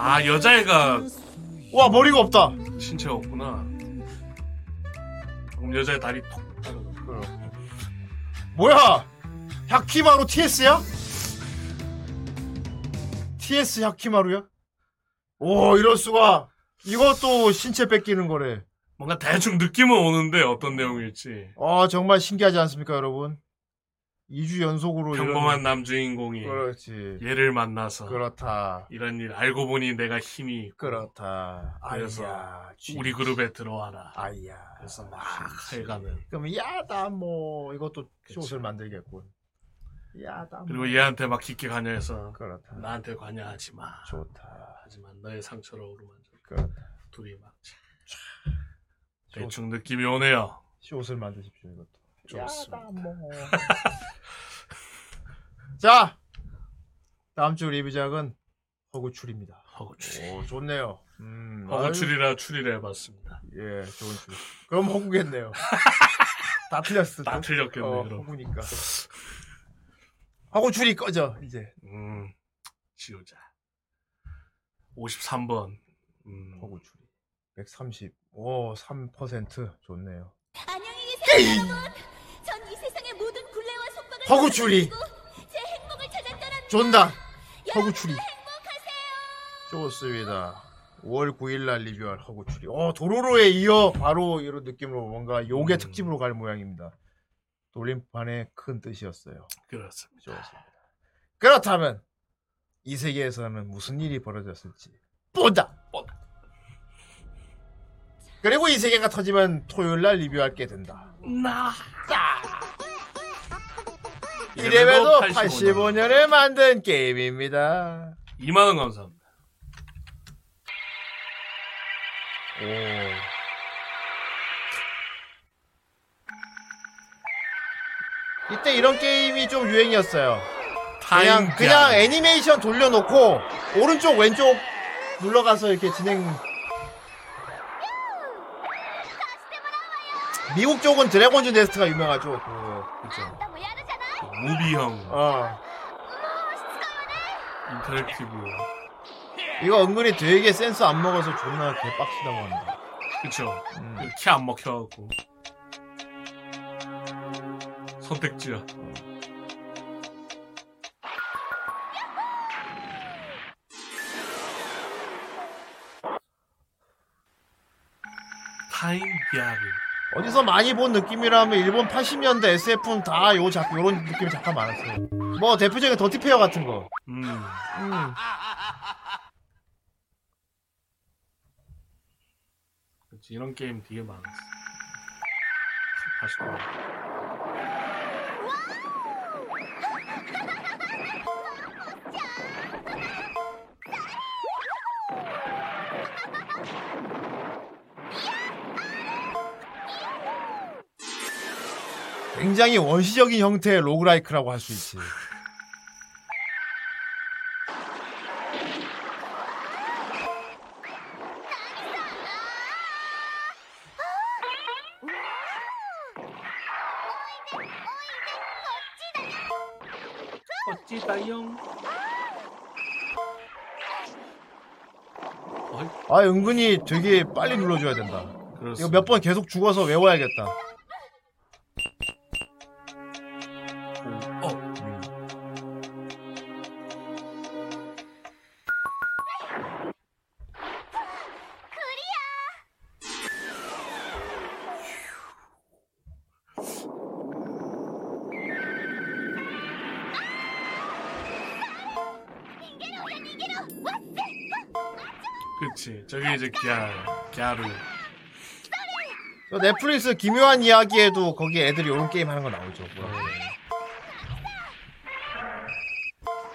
아 여자애가 와 머리가 없다. 신체가 없구나. 그럼 여자의 다리 톡. 뭐야? 야키마루 TS야? TS 야키마루야? 오 이럴 수가. 이것도 신체 뺏기는 거래. 뭔가 대충 느낌은 오는데 어떤 내용일지. 아 정말 신기하지 않습니까 여러분? 2주 연속으로 평범한 이런- 남주인공이 그렇지. 얘를 만나서 그렇다. 이런 일 알고 보니 내가 힘이 있고 그렇다. 그래서 아이야, 우리 그룹에 들어와라. 아이야. 그래서 막 해가는. 그럼 야다 뭐 이것도 쇼트를 만들겠군. 야다. 그리고 뭐. 얘한테 막 깊게 관여해서 그렇다. 나한테 관여하지 마. 좋다. 하지만 너의 상처로 어루만져. 그렇다. 둘이 막 대충 느낌이 오네요. 쇼트를 만드십시오 이것도. 좋습니다. 야다 뭐. 자, 다음 주 리뷰작은 허구출입니다. 허구출. 오, 좋네요. 음, 허구출이라 추리를 해봤습니다. 예, 좋은 출. 그럼 허구겠네요. 다 틀렸어. 다 틀렸겠네, 어, 그럼. 허구니까. 허구출이 꺼져 이제. 음, 지우자. 53번. 음, 허구출이. 130. 오, 3% 좋네요. 안녕히 계세요 여러분 찾았더랍니다 존다. 허구출이. 행복하세요 좋습니다. 5월 9일 날 리뷰할 허구출이. 어, 도로로에 이어 바로 이런 느낌으로 뭔가 요괴 음. 특집으로 갈 모양입니다. 돌림판의 큰 뜻이었어요. 그렇습니다. 좋습니다. 그렇다면 이 세계에서는 무슨 일이 벌어졌을지 본다. 본다. 그리고 이 세계가 터지면 토요일 날 리뷰할 게 된다. 나. 이래봬도 85년. 85년에 만든 게임입니다. 2만원 감사합니다. 오. 이때 이런 게임이 좀 유행이었어요. 그냥 그냥 갱. 애니메이션 돌려놓고 오른쪽 왼쪽 눌러가서 이렇게 진행. 미국 쪽은 드래곤즈 네스트가 유명하죠. 그, 그죠. movie형. 어. Interactive. 이거 은근히 되게 센스 안 먹어서 존나 개빡치다고 한다. 그쵸. 음. 키안 먹혀갖고. 선택지야. 타임 갸루. 어디서 많이 본 느낌이라면 일본 80년대 SF는 다 요 작, 요런 느낌의 작가 많았어요. 뭐 대표적인 더티페어 같은 거. 음. 음. 그치, 이런 게임 되게 많았어. 89. 굉장히 원시적인 형태의 로그라이크라고 할 수 있지. 아 은근히 되게 빨리 눌러줘야 된다. 이거 몇 번 계속 죽어서 외워야겠다. 갸, 갸루. 저 넷플릭스 기묘한 이야기에도 거기 애들이 이런 게임 하는 거 나오죠. 뭐라.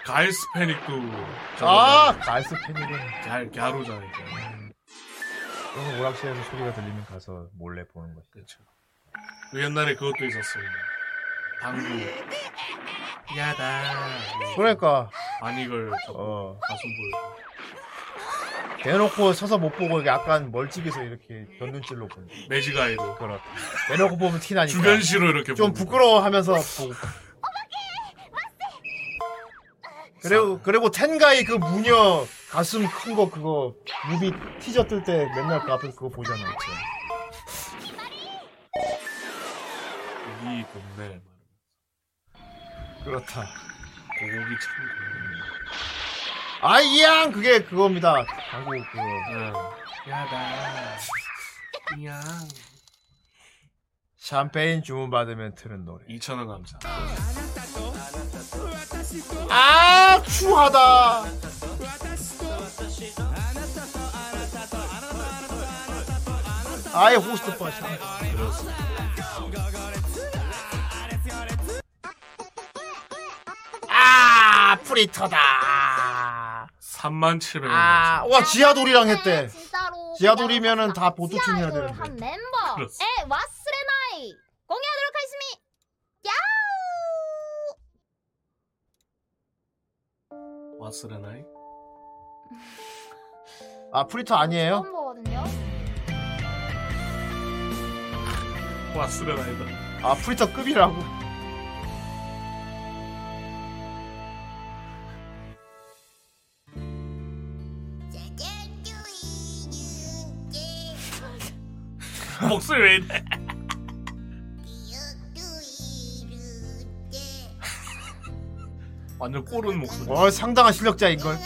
가이스 패닉도. 아 가이스 패닉은 갸, 갸루잖아요. 그런 오락실에서 소리가 들리면 가서 몰래 보는 거지. 그렇죠. 그 옛날에 그것도 있었습니다. 방구. 야다. 그러니까 아니 이걸 어. 가슴 보여. 대놓고 서서 못 보고 이게 약간 멀찍이서 이렇게 견눈질로 보는. 매지가이로. 그렇. 대놓고 보면 티 나니까. 주변시로 이렇게 좀 보고. 부끄러워하면서 보고. 그리고 그리고 텐가이 그 무녀 가슴 큰 거 그거 뮤비 티저 뜰 때 맨날 그 앞에서 그거 보잖아. 이 동네. 그렇다. 고기 참. 아이양 그게 그겁니다. 한국 그거. 야다. 야. 샴페인 주문 받으면 트는 노래. 2,000원 감사. 아 추하다. 아예 호스트 빠져. 아 프리터다. 37,000원. 아, 와 지하돌이랑 했대. 진짜로 지하돌이면은 다 춤해야 아이돌 되는데. 한 멤버 그렇습니다. 에 와스레나이 공개하도록 하겠습니다. 야우 와스레나이? 아 프리터 아니에요? 처음 보거든요. 와스레나이다. 아 프리터 급이라고. 목소리 왜 이래? 완전 꼬른 목소리. 어 상당한 실력자인 걸.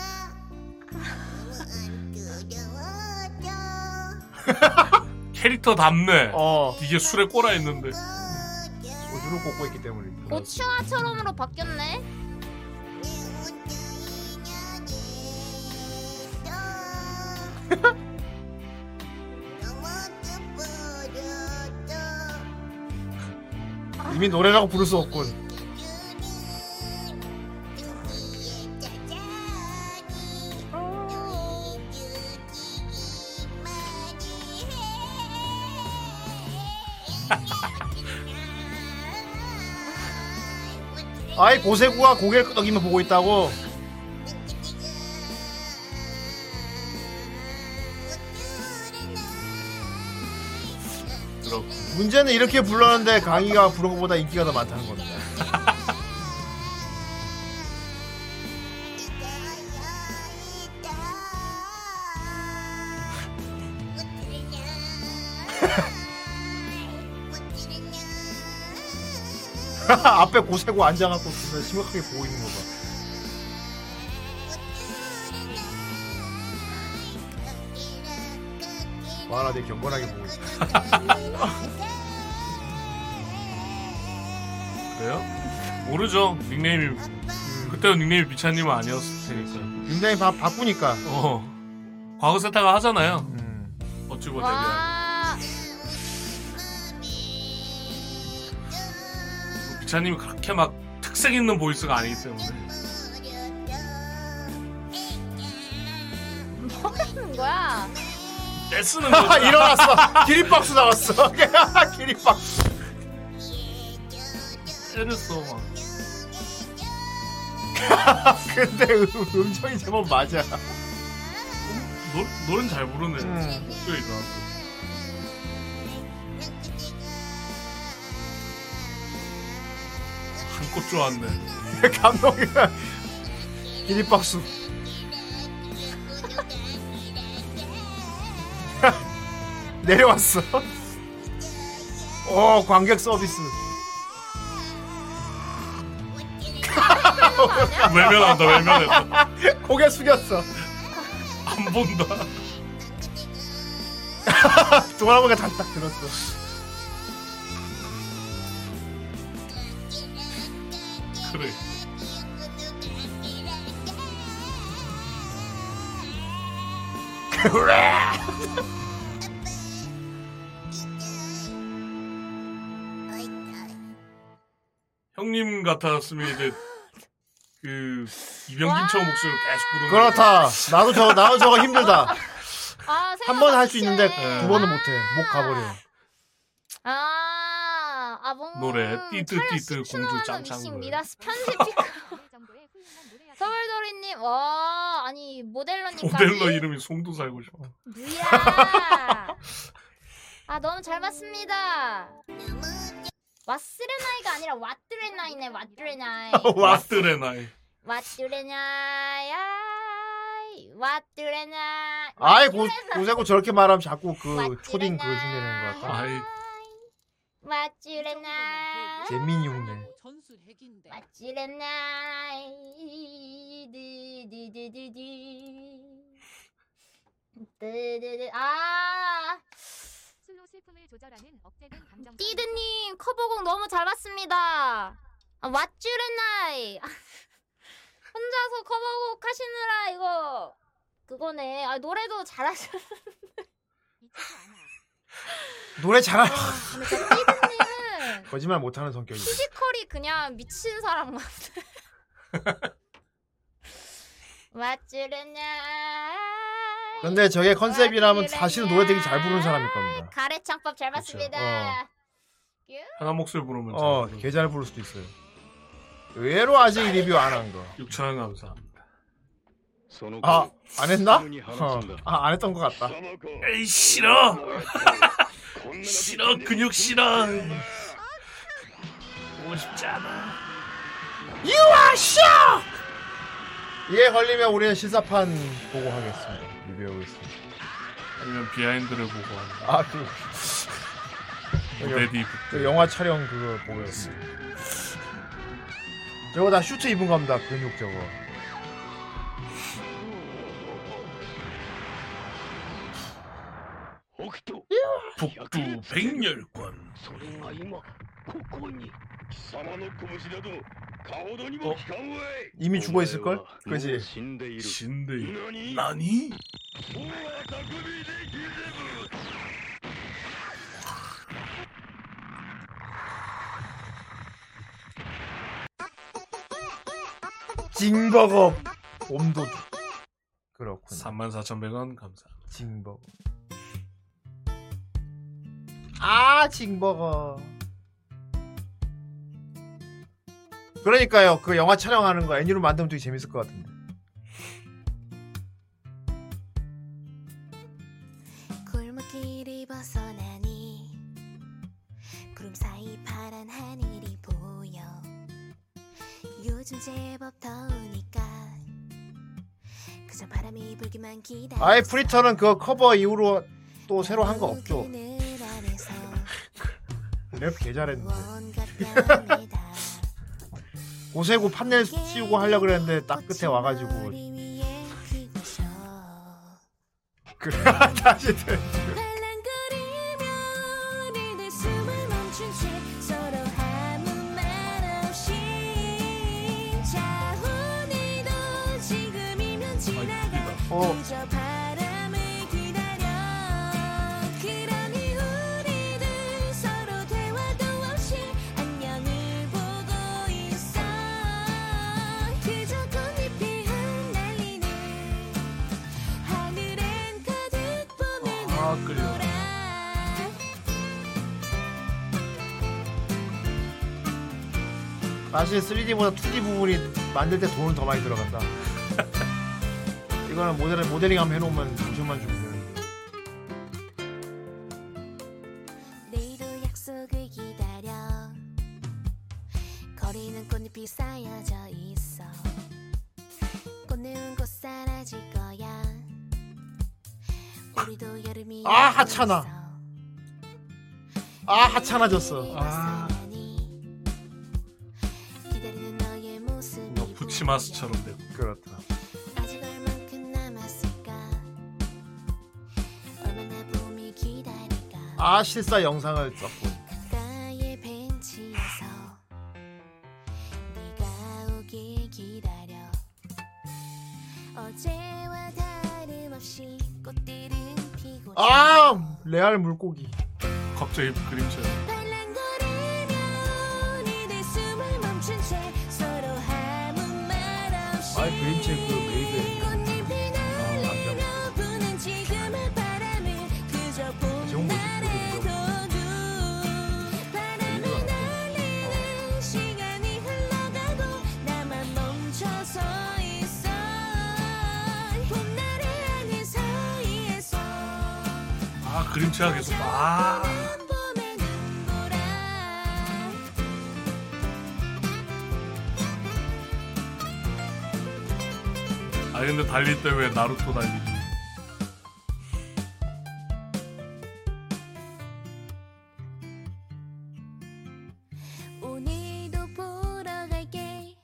캐릭터 답네. 어. 이게 술에 꼬라 있는데. 소주를 꽂고 있기 때문에. 고추화처럼으로 바뀌었네. 이미 노래라고 부를 수 없군. 아이 고세구가 고개를 끄덕이며 보고 있다고. 문제는 이렇게 불렀는데 강희가 부른 것보다 인기가 더 많다는 겁니다. 앞에 고세구 앉아갖고 심각하게 보고 있는 거 봐. 와나 되게 경건하게 보고 있어. 그래요? 모르죠. 닉네임이 그때 닉네임이 미차님은 아니었을 테니까. 닉네임 바, 바꾸니까. 어. 과거 세타가 하잖아요. 어찌 보자. 와 미차님이 그렇게 막 특색 있는 보이스가 아니기 때문에. 뭐 하는 거야? 떼쓰는 거. 일어났어. 기립박수 나왔어. 기립박수. 때렸어 막. 근데 음, 음정이 제법 맞아. 노, 노래는 잘 부르네. 음. 목소리 좋았어. 한꽃 좋았네. 감동이야. 기립박수. 내려왔어. 어, 관객 서비스. 외면한다, 외면했다. 고개 숙였어. 안 본다. 동아보가 다딱 들었어. 그래. 그래. 형님 같았으면 이제 그 이병김처 목소리를 계속 부르는. 그렇다. 나도 저 나도 저거 힘들다. 아, 한 번 할 수 있는데 네. 두 번은 못해. 목 가버려. 아, 아, 뭔 노래 띠뜨 띠뜨 공주 짱짱 입니다. 편집 피크. 서울도리님, 와, 아니 모델러님까지. 모델러 이름이 송도 살고 싶어. 뭐야? 아 너무 잘 봤습니다. 왓스레나이가 아니라 왓드레나이네 왓드레나이. 와스레나이. 왓드레나이. 왓드레나이. 아이 고 고세고 저렇게 말하면 자꾸 그 초딩 그 흉내내는 것 같다. 아이 왓드레나이. 재민이 흉내. 왓드레나이. 디디디디디. 드드드 아. 띠드님 커버곡 너무 잘 봤습니다. 아, 왓쥬레나이 혼자서 커버곡 하시느라 이거 그거네. 아 노래도 잘하셨. 노래 잘하. 저 띠드님은 거짓말 못하는 성격이. 피지컬이 그냥 미친 사람 같아. 왓쥬레나이 근데 저게 컨셉이라면 사실은 노래 되게 잘 부르는 사람일 겁니다. 가래창법 잘 봤습니다. 하나 목소리 부르면 잘 어, 개 잘 부를 수도 있어요. 의외로 아직 리뷰 안 한 거. 6천 원 감사합니다. 아, 안 했나? 어, 아, 안 했던 것 같다. 에이 싫어. 싫어 근육 싫어. 보고 싶지 않아. You are shock! 이에 걸리면 우리는 실사판 보고 하겠습니다. 리뷰하겠습니다. 아니면 비하인드를 보고 하는. 아, 그. 레디. 그 영화 촬영 그거 보겠습니다. 저거 다 슈트 입은 겁니다. 근육 저거. 북두 백열권. それが今ここに貴様の拳などかほどに 어? 이미 죽어 있을 걸? 어, 그지? 어, 死んでい. 何? 징버거 옴도둑 그렇군 34,100원 감사 징버거 아 징버거 그러니까요. 그 영화 촬영하는 거 애니로 만들면 되게 재밌을 것 같은데. 아예 프리터는 그 커버 이후로 또 새로 한 거 없죠. 랩 개 잘했는데. 고세고 판넬 씌우고 하려고 그랬는데 딱 끝에 와가지고. 그래 다시 들 사실 3D보다 2D 부분이 만들 때 돈을 더 많이 들어갔다. 이거는 모델, 모델링 하면 해놓으면 50만 주고. 기다려 거리는 꽃잎이 쌓여져 있어 꽃은 곧 사라질 거야 우리도 여름이 아 하찮아. 아 하찮아졌어. 아. 뭐 부치마스처럼 되고 그렇다. 아 실사 영상을 썼고. 아 레알 물고기. 갑자기 그림체. 발 아 아 근데 달릴 때 왜 나루토 달리기? 오늘도 보러 갈게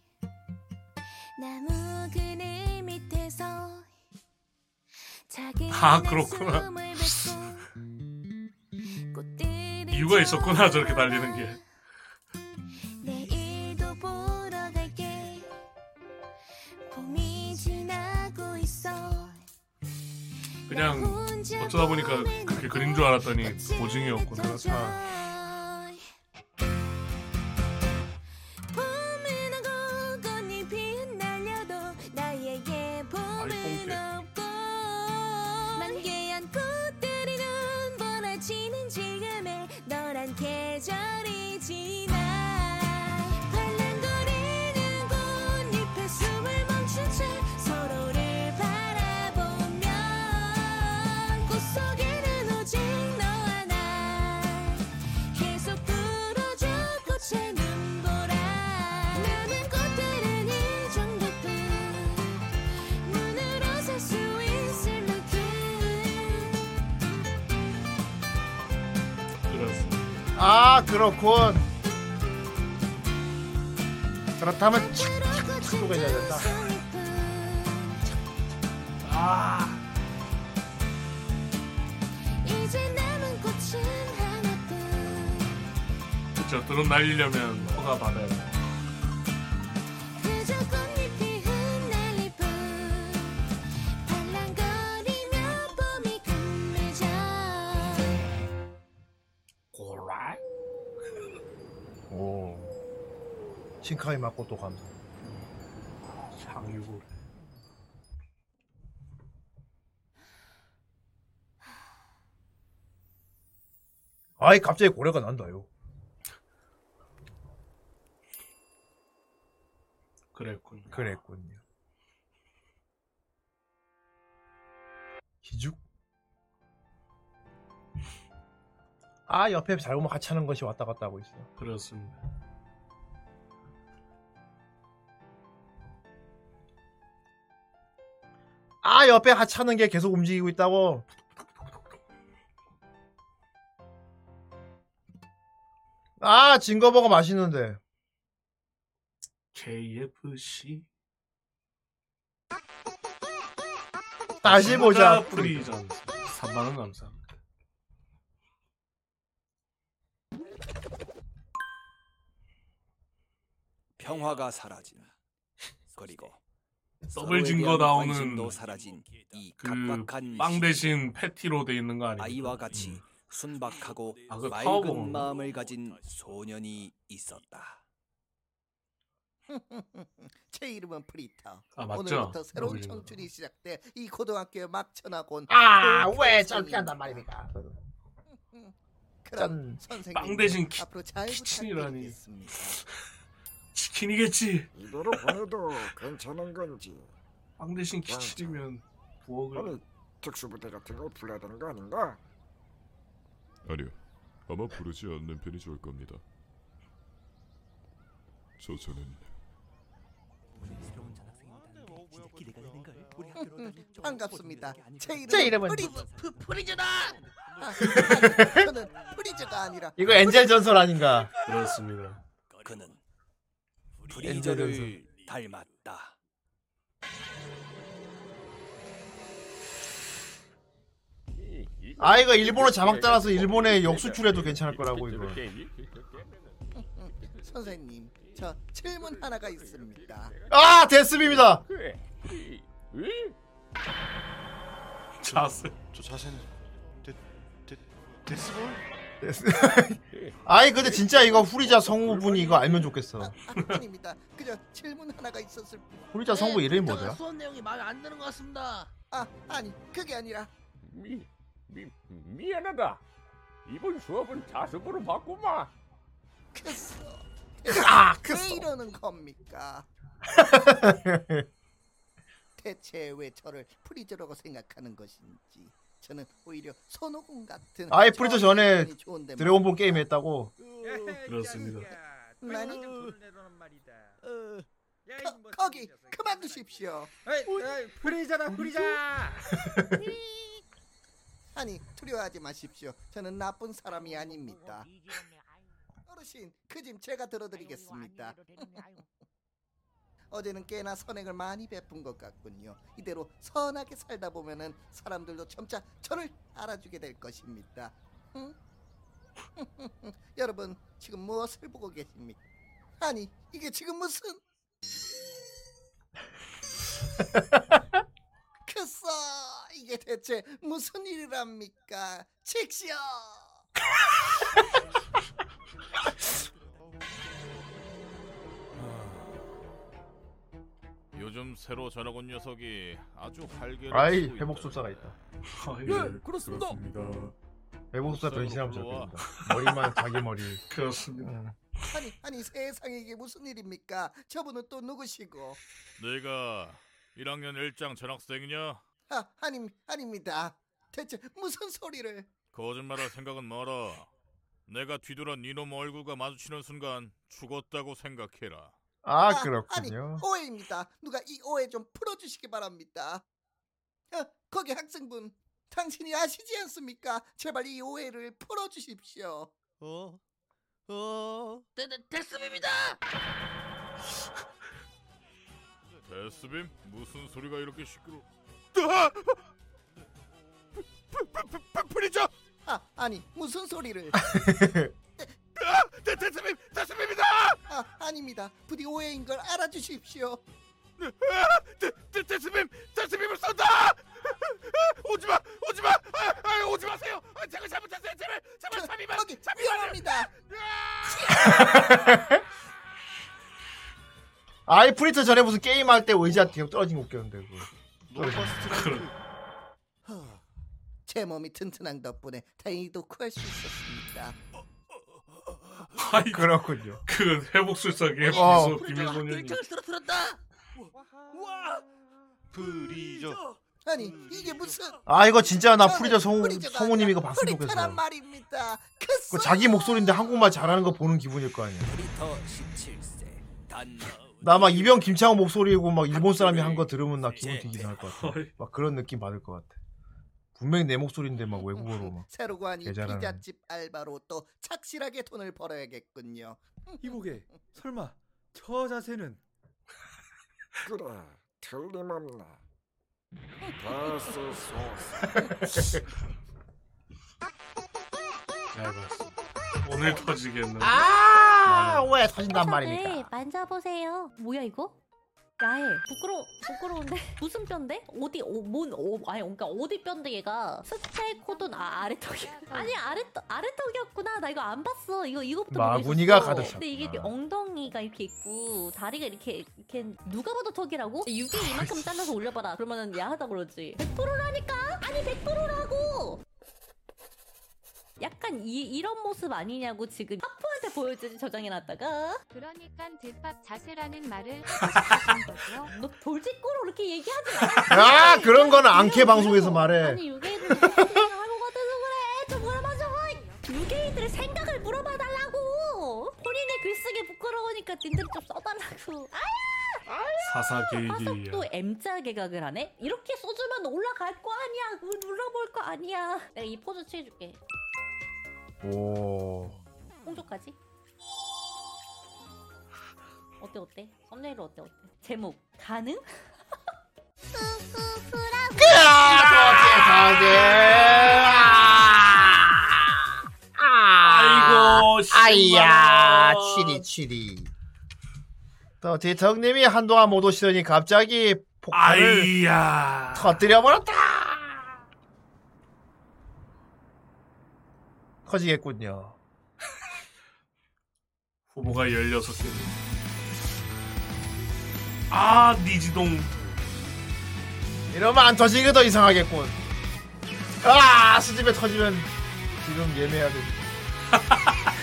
나무 그늘 밑에서 작은 아, 그렇구나. 있었구나 저렇게 달리는 게. 그냥 어쩌다 보니까 그렇게 그린 줄 알았더니 오징이었구나. 그렇군. 그렇다면 축구가 해야 된다. 아 그쵸 드론 날리려면 허가 받아야 돼. 신카이 맞고 또 감사. 장유고. 아이 갑자기 고래가 난다요. 그랬군. 그랬군요. 기죽? 아 옆에 잘못 하찮은 것이 왔다 갔다 하고 있어. 그렇습니다. 아 옆에 하찮은 게 계속 움직이고 있다고. 아 진거버거 맛있는데. KFC. 다시 보자. 프리전. 3만 원 감사합니다. 평화가 사라진 그리고 더블 증거 나오는 이그 각박한 빵 대신 패티로 돼 있는 거 아니에요? 아이와 같이 순박하고 아, 그. 맑은 마음을 가진 소년이 있었다. 제 이름은 프리터. 아? 오늘부터 새로운 청춘이 시작돼 이 고등학교에 막 전학온 아, 그 왜. 저렇게 한단 말입니까? 그럼 짠. 선생님 빵 대신 키- 앞으로 잘. 부탁드리겠습니다. 치킨이겠지. 이대로 보내도 괜찮은 건지 빵 대신 키칠이면 부엌을 아니 특수부대 같은 걸 불러야 되는 거 아닌가? 아니요. 아마 부르지 않는 편이 좋을 겁니다. 저 저는. 반갑습니다. 제 이름은, 제 이름은 프리, 프, 프리즈다. 아, 아니, 저는 프리즈가 아니라 이거 엔젤 전설 아닌가? 그렇습니다. 그는 프리저를 닮았다. 아 이거 일본어 자막 따라서 일본에 역수출해도 괜찮을 거라고 이거. 선생님, 저 질문 하나가 있습니다. 아 데스비입니다. 자세. 저 자세는 데, 데, 데스볼? 데스. 아이 근데 진짜 이거 후리자 성우분이 이거 알면 좋겠어. 아, 아닙니다. 그저 질문 하나가 있었을 뿐. 후리자 성우 이름이 뭐더라? 수업 내용이 마음에 안 드는 것 같습니다. 아, 아니 그게 아니라 미, 미, 미안하다. 이번 수업은 자습으로 바꾸마. くそ. 아, 왜 이러는 겁니까? 대체 왜 저를 프리즈라고 생각하는 것인지 저는 오히려 손오공 같은 아이 프리저 전에 좋은데 드래곤볼 게임 했다고. 그렇습니다. 많이 어, 거, 거기 그만두십시오. 프리자다 프리자. 아니 두려워하지 마십시오. 저는 나쁜 사람이 아닙니다. 어르신 그 짐 제가 들어드리겠습니다. 어제는 꽤나 선행을 많이 베푼 것 같군요. 이대로 선하게 살다 보면은 사람들도 점차 저를 알아주게 될 것입니다. 응? 여러분 지금 무엇을 보고 계십니까? 아니 이게 지금 무슨 크소 이게 대체 무슨 일이랍니까? 칙시오 요즘 새로 전학 온 녀석이 아주 활개를 아이 치고 있다. 회복술사가 있다. 네, 그렇습니다. 회복술사 변신하면 좋겠습니다. 머리만 자기 머리. 그렇습니다. 아니 아니 세상에 이게 무슨 일입니까? 저분은 또 누구시고? 내가 1학년 1장 전학생이냐? 아 아님 아닙니다. 대체 무슨 소리를? 거짓말할 생각은 마라. 내가 뒤돌아 니놈 얼굴과 마주치는 순간 죽었다고 생각해라. 아 아니 그렇군요. 오해입니다. 누가 이 오해 좀 풀어주시기 바랍니다. 어, 거기 학생분 당신이 아시지 않습니까? 제발 이 오해를 풀어주십시오. 어? 어? 데, 데, Death입니다. Death Beam? 무슨 소리가 이렇게 시끄러? 프리저! 아 아니 무슨 소리를? 데, Death Beam! Death Beam이다! 아 아닙니다. 부디 오해인 걸 알아주십시오. 데, 데, Death Beam! Death Beam을 쏜다! 오지마! 오지마! 아, 아, 오지 마세요! 아, 제가 잘못했어요! 제발! 제발 잠시만! 거기! 위험합니다. 아이 프리저 전에 무슨 게임 할 때 의자 계속 떨어진 거 웃겼는데 그거. 제 몸이 튼튼한 덕분에 다행히도 구할 수 있었습니다. 아이 그렇군요. 그 회복술사 게임 어. 어. 비밀소년이. 쓰러뜨렸다. 프리저. 아니 이게 무슨 아 이거 진짜 나 프리저 성우 성우님 이거 봤으면 좋겠어. 말입니다. 그 자기 목소리인데 한국말 잘하는 거 보는 기분일 거 아니야. 프리터 17세 단나막 이병 김창호 목소리고 막 일본 사람이 한 거 들으면 나 기분 되게 이상할 것 같아. 막 그런 느낌 받을 것 같아. 분명히 내 목소리인데 막 외국어로 막. 새로 구한 이 개잘하는. 피자집 알바로 또 착실하게 돈을 벌어야겠군요. 이보게 설마 저 자세는 그래 틀림없네 데스 소스 잘 봤습니다. 오늘 터지겠는. 아, 왜 터진단 네, 만져보세요. 뭐야 이거? 야해. 부끄러 부끄러운데 무슨 뼈인데? 어디 어, 뭔 어, 아니 그러니까 어디 뼈인데 얘가 스테이 코든 아, 아래턱이 아니 아래턱 아래턱이었구나. 나 이거 안 봤어. 이거 이거부터 마구니가. 가득 근데 이게 찼구나. 엉덩이가 이렇게 있고 다리가 이렇게 이렇게 누가 봐도 턱이라고? 육에 이만큼 잘라서 올려봐라. 그러면은 야하다 그러지. 100%라니까? 아니 100%라고. 약간 이, 이런 모습 아니냐고 지금 하프한테 보여주지 저장해놨다가 그러니까 뒷밥 자세라는 말을 싶은 거죠. 너 돌직구로 그렇게 얘기하지 아 그런 거는 앙케 방송에서 말해. 아니 유괴이들 하고 같아서 그래 좀 물어봐줘 유괴이들의 생각을 물어봐 달라고 본인의 글쓰기 부끄러우니까 님들 좀 써달라고 아야 사사 계획이 또 M자 개각을 하네? 이렇게 써주면 올라갈 거 아니야. 눌러볼 거 아니야. 내가 이 포즈 취해줄게. 오. 홍조까지? 어때 어때? 썸네일 어때 어때? 제목 가능? 아이고, 아이야, 치리, 치리. 또, 대턱님이 한동안 못 오시더니 갑자기 폭발을 아이야. 터뜨려 버렸다! 커지겠군요. 후보가 16개. 아, 니지동. 이러면 안 터지게 더 이상하겠군. 아, 수집에 터지면 지금 예매해야 돼.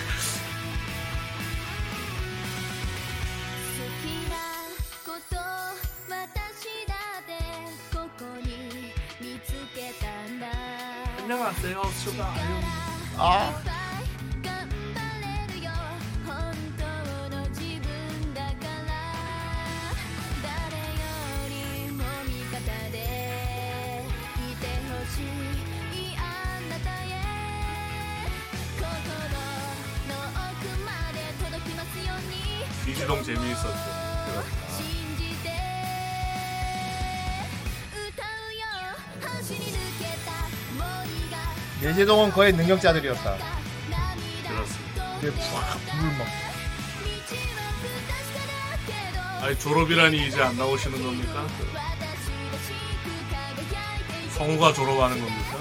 안녕하세요, 슈가 아용. 아. 이주동 재미있었죠. 예제동은 거의 능력자들이었다. 그렇습니다. 근데 팍, 불 막. 아니, 졸업이라니 이제 안 나오시는 겁니까? 성우가 졸업하는 겁니까?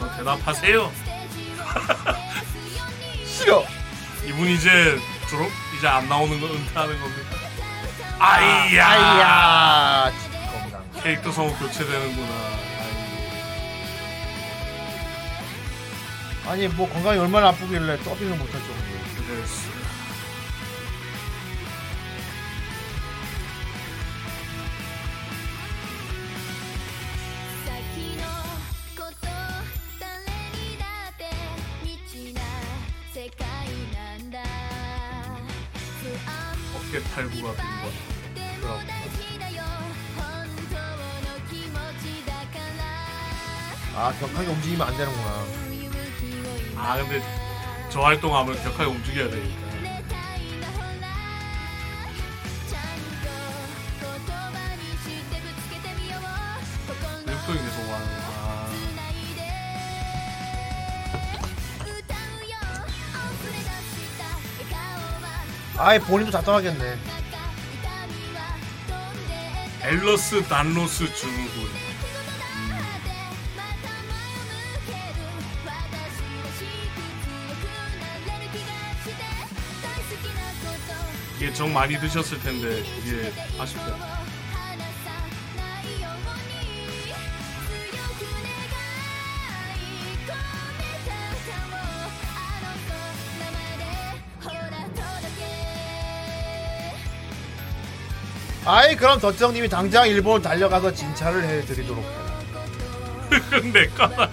어, 대답하세요. 싫어. 이분 이제 졸업 이제 안 나오는 거 은퇴하는 겁니까? 아이야. 아이야. 캐릭터 성우 교체되는구나. 아니, 뭐 건강이 얼마나 아프길래 더빙을 못할 정도. 그랬어. 어깨 탈구가 된 거. 그렇 아, 격하게 움직이면 안 되는구나. 아 근데 저 활동하면 격하게 움직여야 되니까. 계속 하는. 아. 아이, 본인도 답답하겠네. 앨러스 단로스 증후군. 정 많이 드셨을 텐데 이게 아쉽다. 아이, 그럼 덧정님이 당장 일본 달려가서 진찰을 해드리도록 해라. 아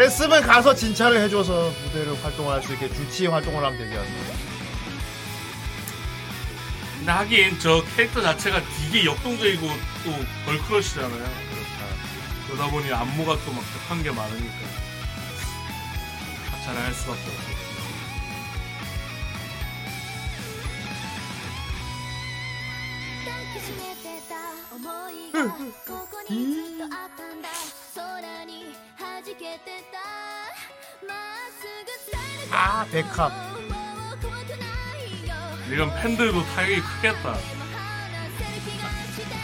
그랬으면 가서 진찰을 해줘서 무대를 활동을 할수 있게 주치 활동을 하면 되지 않나. 근데 하긴 저 캐릭터 자체가 되게 역동적이고 또 걸크러시잖아요. 그렇다. 그러다 보니 안무가 또막 격한 게 많으니까 가차를 할 수밖에 없고. 아, 백합. 이건 팬들도 타격이 크겠다.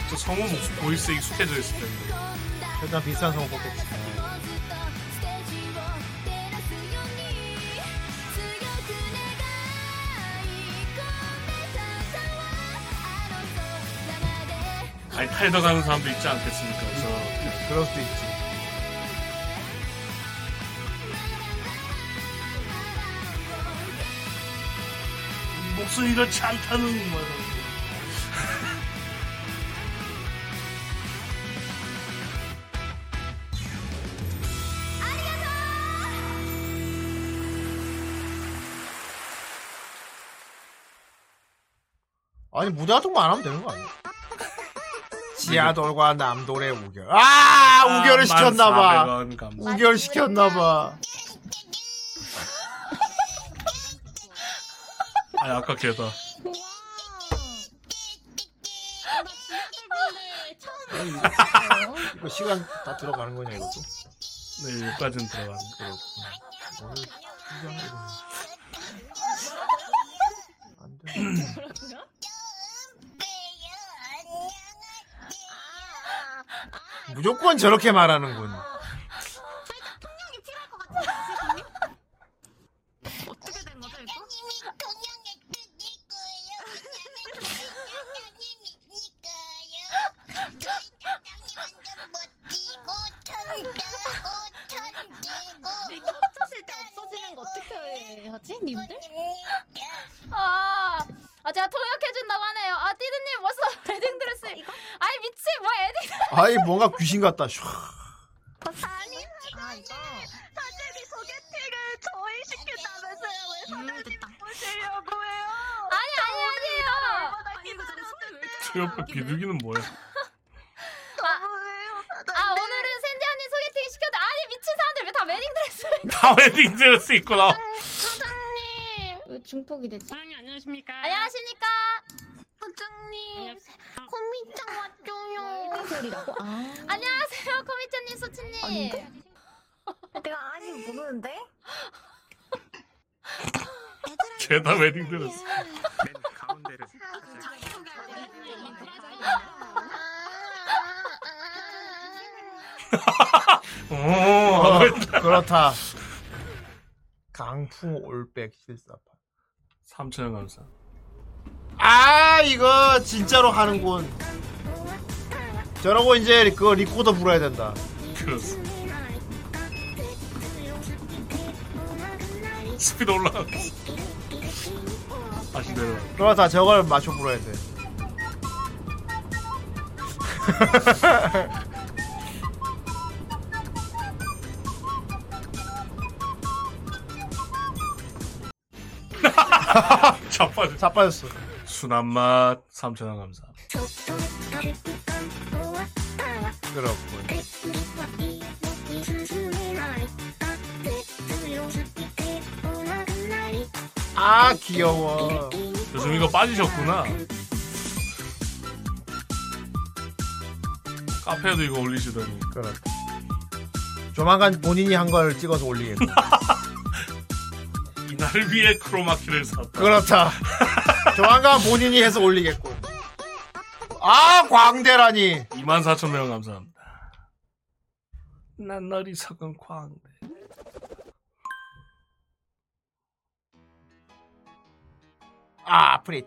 저 성우 목소 voice 익숙해져 있을 텐데. 일단 비싼 성우 뽑겠지. 아니 탈더 가는 사람도 있지 않겠습니까? 저 그럴 수도 있지. 없으니 그렇지 않다는 거예요. 아니 무대 같은 거안 하면 되는 거 아니야? 지하돌과 남돌의 우결. 아, 우결을 시켰나봐. 우결 시켰나봐. 아 아까 걔다. 이거 시간 다 들어가는 거냐 이거? 네 여기까지는 들어가는 거. 무조건 저렇게 말하는군. 거 어떻게 하지, 님들? 아, 아 제가 통역해준다고 하네요. 아 띠드님 벌써 웨딩 드레스. 아이 미치 뭐 에디. 아이 뭔가 귀신 같다. 슉. 아니, 아 이거 사장이 소개팅을 저희 시킨다면서요? 왜 사장님 보시려고 해요? 아니 아니 아니에요. 이렇게 저 옆에 비둘기는 뭐야? 아, 아 오늘은 소개팅 시켜도 아니 미친 사람들 왜 다 웨딩 드레스? 다 웨딩 드레스 입고 나와. 사장님 왜 중폭이 되지? 사장님 안녕하십니까? 안녕하십니까? 사장님 컴퓨터 왔죠요. 소리라고? 아. 안녕하세요 코미천님 소치님. 내가 아직 모르는데? 죄다 웨딩 드레스. 가운데를 오, 어, 그렇다. 강풍 올백 실사판. 3천원 감사. 아 이거 진짜로 하는군. 저러고 이제 그거 리코더 불어야 된다. 그렇습니다. 스피드 올라가. 다시 내려. 그렇다 저걸 맞춰 불어야 돼. 자빠졌. 자빠졌어. 순한 맛 3천 원 감사. 그렇군. 아 귀여워. 요즘 이거 빠지셨구나. 카페에도 이거 올리시더니. 그렇다. 조만간 본인이 한 걸 찍어서 올리겠다. 이날을 위해 크로마키를 샀다. 그렇다. 조만간 본인이 해서 올리겠군. 아 광대라니. 24,000명 감사합니다. 난 너리 석은 광대. 아 아프레이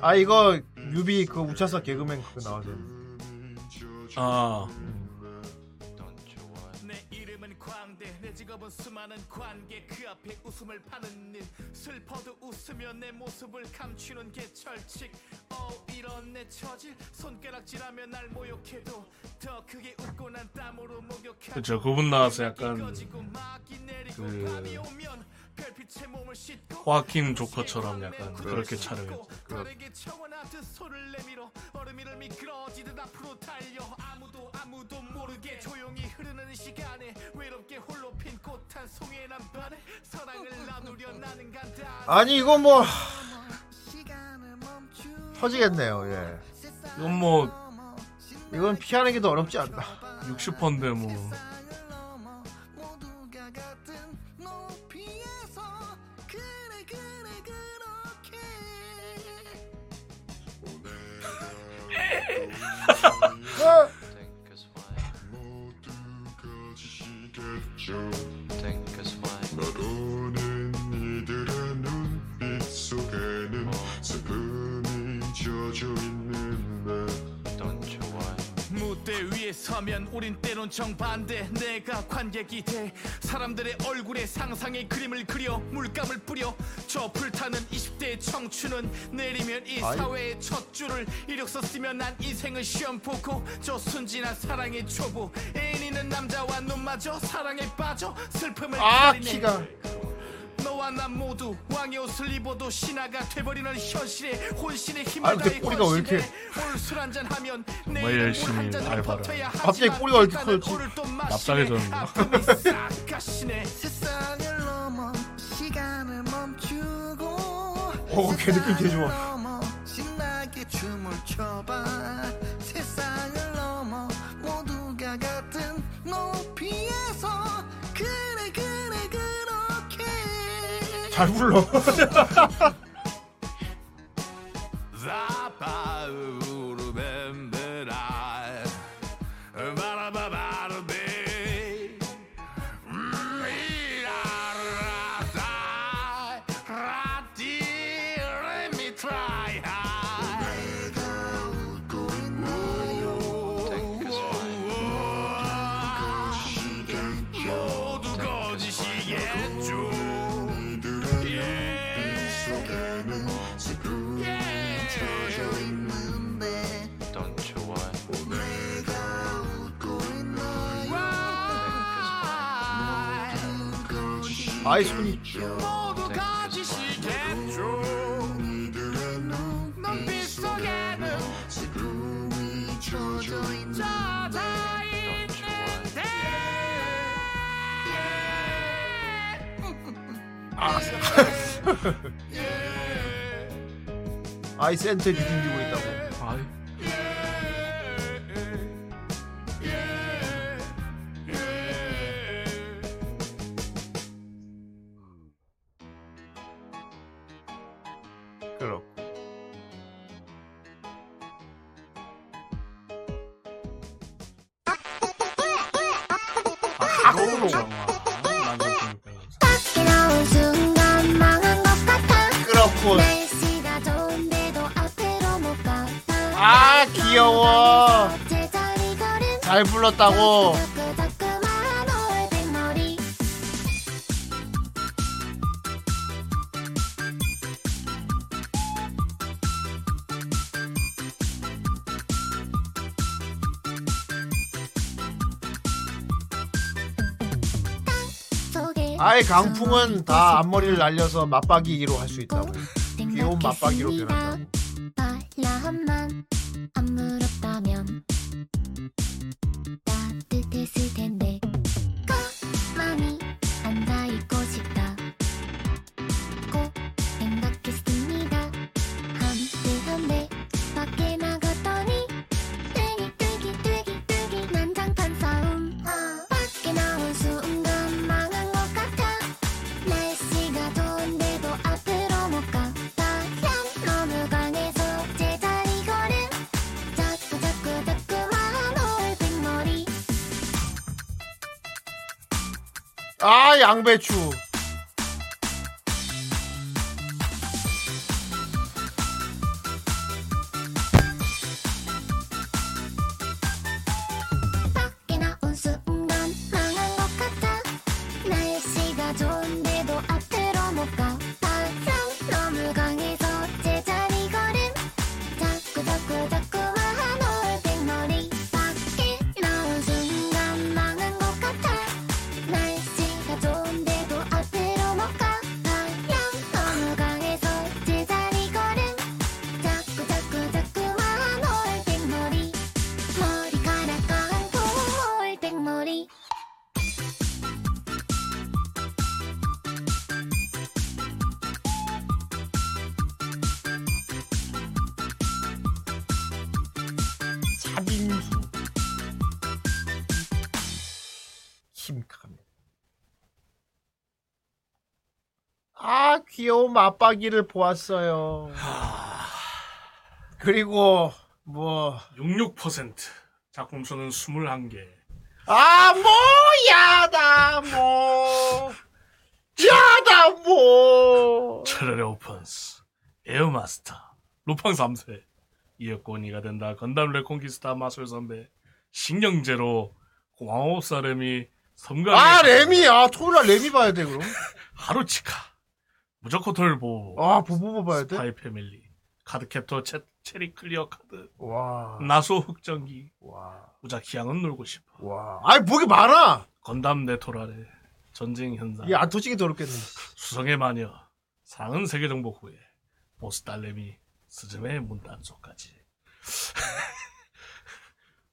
아 이거 뮤비 그 우차사 개그맨 그거 나와서. 아. 내 직업은 수많은 관계 그 앞에 웃음을 파는 일. 슬퍼도 웃으며 내 모습을 감추는 게 철칙. 어 이런 내 처질 손가락질하며 날 모욕해도 더 크게 웃고 난 땀으로 목욕하고 그쵸 그분 나와서 약간 그 호아킨 조커처럼 약간 그렇게 촬영했죠. 아니 이거 뭐 터지겠네요. 예. 이건 뭐 이건 피하는게도 어렵지 않나. 60번데 뭐 Ah. Think is why. 무대 위에서 서면 우린 때론 정반대. 내가 관객이 돼. 사람들의 얼굴에 상상의 그림을 그려 물감을 뿌려. 저 불타는 20대의 청춘은 내리면 이 아이. 사회의 첫 줄을 이력서 쓰면 난 인생을 시험 보고 저 순진한 사랑의 초보. 애인 있는 남자와 눈마저 사랑에 빠져 슬픔을 아, 키가. 너와 난 모두 왕의 옷을 입어도 신하가 돼버리는 현실에 혼신의 아, 힘을 근데 다해 꼬리가 왜 이렇게- 올술 한잔 하면 정말 열심히 알바를 갑자기 꼬리가 왜 이렇게 커졌지? 납작해졌는가? 싹 가시네 세상을 넘어 시간을 멈추고 어, 걔 느낌 개 좋아. 넘어 신나게 춤을 춰봐 잘 불러. 아이 손이. 아, 아이 센터에 느낌 주고 있다고. 속에 아이 강풍은 다 앞머리를 날려서 맞박이기로 할 수 있다고. 귀여운 맞박이로 변한다 양배추. 귀여운 맞박이를 보았어요. 그리고 뭐 66% 작품 수는 21개. 아, 뭐, 야다, 뭐. 야다, 뭐. 차라리 오픈스, 에어마스터, 루팡 3세, 이어꼬니가 된다, 건담 레콘키스타 마술 선배, 신경제로 고마워 사람이 섬광 아 레미 아 토요일 날 레미 봐야 돼 그럼. 하루치카 무조건 돌보 아 보보보 봐야 돼. 스파이 패밀리 카드 캡터 채, 체리 클리어 카드 와. 나소 흑전기 와. 무작희양은 놀고 싶어 와. 아이 뭐게 많아. 건담 네토라레 전쟁 현상 이게 안 터지게 더럽겠네. 수성의 마녀 사랑은 세계 정복 후에 보스 딸내미 스즈메 문단속까지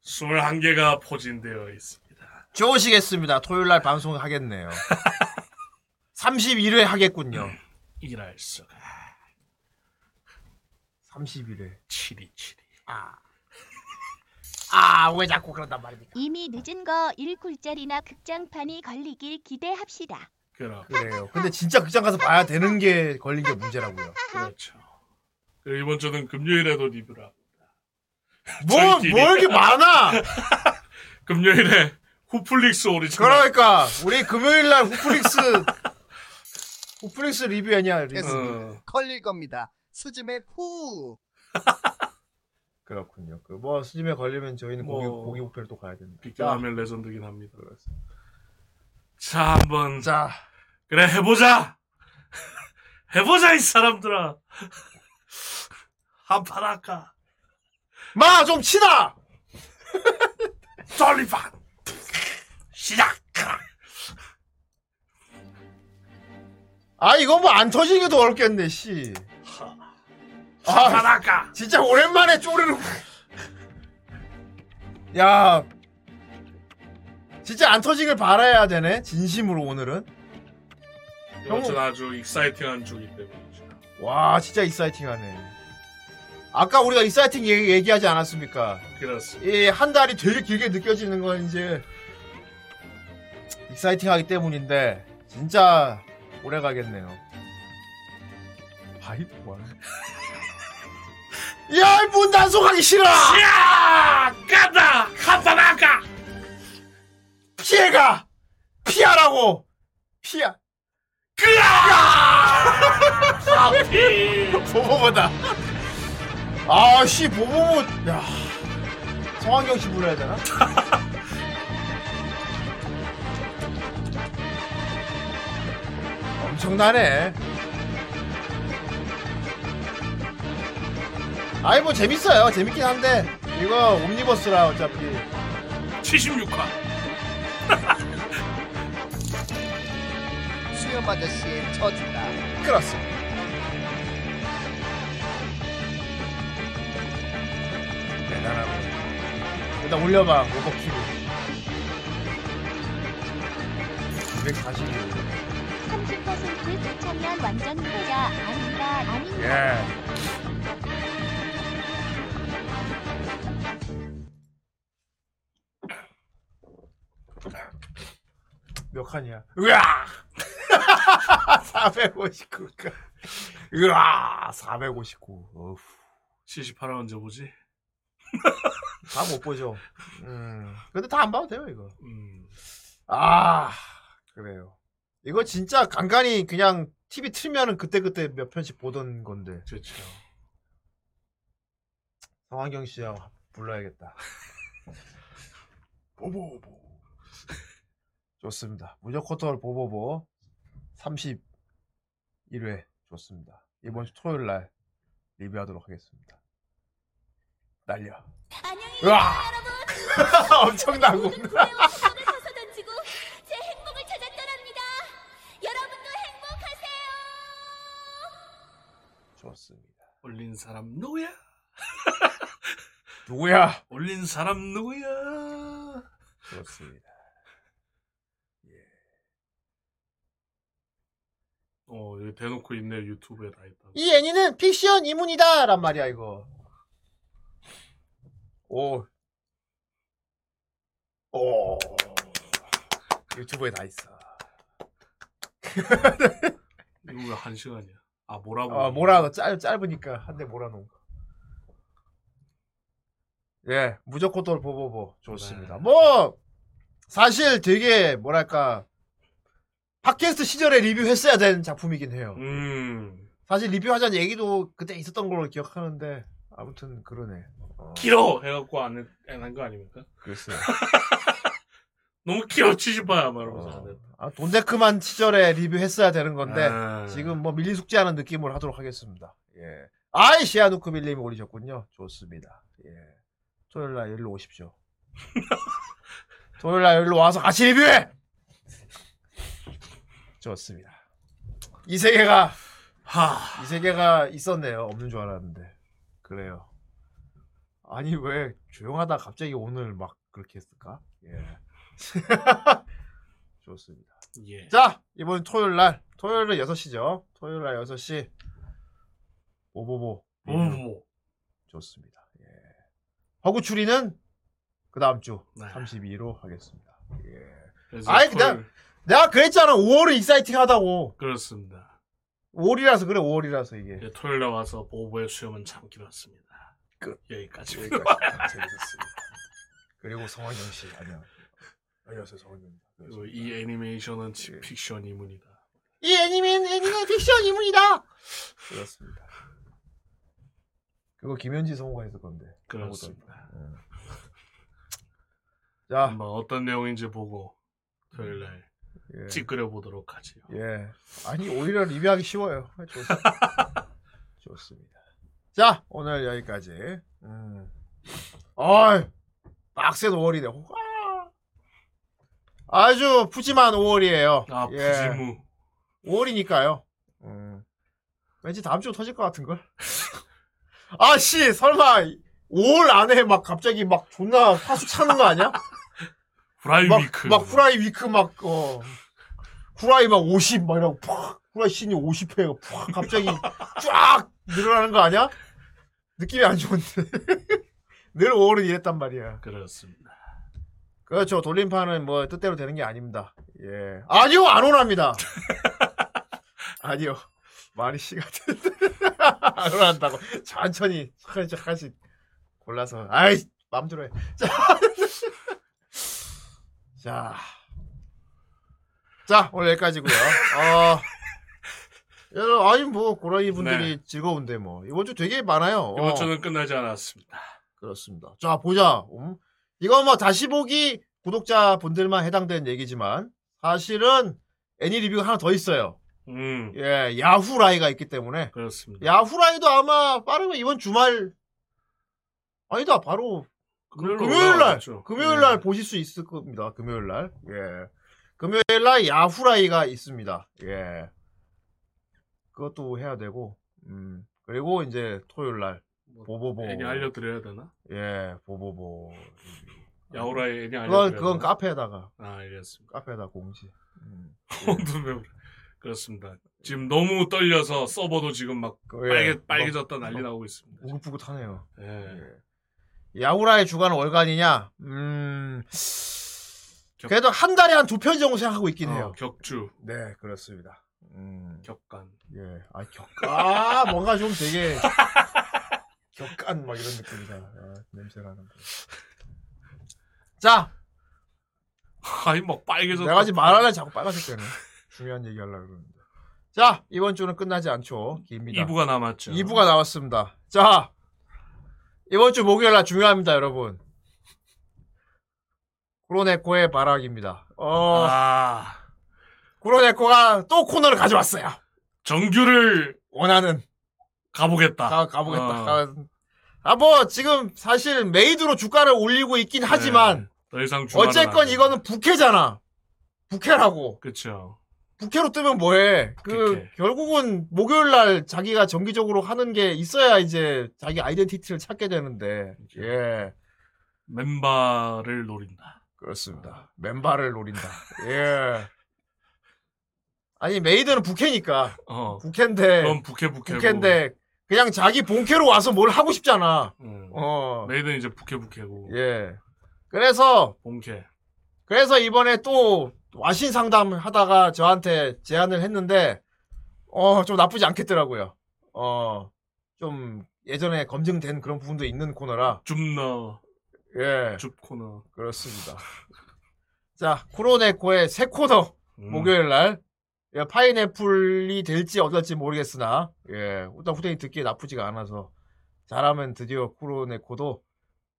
21개가 포진되어 있습니다 좋으시겠습니다. 토요일 날 방송하겠네요. 31회 하겠군요. 이랄 수가 31회. 727 아. 아, 왜 자꾸 그런단 말입니까? 이미 늦은 거 1굴짜리나 극장판이 걸리길 기대합시다. 그럼 그래요. 근데 진짜 극장 가서 봐야 되는 게 걸린 게 문제라고요. 그렇죠 그리고 이번 주는 금요일에도 리뷰를 합니다 뭐, 저희끼리. 뭐 이렇게 많아? 금요일에 후플릭스 오리지널 그러니까, 우리 금요일 날 후플릭스, 후플릭스 리뷰하냐, 리뷰. 됐습니다. 걸릴 겁니다. 스즈메 후. 그렇군요. 그 뭐, 수집에 걸리면 저희는 고기, 뭐, 고기 뷔페를 또 가야 됩니다. 비껴하면 레전드긴 합니다 자 한번 자 그래 해보자 해보자 이 사람들아 한판 할까 마, 좀 치다! 돌리판 시작 아, 이거 뭐 안 터지기도 어렵겠네, 씨. 한판 할까 진짜 오랜만에 쪼르르. 야. 진짜 안 터지길 바라야 되네. 진심으로 오늘은. 주는 아주 exciting한 주기 때문이죠 와, 진짜 exciting하네. 아까 우리가 exciting 얘기, 얘기하지 않았습니까? 그렇습니다 이 한 달이 되게 길게 느껴지는 건 이제 exciting하기 때문인데 진짜 오래 가겠네요. 하이 뭐야? 야, 문 단속하기 싫어. 야, 간다. 한판 할까? 피해가 피하라고 피하. 하피. 보보보다. 아 씨 보보보. 야 성환경 씨 불러야 되나? 엄청나네. 아이 뭐 재밌어요. 재밌긴 한데 이거 옴니버스라 어차피 76화. 수염 아저씨의 저주다. 그렇습니다. 대단하고. 일단 올려봐 오버키를. 240 이. 30% 좋자면 완전 후회야. 아닙니다. 아닙니다. 예. 몇 칸이야? 으아! 459칸. 으아! 459. 어후. 78화 언제 보지? 다 못 보죠. 음. 근데 다 안 봐도 돼요, 이거. 음. 아, 그래요. 이거 진짜 간간히 그냥 TV 틀면은 그때그때 몇 편씩 보던 건데. 그렇죠. 성환경 씨야 불러야겠다. 보보보. 좋습니다. 무조코털 보보보 31회 좋습니다. 이번 주 토요일 날 리뷰하도록 하겠습니다. 날려. 안녕히 으아! 계세요, 여러분. 엄청나고. 좋습니다. 올린 사람 누구야? 누구야? 올린 사람 누구야? 좋습니다. 어, 여기 대놓고 있네 유튜브에 다 있다. 이 애니는 픽션 이문이다! 란 말이야, 이거. 오. 오. 유튜브에 다 있어. 이거 왜 한 시간이야? 아 뭐라고? 아, 뭐라, 짧, 짧으니까 한 대 몰아놓은 거. 예, 무조건 또 보보보. 좋습니다. 뭐, 사실 되게, 뭐랄까, 팟캐스트 시절에 리뷰했어야 되는 작품이긴 해요. 음. 사실 리뷰하자는 얘기도 그때 있었던 걸로 기억하는데, 아무튼 그러네. 어, 길어 해갖고 안한 거 아닙니까? 글쎄요. 너무 길어 치시봐야 말하면서 안 했다. 아, 돈데크만 시절에 리뷰했어야 되는 건데 아. 지금 뭐 밀리 숙제하는 느낌으로 하도록 하겠습니다. 예. 아이 시아누크빌님이 올리셨군요. 좋습니다. 예. 토요일날 여기로 오십시오. 토요일날 여기로 와서 같이 리뷰해. 좋습니다. 이 세계가 하. 이 세계가 있었네요. 없는 줄 알았는데 그래요. 아니 왜 조용하다 갑자기 오늘 막 그렇게 했을까? 예. 좋습니다. 예. 자, 이번 토요일 날, 토요일은 6시죠. 토요일 날 6시. 오보보. 오보보. 좋습니다. 예. 허구 추리는 그 다음 주 네. 32로 하겠습니다. 예. 아이, 토요일- 그냥, 내가 그랬잖아. 5월은 익사이팅 하다고. 그렇습니다. 5월이라서 그래, 5월이라서 이게. 예, 토요일에 와서 보보의 수염은 참 길었습니다. 끝. 여기까지. 여기까지. 재밌었습니다. 그리고 성원영 씨, 아니야. 안녕하세요, 성원영. 그리고 이 애니메이션은 지- 픽션 이문이다. 이 애니메, 애니메 픽션 이문이다! 그렇습니다. 그거 김현지 성우가 했을 건데. 그렇습니다. 음. 자, 한번 어떤 내용인지 보고 토요일 날 예. 찌끄려 보도록 하지요. 예. 아니, 오히려 리뷰하기 쉬워요. 좋습니다. 좋습니다. 자, 오늘 여기까지. 음. 어이, 빡센 5월이네. 와. 아주 푸짐한 5월이에요. 아, 푸짐우. 5월이니까요. 음. 왠지 다음 주 터질 것 같은걸? 아, 씨, 설마 5월 안에 막 갑자기 막 존나 화수 차는 거 아니야? 후라이 막, 위크. 막 후라이 위크 막, 어. 후라이 막 50, 막 이러고 팍! 후라이 신이 50회가 팍! 갑자기 쫙! 늘어나는 거 아니야? 느낌이 안 좋은데. 늘 5월은 이랬단 말이야. 그렇습니다. 그렇죠. 돌림판은 뭐 뜻대로 되는 게 아닙니다. 예. 아니요, 안 오랍니다. 아니요. 많이 시간 안 오란다고. 천천히, 천천히, 하나씩 골라서. 아이, 맘대로 해. 자. 자. 자, 오늘 여기까지고요 어. 여러분, 아니, 뭐, 고라니 분들이 즐거운데, 뭐. 이번 주 되게 많아요. 이번 어. 주는 끝나지 않았습니다. 그렇습니다. 자, 보자. 음? 이거 뭐 다시 보기 구독자 분들만 해당되는 얘기지만 사실은 애니 리뷰가 하나 더 있어요. 음. 예, 야후라이가 있기 때문에 그렇습니다. 야후라이도 아마 빠르면 이번 주말 아니다, 바로 금요일 날. 금요일 네. 날 보실 수 있을 겁니다. 금요일 날. 예. 금요일 날 야후라이가 있습니다. 예. 그것도 해야 되고 음. 그리고 이제 토요일 날 보보보 애니 알려드려야 되나? 예, 보보보. 야후라이 애니 알려드려야 그건 그건? 카페에다가 아, 알겠습니다. 카페에다 공지. 음. 그렇습니다. 지금 너무 떨려서 서버도 지금 막 예, 빨개 빨개졌다 막- 난리 막 나오고 있습니다. 우긋부긋하네요. 예. 야후라의 주간 월간이냐? 음. 그래도 한 달에 한 두 편 정도 생각하고 있긴 해요. 어, 격주. 네, 그렇습니다. 음. 격간. 예. 아, 격간. 아, 뭔가 좀 되게 격간 막 이런 느낌이다. 아, 냄새 나는 거. 자, 아니 막 빨개졌다. 내가 지금 말하려 자꾸 빨간색 되네. 중요한 얘기 하려고 그러는데. 자, 이번 주는 끝나지 않죠. 깁니다. 2부가 남았죠. 2부가 나왔습니다. 자, 이번 주 목요일 날 중요합니다, 여러분. 쿠로네코의 바락입니다. 어, 아, 쿠로네코가 또 코너를 가져왔어요. 정규를 원하는 가보겠다. 가, 가보겠다. 어. 가- 아, 뭐, 지금 사실 메이드로 주가를 올리고 있긴 하지만, 더 이상 주말은 어쨌건 안. 이거는 부캐잖아. 부캐라고. 그쵸. 부캐로 뜨면 뭐해? 그, 결국은 목요일 날 자기가 정기적으로 하는 게 있어야 이제 자기 아이덴티티를 찾게 되는데, 예. 멤버를 노린다. 그렇습니다. 멤버를 노린다. 예. 아니, 메이드는 부캐니까. 어. 부캐인데. 그건 부캐 부캐고. 부캐인데, 그냥 자기 본캐로 와서 뭘 하고 싶잖아. 음. 어. 메이드는 이제 부캐 부캐고. 예. 그래서, 본캐. 그래서 이번에 또 와신 상담 하다가 저한테 제안을 했는데, 어, 좀 나쁘지 않겠더라고요. 어, 좀 예전에 검증된 그런 부분도 있는 코너라. 줍너. 예. 줍 코너. 그렇습니다. 자, 쿠로네코의 새 코너. 음. 목요일 날. 예, 파인애플이 될지 어떨지 모르겠으나, 예, 일단 후대인 듣기에 나쁘지가 않아서 잘하면 드디어 쿠로네코도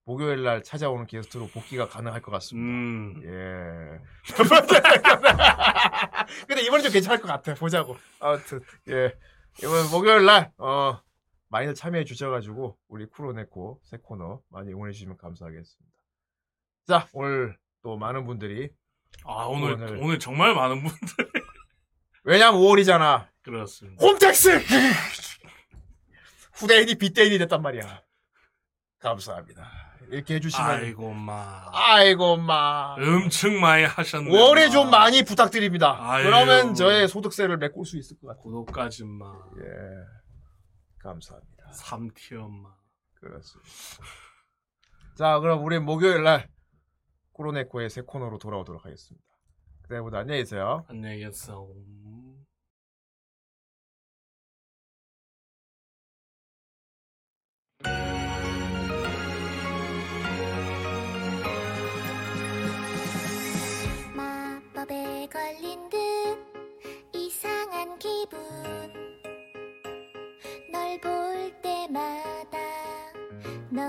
목요일 날 찾아오는 게스트로 복귀가 가능할 것 같습니다. 예. 근데 이번엔 좀 괜찮을 것 같아. 보자고. 아무튼 예. 이번 목요일 날 어, 많이들 참여해 주셔가지고 우리 쿠로네코 새 코너 많이 응원해 주시면 감사하겠습니다. 자 오늘 또 많은 분들이 아 오늘 오늘 정말 많은 분들 왜냐면 5월이잖아. 그렇습니다. 홈택스 후대인이 빗대인이 됐단 말이야. 감사합니다. 이렇게 해주시면 아이고 마. 아이고 마. 엄청 많이 하셨네. 월에 좀 많이 부탁드립니다. 아유. 그러면 저의 소득세를 메꿀 수 있을 것 같아요. 구독까지 마. 예. 감사합니다. 3티어 마. 그렇습니다. 자, 그럼 우리 목요일 날 코로네코의 새 코너로 돌아오도록 하겠습니다. 그때부터 안녕히 계세요. 안녕히 계세요. 마법에 걸린 듯 이상한 기분 널 볼 때마다